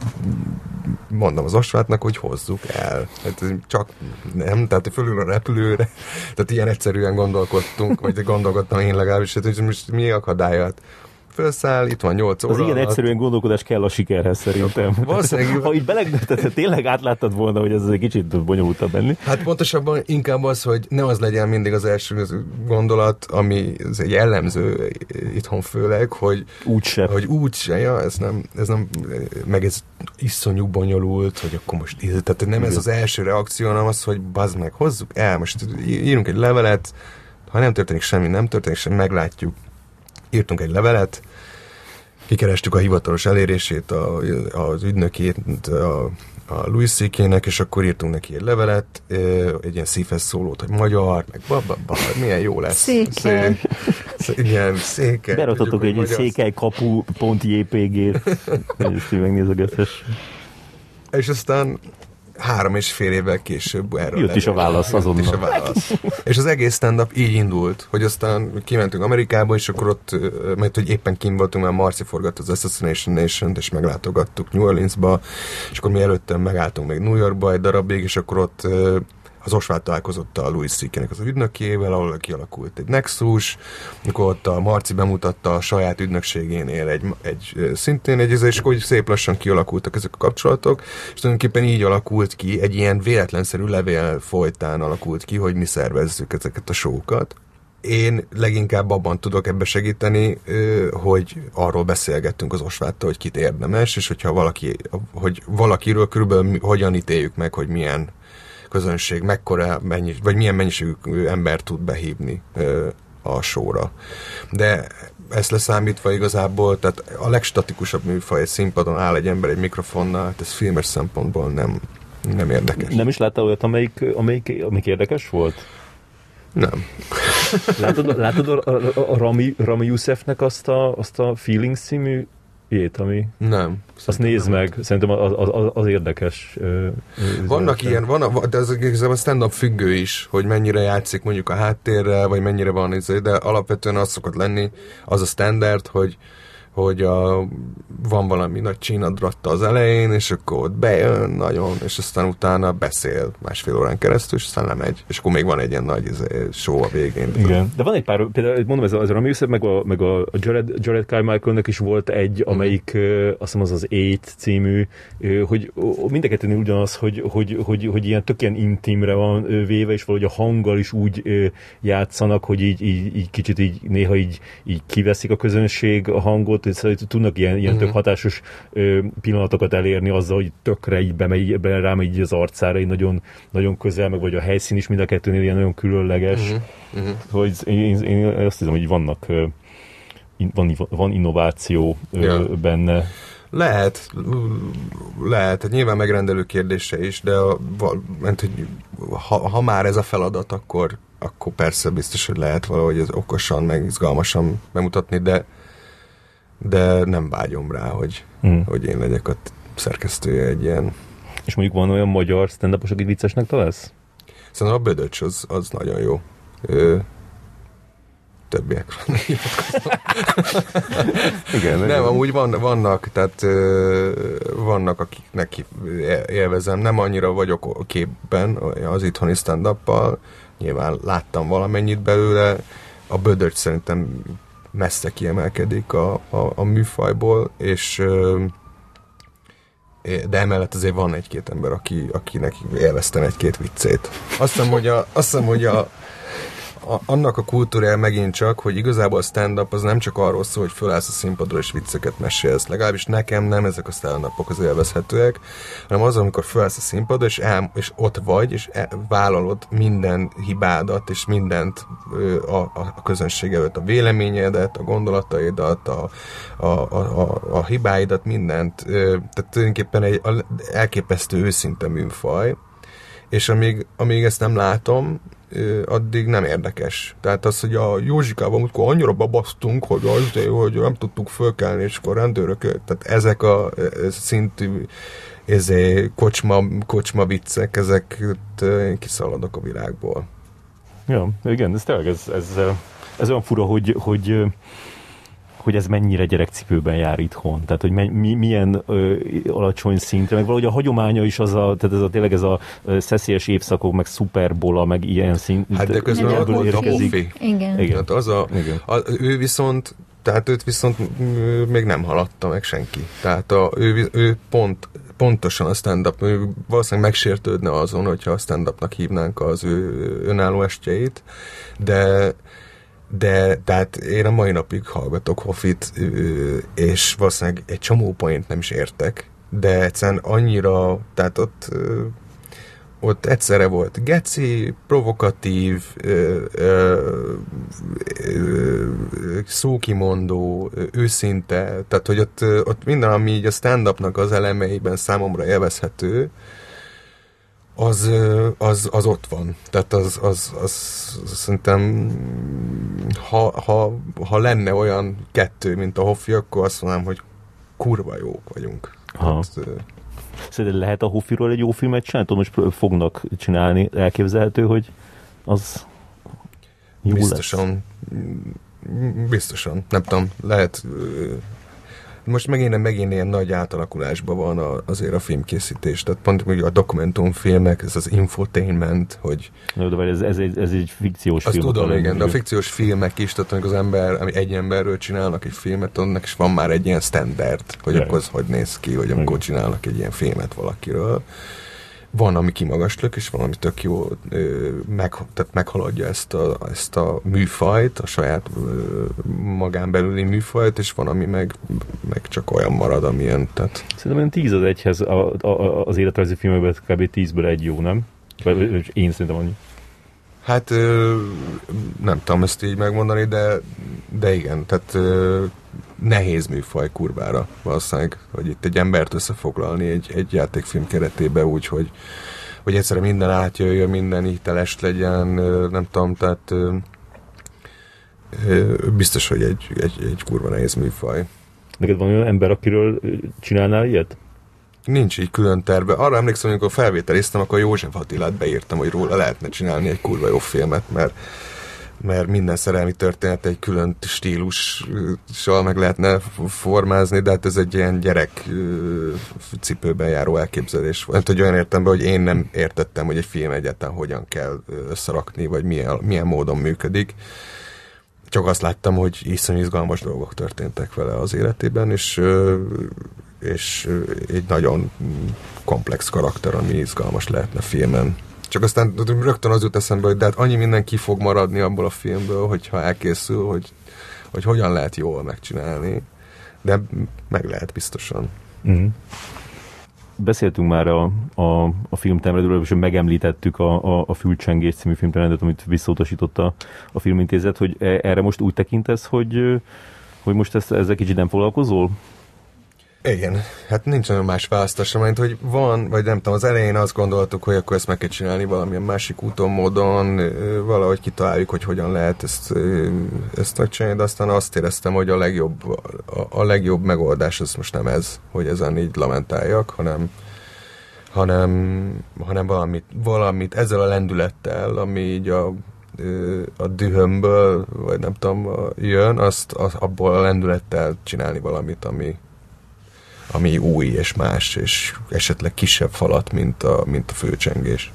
mondom az Osvátnak, hogy hozzuk el. Hát csak nem, tehát fölül a repülőre, tehát ilyen egyszerűen gondolkodtunk, vagy gondolkodtam én legalábbis, hogy most mi akadályat felszáll, itt van 8 óra. Az ilyen egyszerűen gondolkodás kell a sikerhez szerintem. <laughs> Valószínűleg... ha így beleg, tehát tényleg átláttad volna, hogy ez egy kicsit bonyolultabb benni. Hát pontosabban inkább az, hogy ne az legyen mindig az első gondolat, ami ez egy jellemző itthon főleg, hogy úgyse. Hogy úgyse, ja, ez nem, ez nem, meg ez iszonyú bonyolult, hogy akkor most, tehát nem ez az első reakció, hanem az, hogy bazd meg, hozzuk el, most írunk egy levelet, ha nem történik semmi, nem történik semmi, meglátjuk. Írtunk egy levelet, kikerestük a hivatalos elérését, a, az ügynökét, a, a Louis ck és akkor írtunk neki egy levelet, egy ilyen szívhez szólót, hogy magyar, meg bababa, milyen jó lesz. Székely. Szé, igen, székely. Beraktatok egy, egy székely kapu.jpg-t, <laughs> és megnézegetes. És aztán három és fél évvel később erről Jött is a válasz azonnal. Is a válasz. és az egész stand-up így indult, hogy aztán kimentünk Amerikába, és akkor ott, mert hogy éppen kim voltunk, mert Marci forgatta az Assassination nation és meglátogattuk New Orleansba, és akkor mi előtte megálltunk még New Yorkba egy darabig, és akkor ott az Osvát találkozott a Louis c az ügynökével, ahol kialakult egy Nexus, amikor ott a Marci bemutatta a saját ügynökségénél egy, egy szintén egy, és akkor szép lassan kialakultak ezek a kapcsolatok, és tulajdonképpen így alakult ki, egy ilyen véletlenszerű levél folytán alakult ki, hogy mi szervezzük ezeket a sókat. Én leginkább abban tudok ebbe segíteni, hogy arról beszélgettünk az Osváttal, hogy kit érdemes, és hogyha valaki, hogy valakiről körülbelül hogyan ítéljük meg, hogy milyen közönség mekkora, mennyi, vagy milyen mennyiségű ember tud behívni a sóra. De ezt leszámítva igazából, tehát a legstatikusabb műfaj egy színpadon áll egy ember egy mikrofonnal, hát ez filmes szempontból nem, nem érdekes. Nem is láttál olyat, amelyik, amelyik, amelyik érdekes volt? Nem. Látod, látod a, a, a Rami, Rami Youssefnek azt a, azt a Feelings című ilyet, ami... Nem. Azt nézd meg, szerintem az, az, az érdekes. Vannak ilyen, van, de ez a stand-up függő is, hogy mennyire játszik mondjuk a háttérrel, vagy mennyire van, izé, de alapvetően az szokott lenni, az a standard, hogy hogy a, van valami nagy csínadratta az elején, és akkor ott bejön nagyon, és aztán utána beszél másfél órán keresztül, és aztán lemegy, és akkor még van egy ilyen nagy izé, show a végén. Igen. De van egy pár, például mondom, ez a, ez a Rami meg a, meg a Jared, Jared Carmichaelnek is volt egy, mhm. amelyik mm. uh, azt hiszem az az Eight című, hogy mind a ugyanaz, hogy, hogy, hogy, hogy ilyen tök ilyen intimre van véve, és valahogy a hanggal is úgy játszanak, hogy így, így, így kicsit így néha így, így kiveszik a közönség a hangot, tudnak ilyen, ilyen uh-huh. tök hatásos ö, pillanatokat elérni azzal, hogy tökre így bemegy, be, rámegy így az arcára, így nagyon, nagyon közel, meg vagy a helyszín is mind a kettőnél ilyen nagyon különleges, uh-huh. Uh-huh. hogy én, én, azt hiszem, hogy vannak van, van innováció ja. benne. Lehet, lehet, hát nyilván megrendelő kérdése is, de a, mert, hogy ha, ha már ez a feladat, akkor, akkor persze biztos, hogy lehet valahogy ez okosan, meg izgalmasan bemutatni, de de nem vágyom rá, hogy, hmm. hogy én legyek a szerkesztője egy ilyen. És mondjuk van olyan magyar stand up akit viccesnek találsz? Szerintem a Bödöcs az, az nagyon jó. Ő, többiekről Igen, Nem, amúgy van, vannak, tehát vannak, akiknek élvezem. Nem annyira vagyok képben az itthoni stand Nyilván láttam valamennyit belőle. A Bödöcs szerintem messze kiemelkedik a, a, a műfajból, és de emellett azért van egy-két ember, aki, akinek élveztem egy-két viccét. Azt hiszem, hogy a, azt hiszem, hogy a, a, annak a kultúrája megint csak, hogy igazából a stand-up az nem csak arról szól, hogy fölállsz a színpadra és vicceket mesélsz. Legalábbis nekem nem ezek a stand az élvezhetőek, hanem az, amikor fölállsz a színpadra és, el, és ott vagy, és el, vállalod minden hibádat és mindent a, a, a közönség előtt, a véleményedet, a gondolataidat, a, a, a, a, a hibáidat, mindent. Tehát tulajdonképpen egy elképesztő őszinte műfaj, és amíg, amíg ezt nem látom, addig nem érdekes. Tehát az, hogy a Józsikában amikor annyira babasztunk, hogy az, hogy nem tudtuk fölkelni, és akkor rendőrök, tehát ezek a szintű ezé, kocsma, kocsma viccek, ezek kiszaladok a világból. Ja, igen, ez tényleg, ez, ez, ez olyan fura, hogy, hogy hogy ez mennyire gyerekcipőben jár itthon. Tehát, hogy mi, milyen ö, alacsony szintre, meg valahogy a hagyománya is az a, tehát ez a, tényleg ez a szeszélyes évszakok, meg szuperbola, meg ilyen szint. Hát de közben ott volt a Hofi. Igen. Igen. Tehát az a, Igen. A, ő viszont tehát őt viszont még nem haladta meg senki. Tehát a, ő, ő pont, pontosan a stand-up, ő valószínűleg megsértődne azon, hogyha a stand-upnak hívnánk az ő önálló estjeit, de de tehát én a mai napig hallgatok Hoffit, és valószínűleg egy csomó point nem is értek, de egyszerűen annyira, tehát ott ott egyszerre volt geci, provokatív, ö, ö, ö, szókimondó, őszinte, tehát hogy ott, ott minden, ami így a stand-upnak az elemeiben számomra élvezhető, az, az, az ott van. Tehát az, az, az, az szerintem ha, ha, ha lenne olyan kettő, mint a Hoffi, akkor azt mondanám, hogy kurva jók vagyunk. Ha. Hát, Szerinted lehet a Hoffiról egy jó filmet csinálni? Tudom, most fognak csinálni. Elképzelhető, hogy az jó Biztosan. Lesz. Biztosan. Nem tudom, lehet most megint, megint ilyen nagy átalakulásban van a, azért a filmkészítés. Tehát pont hogy a dokumentumfilmek, ez az infotainment, hogy... Jó, de ez, ez, egy, ez egy fikciós Azt film. tudom, igen, de a fikciós filmek is, tehát amikor az ember, ami egy emberről csinálnak egy filmet, annak is van már egy ilyen standard, hogy akkor az hogy néz ki, hogy amikor csinálnak egy ilyen filmet valakiről van, ami kimagaslök, és van, ami tök jó ö, meg, tehát meghaladja ezt a, ezt a műfajt, a saját ö, magán belüli műfajt, és van, ami meg, meg csak olyan marad, amilyen. Tehát... Szerintem olyan 10 az egyhez a, a, a, az életrajzi filmekben kb. 10-ből egy jó, nem? Vagy, vagy én szerintem annyi. Hát ö, nem tudom ezt így megmondani, de, de igen, tehát ö, nehéz műfaj kurvára valószínűleg, hogy itt egy embert összefoglalni egy, egy játékfilm keretébe úgy, hogy, hogy egyszerre minden átjöjjön, minden hiteles legyen, nem tudom, tehát biztos, hogy egy, egy, egy kurva nehéz műfaj. Neked van olyan ember, akiről csinálnál ilyet? Nincs így külön terve. Arra emlékszem, amikor felvételiztem, akkor József Attilát beírtam, hogy róla lehetne csinálni egy kurva jó filmet, mert mert minden szerelmi történet egy külön stílussal meg lehetne formázni, de hát ez egy ilyen gyerek cipőben járó elképzelés volt. Hogy olyan értemben, hogy én nem értettem, hogy egy film egyáltalán hogyan kell összerakni, vagy milyen, milyen módon működik. Csak azt láttam, hogy iszonyú izgalmas dolgok történtek vele az életében, és és egy nagyon komplex karakter, ami izgalmas lehetne filmen. Csak aztán rögtön az jut eszembe, hogy de hát annyi minden ki fog maradni abból a filmből, hogyha elkészül, hogy, hogy hogyan lehet jól megcsinálni. De meg lehet biztosan. Mm. Beszéltünk már a, a, a filmtemredről, és megemlítettük a, a, a Fülcsengés című filmtrendet, amit visszautasította a, a filmintézet, hogy e, erre most úgy tekintesz, hogy, hogy most ezt, ezzel kicsit nem foglalkozol? Igen, hát nincs nagyon más választása, mint hogy van, vagy nem tudom, az elején azt gondoltuk, hogy akkor ezt meg kell csinálni valamilyen másik úton, módon, valahogy kitaláljuk, hogy hogyan lehet ezt, ezt megcsinálni, de aztán azt éreztem, hogy a legjobb, a, a legjobb megoldás az most nem ez, hogy ezen így lamentáljak, hanem hanem, hanem valamit, valamit ezzel a lendülettel, ami így a a dühömből, vagy nem tudom, jön, azt abból a lendülettel csinálni valamit, ami, ami új és más, és esetleg kisebb falat, mint a, mint a főcsengés.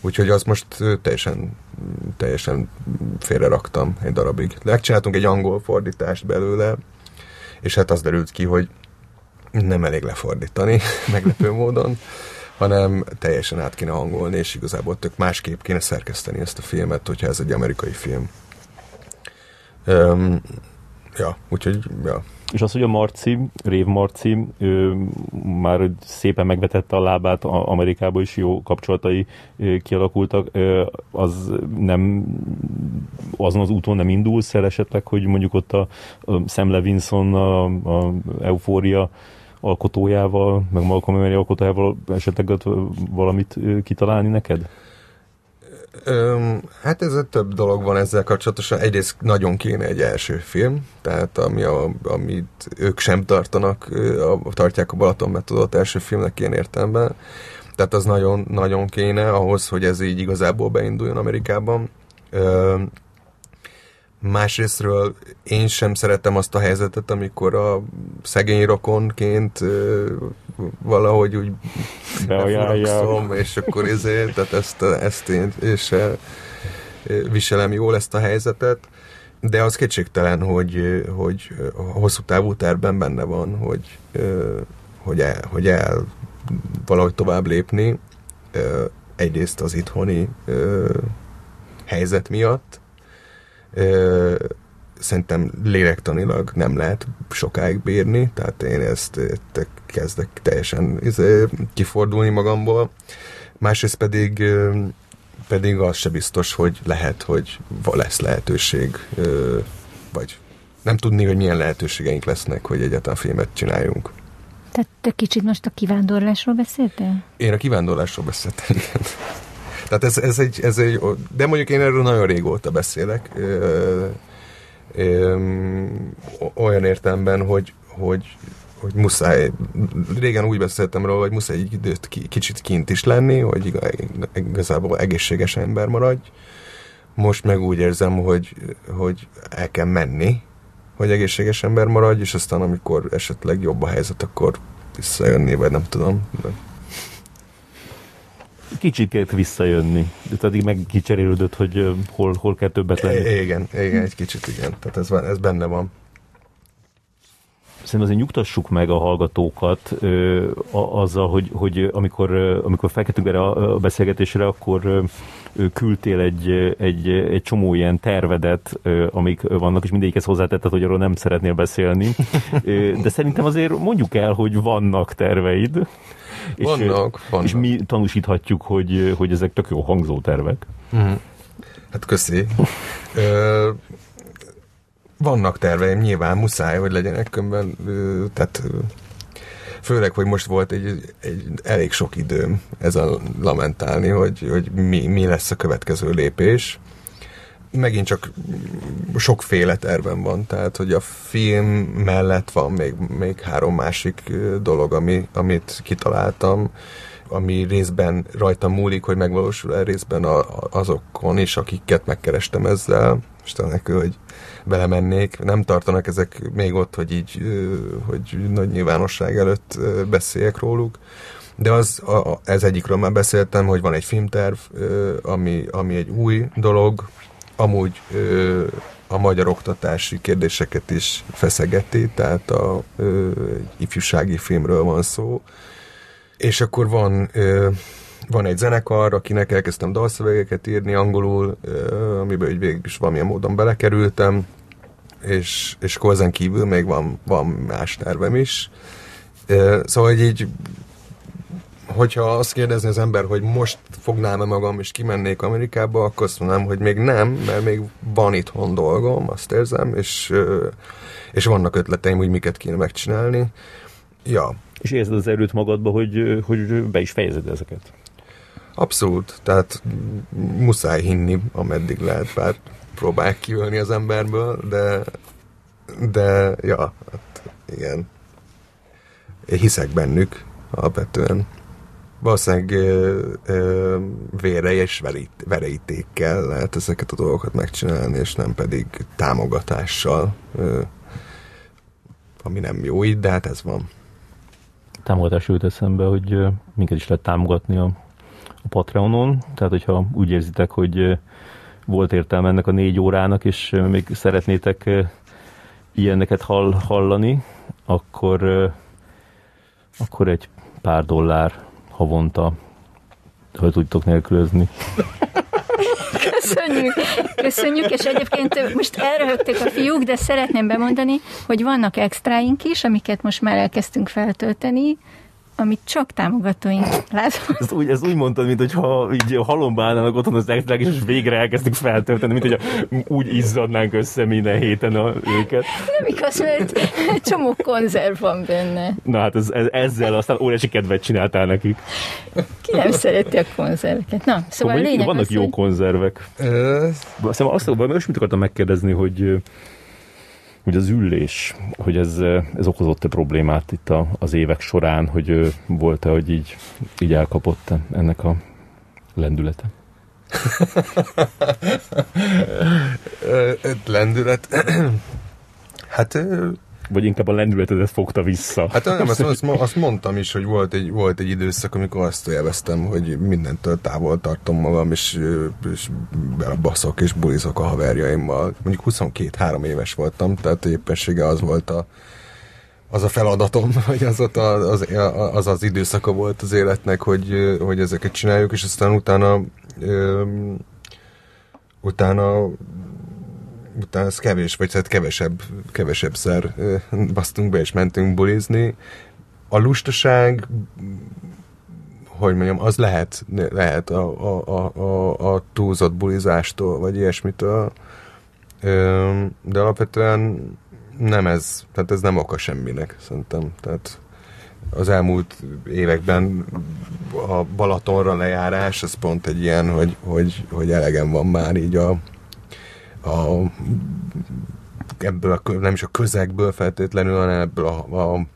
Úgyhogy azt most teljesen, teljesen félre raktam egy darabig. Megcsináltunk egy angol fordítást belőle, és hát az derült ki, hogy nem elég lefordítani, <laughs> meglepő módon, hanem teljesen át kéne hangolni, és igazából tök másképp kéne szerkeszteni ezt a filmet, hogyha ez egy amerikai film. Um, ja, úgyhogy, ja, és az, hogy a Marci, Rév Marci ő, már szépen megvetette a lábát, Amerikában is jó kapcsolatai kialakultak, az nem azon az úton nem indul el hogy mondjuk ott a, a Sam Levinson, a, a Eufória alkotójával, meg Malcolm Emery alkotójával esetleg valamit kitalálni neked? Öm, hát ez több dolog van ezzel kapcsolatosan. Egyrészt nagyon kéne egy első film, tehát ami a, amit ők sem tartanak, a, tartják a Balaton metodot első filmnek ilyen értelemben. Tehát az nagyon, nagyon kéne ahhoz, hogy ez így igazából beinduljon Amerikában. Öm, Másrésztről én sem szeretem azt a helyzetet, amikor a szegény rokonként valahogy úgy beajánlom, és akkor ezért, tehát ezt, ezt én és viselem jól ezt a helyzetet, de az kétségtelen, hogy, hogy a hosszú távú terben benne van, hogy, hogy, el, hogy el valahogy tovább lépni, egyrészt az itthoni helyzet miatt, szerintem lélektanilag nem lehet sokáig bírni, tehát én ezt kezdek teljesen izé, kifordulni magamból. Másrészt pedig pedig az se biztos, hogy lehet, hogy lesz lehetőség, vagy nem tudni, hogy milyen lehetőségeink lesznek, hogy egyáltalán filmet csináljunk. Tehát te kicsit most a kivándorlásról beszéltél? Én a kivándorlásról beszéltem, igen. Tehát ez, ez, egy, ez egy, de mondjuk én erről nagyon régóta beszélek, ö, ö, olyan értelemben, hogy, hogy, hogy muszáj, régen úgy beszéltem róla, hogy muszáj egy időt kicsit kint is lenni, hogy igazából egészséges ember maradj. Most meg úgy érzem, hogy, hogy el kell menni, hogy egészséges ember maradj, és aztán amikor esetleg jobb a helyzet, akkor visszajönni, vagy nem tudom. De kicsit kellett visszajönni. De addig meg kicserélődött, hogy hol, hol kell többet lenni. igen, igen, egy kicsit igen. Tehát ez, van, ez benne van. Szerintem azért nyugtassuk meg a hallgatókat ö, a, azzal, hogy, hogy amikor, amikor felkeltünk erre a, a beszélgetésre, akkor ö, küldtél egy, egy, egy csomó ilyen tervedet, ö, amik vannak, és mindegyikhez hozzátetted, hogy arról nem szeretnél beszélni. Ö, de szerintem azért mondjuk el, hogy vannak terveid. Vannak, és, vannak. És mi tanúsíthatjuk, hogy, hogy ezek tök jó hangzó tervek. Mm. Hát köszi. Ö, vannak terveim, nyilván muszáj, hogy legyenek kömben, tehát főleg, hogy most volt egy, egy elég sok időm a lamentálni, hogy, hogy mi, mi lesz a következő lépés. Megint csak sokféle tervem van, tehát hogy a film mellett van még, még három másik dolog, ami, amit kitaláltam, ami részben rajtam múlik, hogy megvalósul-e részben a, azokon is, akiket megkerestem ezzel. Most hogy belemennék. Nem tartanak ezek még ott, hogy így, hogy nagy nyilvánosság előtt beszéljek róluk. De az, a, ez egyikről már beszéltem, hogy van egy filmterv, ami, ami egy új dolog, amúgy a magyar oktatási kérdéseket is feszegeti, tehát a ö, ifjúsági filmről van szó. És akkor van ö, van egy zenekar, akinek elkezdtem dalszövegeket írni angolul, ö, amiben végül is valamilyen módon belekerültem, és, és akkor ezen kívül még van, van más tervem is. Szóval hogy így hogyha azt kérdezni az ember, hogy most fognám-e magam és kimennék Amerikába, akkor azt mondanám, hogy még nem, mert még van itthon dolgom, azt érzem, és, és vannak ötleteim, hogy miket kéne megcsinálni. Ja. És érzed az erőt magadba, hogy, hogy be is fejezed ezeket? Abszolút, tehát muszáj hinni, ameddig lehet, bár próbálják kiölni az emberből, de, de ja, hát igen. Én hiszek bennük alapvetően. Valószínűleg ö, ö, vére és verít, vereítékkel lehet ezeket a dolgokat megcsinálni, és nem pedig támogatással, ami nem jó így, de hát ez van. Támogatás jut eszembe, hogy minket is lehet támogatni a, a Patreonon, tehát hogyha úgy érzitek, hogy volt értelme ennek a négy órának, és még szeretnétek ilyeneket hall, hallani, akkor, akkor egy pár dollár havonta hogy tudtok nélkülözni. Köszönjük, köszönjük, és egyébként most elröhögtek a fiúk, de szeretném bemondani, hogy vannak extráink is, amiket most már elkezdtünk feltölteni, amit csak támogatóink <laughs> látom. Ezt úgy, ezt úgy mondtad, mint hogyha így halomba állnának otthon az extrák, és végre elkezdtük feltölteni, mint hogy úgy izzadnánk össze minden héten a, őket. Nem igaz, mert csomó konzerv van benne. Na hát ez, ez, ezzel aztán óriási kedvet csináltál nekik. Ki nem szereti a konzerveket? Na, szóval Akkor lényeg vannak az, jó hogy... konzervek. Ö, Szóval azt olyasmit akartam megkérdezni, hogy hogy az ülés, hogy ez, ez okozott-e problémát itt a, az évek során, hogy volt-e, hogy így, így elkapott ennek a lendülete? <laughs> lendület. <clears throat> hát Vagy inkább a lendületedet fogta vissza? Hát nem, azt, azt, azt mondtam is, hogy volt egy, volt egy időszak, amikor azt élveztem, hogy mindentől távol tartom magam, és, és belebaszok és bulizok a haverjaimmal. Mondjuk 22-3 éves voltam, tehát éppensége az volt a, az a feladatom, <laughs> hogy az, ott a, az, az az időszaka volt az életnek, hogy, hogy ezeket csináljuk, és aztán utána utána utána ez kevés, vagy hát kevesebb, kevesebb szer basztunk be és mentünk bulizni. A lustaság, hogy mondjam, az lehet, lehet a, a, a, a, a túlzott bulizástól, vagy ilyesmitől, de alapvetően nem ez, tehát ez nem oka semminek, szerintem. Tehát az elmúlt években a Balatonra lejárás, az pont egy ilyen, hogy, hogy, hogy elegem van már így a, a ebből a, nem is a közegből feltétlenül, hanem ebből a, a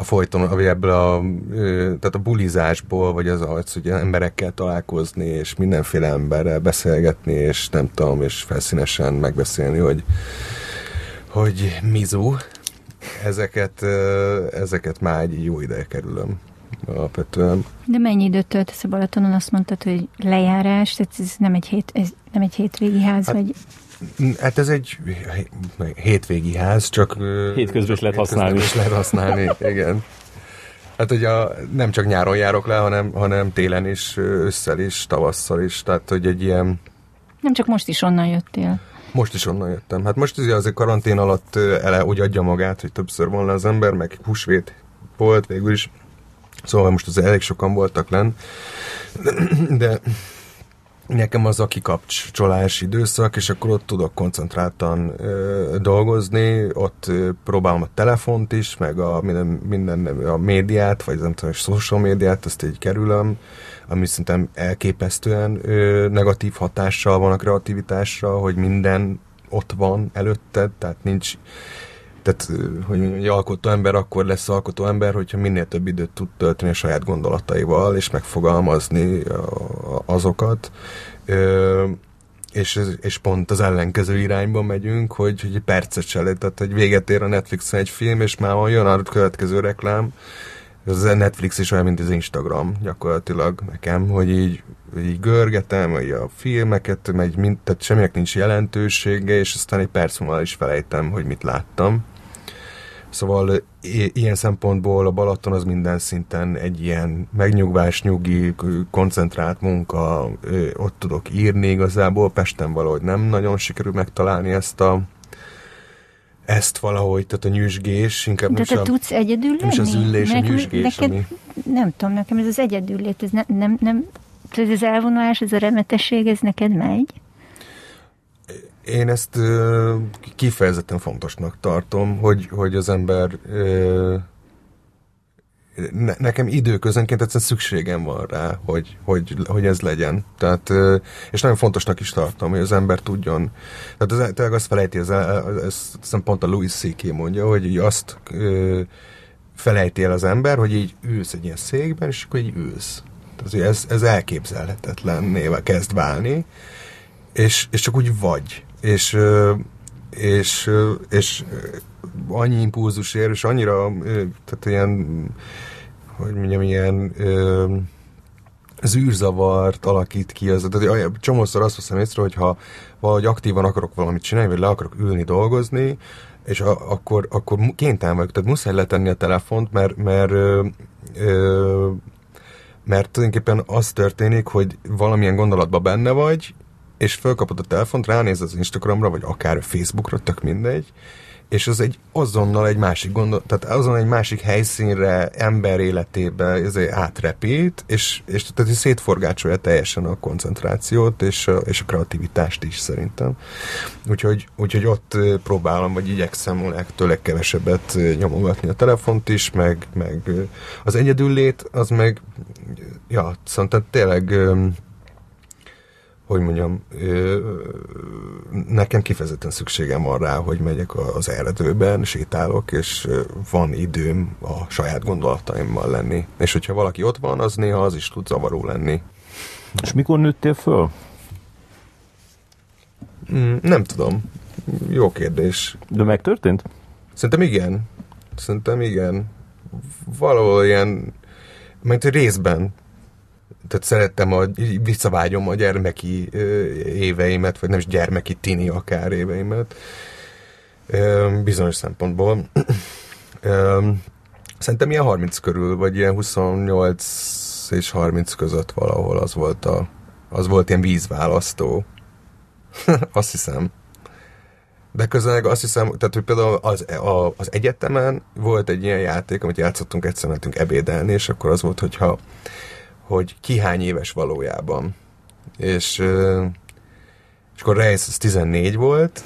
a folyton, vagy ebből a, tehát a bulizásból, vagy az, az, hogy emberekkel találkozni, és mindenféle emberrel beszélgetni, és nem tudom, és felszínesen megbeszélni, hogy, hogy mizu, ezeket, ezeket már egy jó ideje kerülöm alapvetően. De mennyi időt töltesz a Balatonon? Azt mondtad, hogy lejárás, tehát ez nem egy, hét, ez nem egy hétvégi ház, Hát- vagy... Hát ez egy hétvégi ház, csak... Hétközben is lehet használni. is lehet használni, igen. Hát ugye a, nem csak nyáron járok le, hanem, hanem télen is, ősszel is, tavasszal is, tehát hogy egy ilyen... Nem csak most is onnan jöttél. Most is onnan jöttem. Hát most ugye azért karantén alatt ele úgy adja magát, hogy többször van le az ember, meg húsvét volt végül is. Szóval most azért elég sokan voltak len. De nekem az a kikapcsolás időszak, és akkor ott tudok koncentráltan ö, dolgozni, ott ö, próbálom a telefont is, meg a minden, minden a médiát, vagy nem tudom, a social médiát, azt így kerülöm, ami szerintem elképesztően ö, negatív hatással van a kreativitásra, hogy minden ott van előtted, tehát nincs tehát, hogy mondjam, egy alkotó ember akkor lesz alkotó ember, hogyha minél több időt tud tölteni a saját gondolataival, és megfogalmazni azokat. És, és pont az ellenkező irányba megyünk, hogy, hogy percet se tehát hogy véget ér a Netflixen egy film, és már jön a következő reklám. Ez a Netflix is olyan, mint az Instagram gyakorlatilag nekem, hogy így, így görgetem hogy a filmeket, megy, mint, tehát semminek nincs jelentősége, és aztán egy perc múlva is felejtem, hogy mit láttam. Szóval ilyen szempontból a Balaton az minden szinten egy ilyen megnyugvás, nyugi, koncentrált munka, ott tudok írni igazából, Pesten valahogy nem nagyon sikerül megtalálni ezt a ezt valahogy, tehát a nyüzsgés, inkább De te a, tudsz egyedül lenni? nem is az ülés, a Neked- nyüzsgés, neked, ami... Nem tudom, nekem ez az egyedül lét, ez ne, nem, nem, ez az elvonulás, ez a remetesség, ez neked megy? Én ezt ö, kifejezetten fontosnak tartom, hogy, hogy az ember ö, ne, nekem időközönként egyszerűen szükségem van rá, hogy, hogy, hogy ez legyen. Tehát, és nagyon fontosnak is tartom, hogy az ember tudjon. Tehát az, tényleg azt felejti, ez, ez, ez, pont a Louis C.K. mondja, hogy így azt ö, felejti el az ember, hogy így ülsz egy ilyen székben, és akkor így ülsz. Tehát ez, ez elképzelhetetlenné kezd válni, és, és csak úgy vagy. És, és, és annyi impulzus ér, és annyira, tehát ilyen, hogy mondjam, ilyen zűrzavart alakít ki. Az, tehát csomószor azt veszem észre, hogy ha valahogy aktívan akarok valamit csinálni, vagy le akarok ülni, dolgozni, és a, akkor, akkor kénytelen vagyok, tehát muszáj letenni a telefont, mert, mert, ö, ö, mert tulajdonképpen az történik, hogy valamilyen gondolatba benne vagy, és felkapod a telefont, ránéz az Instagramra, vagy akár a Facebookra, tök mindegy, és az egy azonnal egy másik gondol, tehát azon egy másik helyszínre, ember életébe ezért átrepít, és, és tehát szétforgácsolja teljesen a koncentrációt, és a, és a kreativitást is szerintem. Úgyhogy, úgyhogy ott próbálom, vagy igyekszem a legtől legkevesebbet nyomogatni a telefont is, meg, meg az egyedüllét, az meg, ja, szóval tényleg hogy mondjam, nekem kifejezetten szükségem van rá, hogy megyek az erdőben, sétálok, és van időm a saját gondolataimmal lenni. És hogyha valaki ott van, az néha az is tud zavaró lenni. És mikor nőttél föl? Mm, nem tudom. Jó kérdés. De megtörtént? Szerintem igen. Szerintem igen. Valahol ilyen, mert részben tehát szerettem, a, visszavágyom a gyermeki éveimet, vagy nem is gyermeki tini akár éveimet, bizonyos szempontból. <clears throat> Szerintem ilyen 30 körül, vagy ilyen 28 és 30 között valahol az volt, a, az volt ilyen vízválasztó. <laughs> azt hiszem. De közben azt hiszem, tehát hogy például az, a, az egyetemen volt egy ilyen játék, amit játszottunk, egyszer mentünk ebédelni, és akkor az volt, hogyha hogy ki hány éves valójában. És, és akkor Reis az 14 volt,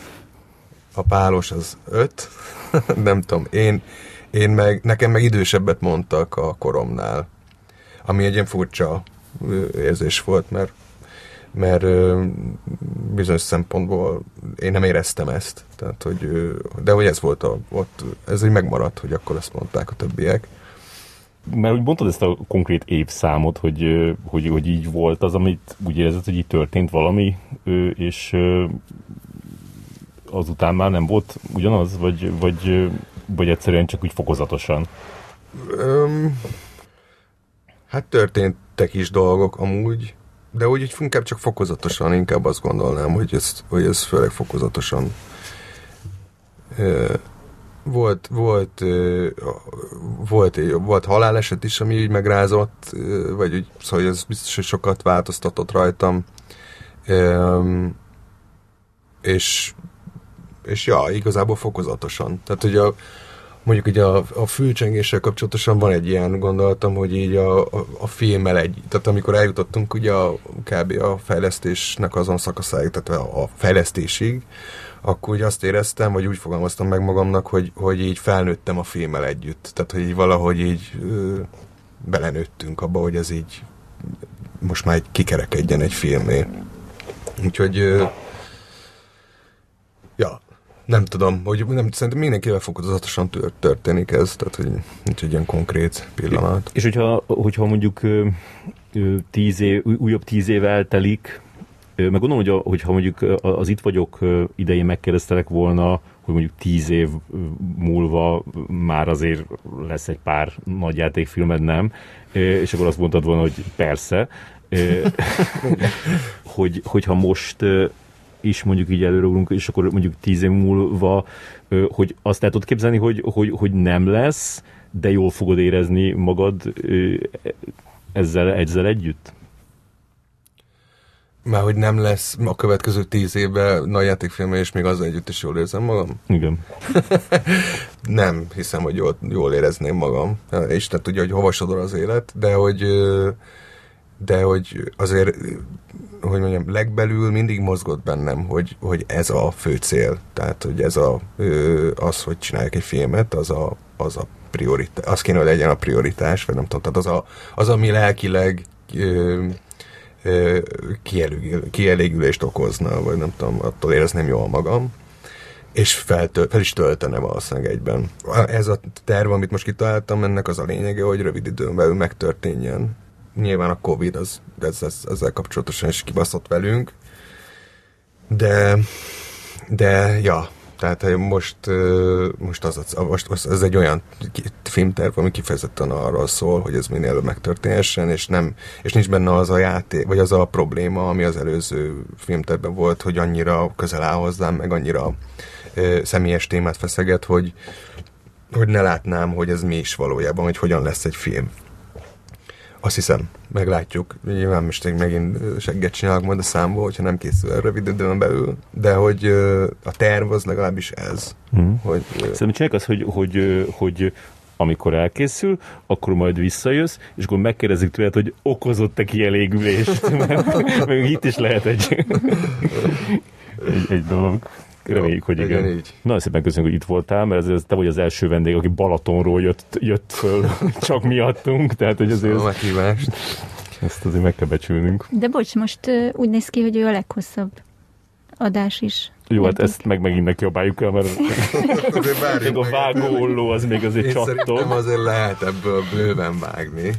a pálos az 5, <laughs> nem tudom, én, én meg, nekem meg idősebbet mondtak a koromnál, ami egy ilyen furcsa érzés volt, mert mert bizonyos szempontból én nem éreztem ezt. Tehát, hogy, de hogy ez volt a, ott, ez így megmaradt, hogy akkor azt mondták a többiek mert úgy mondtad ezt a konkrét évszámot, hogy, hogy, hogy így volt az, amit úgy érzed, hogy így történt valami, és azután már nem volt ugyanaz, vagy, vagy, vagy egyszerűen csak úgy fokozatosan? Um, hát történtek is dolgok amúgy, de úgy, úgy inkább csak fokozatosan, inkább azt gondolnám, hogy ez, hogy ez főleg fokozatosan volt, volt, volt, volt haláleset is, ami így megrázott, vagy úgy, szóval ez biztos, hogy sokat változtatott rajtam. És, és ja, igazából fokozatosan. Tehát, hogy a, mondjuk ugye a, a fülcsengéssel kapcsolatosan van egy ilyen gondolatom, hogy így a, a, a filmmel egy, tehát amikor eljutottunk ugye a, kb. a fejlesztésnek azon szakaszáig, tehát a, a fejlesztésig, akkor úgy azt éreztem, vagy úgy fogalmaztam meg magamnak, hogy, hogy így felnőttem a filmmel együtt. Tehát, hogy így valahogy így ö, belenőttünk abba, hogy ez így most már egy kikerekedjen egy filmé. Úgyhogy ö, ja, nem tudom, hogy nem, szerintem mindenkivel fokozatosan történik ez, tehát hogy nincs egy ilyen konkrét pillanat. És hogyha, hogyha mondjuk tíz év, újabb tíz év eltelik, meg gondolom, hogy, a, hogyha mondjuk az itt vagyok idején megkérdeztelek volna, hogy mondjuk tíz év múlva már azért lesz egy pár nagy játékfilmed, nem? És akkor azt mondtad volna, hogy persze. <laughs> hogy, hogyha most is mondjuk így előrúlunk, és akkor mondjuk tíz év múlva, hogy azt el tudod képzelni, hogy, hogy, hogy nem lesz, de jól fogod érezni magad ezzel, ezzel együtt? Már hogy nem lesz a következő tíz évben nagy játékfilme, és még azzal együtt is jól érzem magam? Igen. <laughs> nem hiszem, hogy jól, jól érezném magam. Isten tudja, hogy hova sodor az élet, de hogy de hogy azért, hogy mondjam, legbelül mindig mozgott bennem, hogy, hogy ez a fő cél. Tehát, hogy ez a, az, hogy csinálják egy filmet, az a, az a prioritás, az kéne, hogy legyen a prioritás, vagy nem tudom, tehát az, a, az ami lelkileg kielégül, kielégülést okozna, vagy nem tudom, attól érezném jól magam. és feltö- fel is töltene valószínűleg egyben. Ez a terv, amit most kitaláltam, ennek az a lényege, hogy rövid időn belül megtörténjen. Nyilván a Covid az, ez, ez, ezzel kapcsolatosan is kibaszott velünk, de, de ja, tehát most, most az, most az, ez egy olyan filmterv, ami kifejezetten arról szól, hogy ez minél előbb megtörténhessen, és, nem, és nincs benne az a játék, vagy az a probléma, ami az előző filmtervben volt, hogy annyira közel áll hozzám, meg annyira ö, személyes témát feszeget, hogy, hogy ne látnám, hogy ez mi is valójában, hogy hogyan lesz egy film. Azt hiszem, meglátjuk. Nyilván most megint segget csinálok majd a számból, hogyha nem készül el rövid időn belül, de hogy a terv az legalábbis ez. Mm. Hogy, Szerintem csinálják az, hogy, hogy, hogy amikor elkészül, akkor majd visszajössz, és akkor megkérdezik tőled, hogy okozott-e kielégülést, <laughs> mert még itt is lehet egy, <laughs> egy, egy dolog. Reméljük, hogy igen. Így. Nagyon szépen köszönjük, hogy itt voltál, mert ez, te vagy az első vendég, aki Balatonról jött, jött föl <laughs> csak miattunk, tehát hogy azért... A meghívást. Ezt azért meg kell becsülnünk. De bocs, most úgy néz ki, hogy ő a leghosszabb adás is. Jó, hát ezt meg megint neki jobbáljuk el, mert <laughs> még a vágóolló az még azért Én csattog. szerintem azért lehet ebből bőven vágni.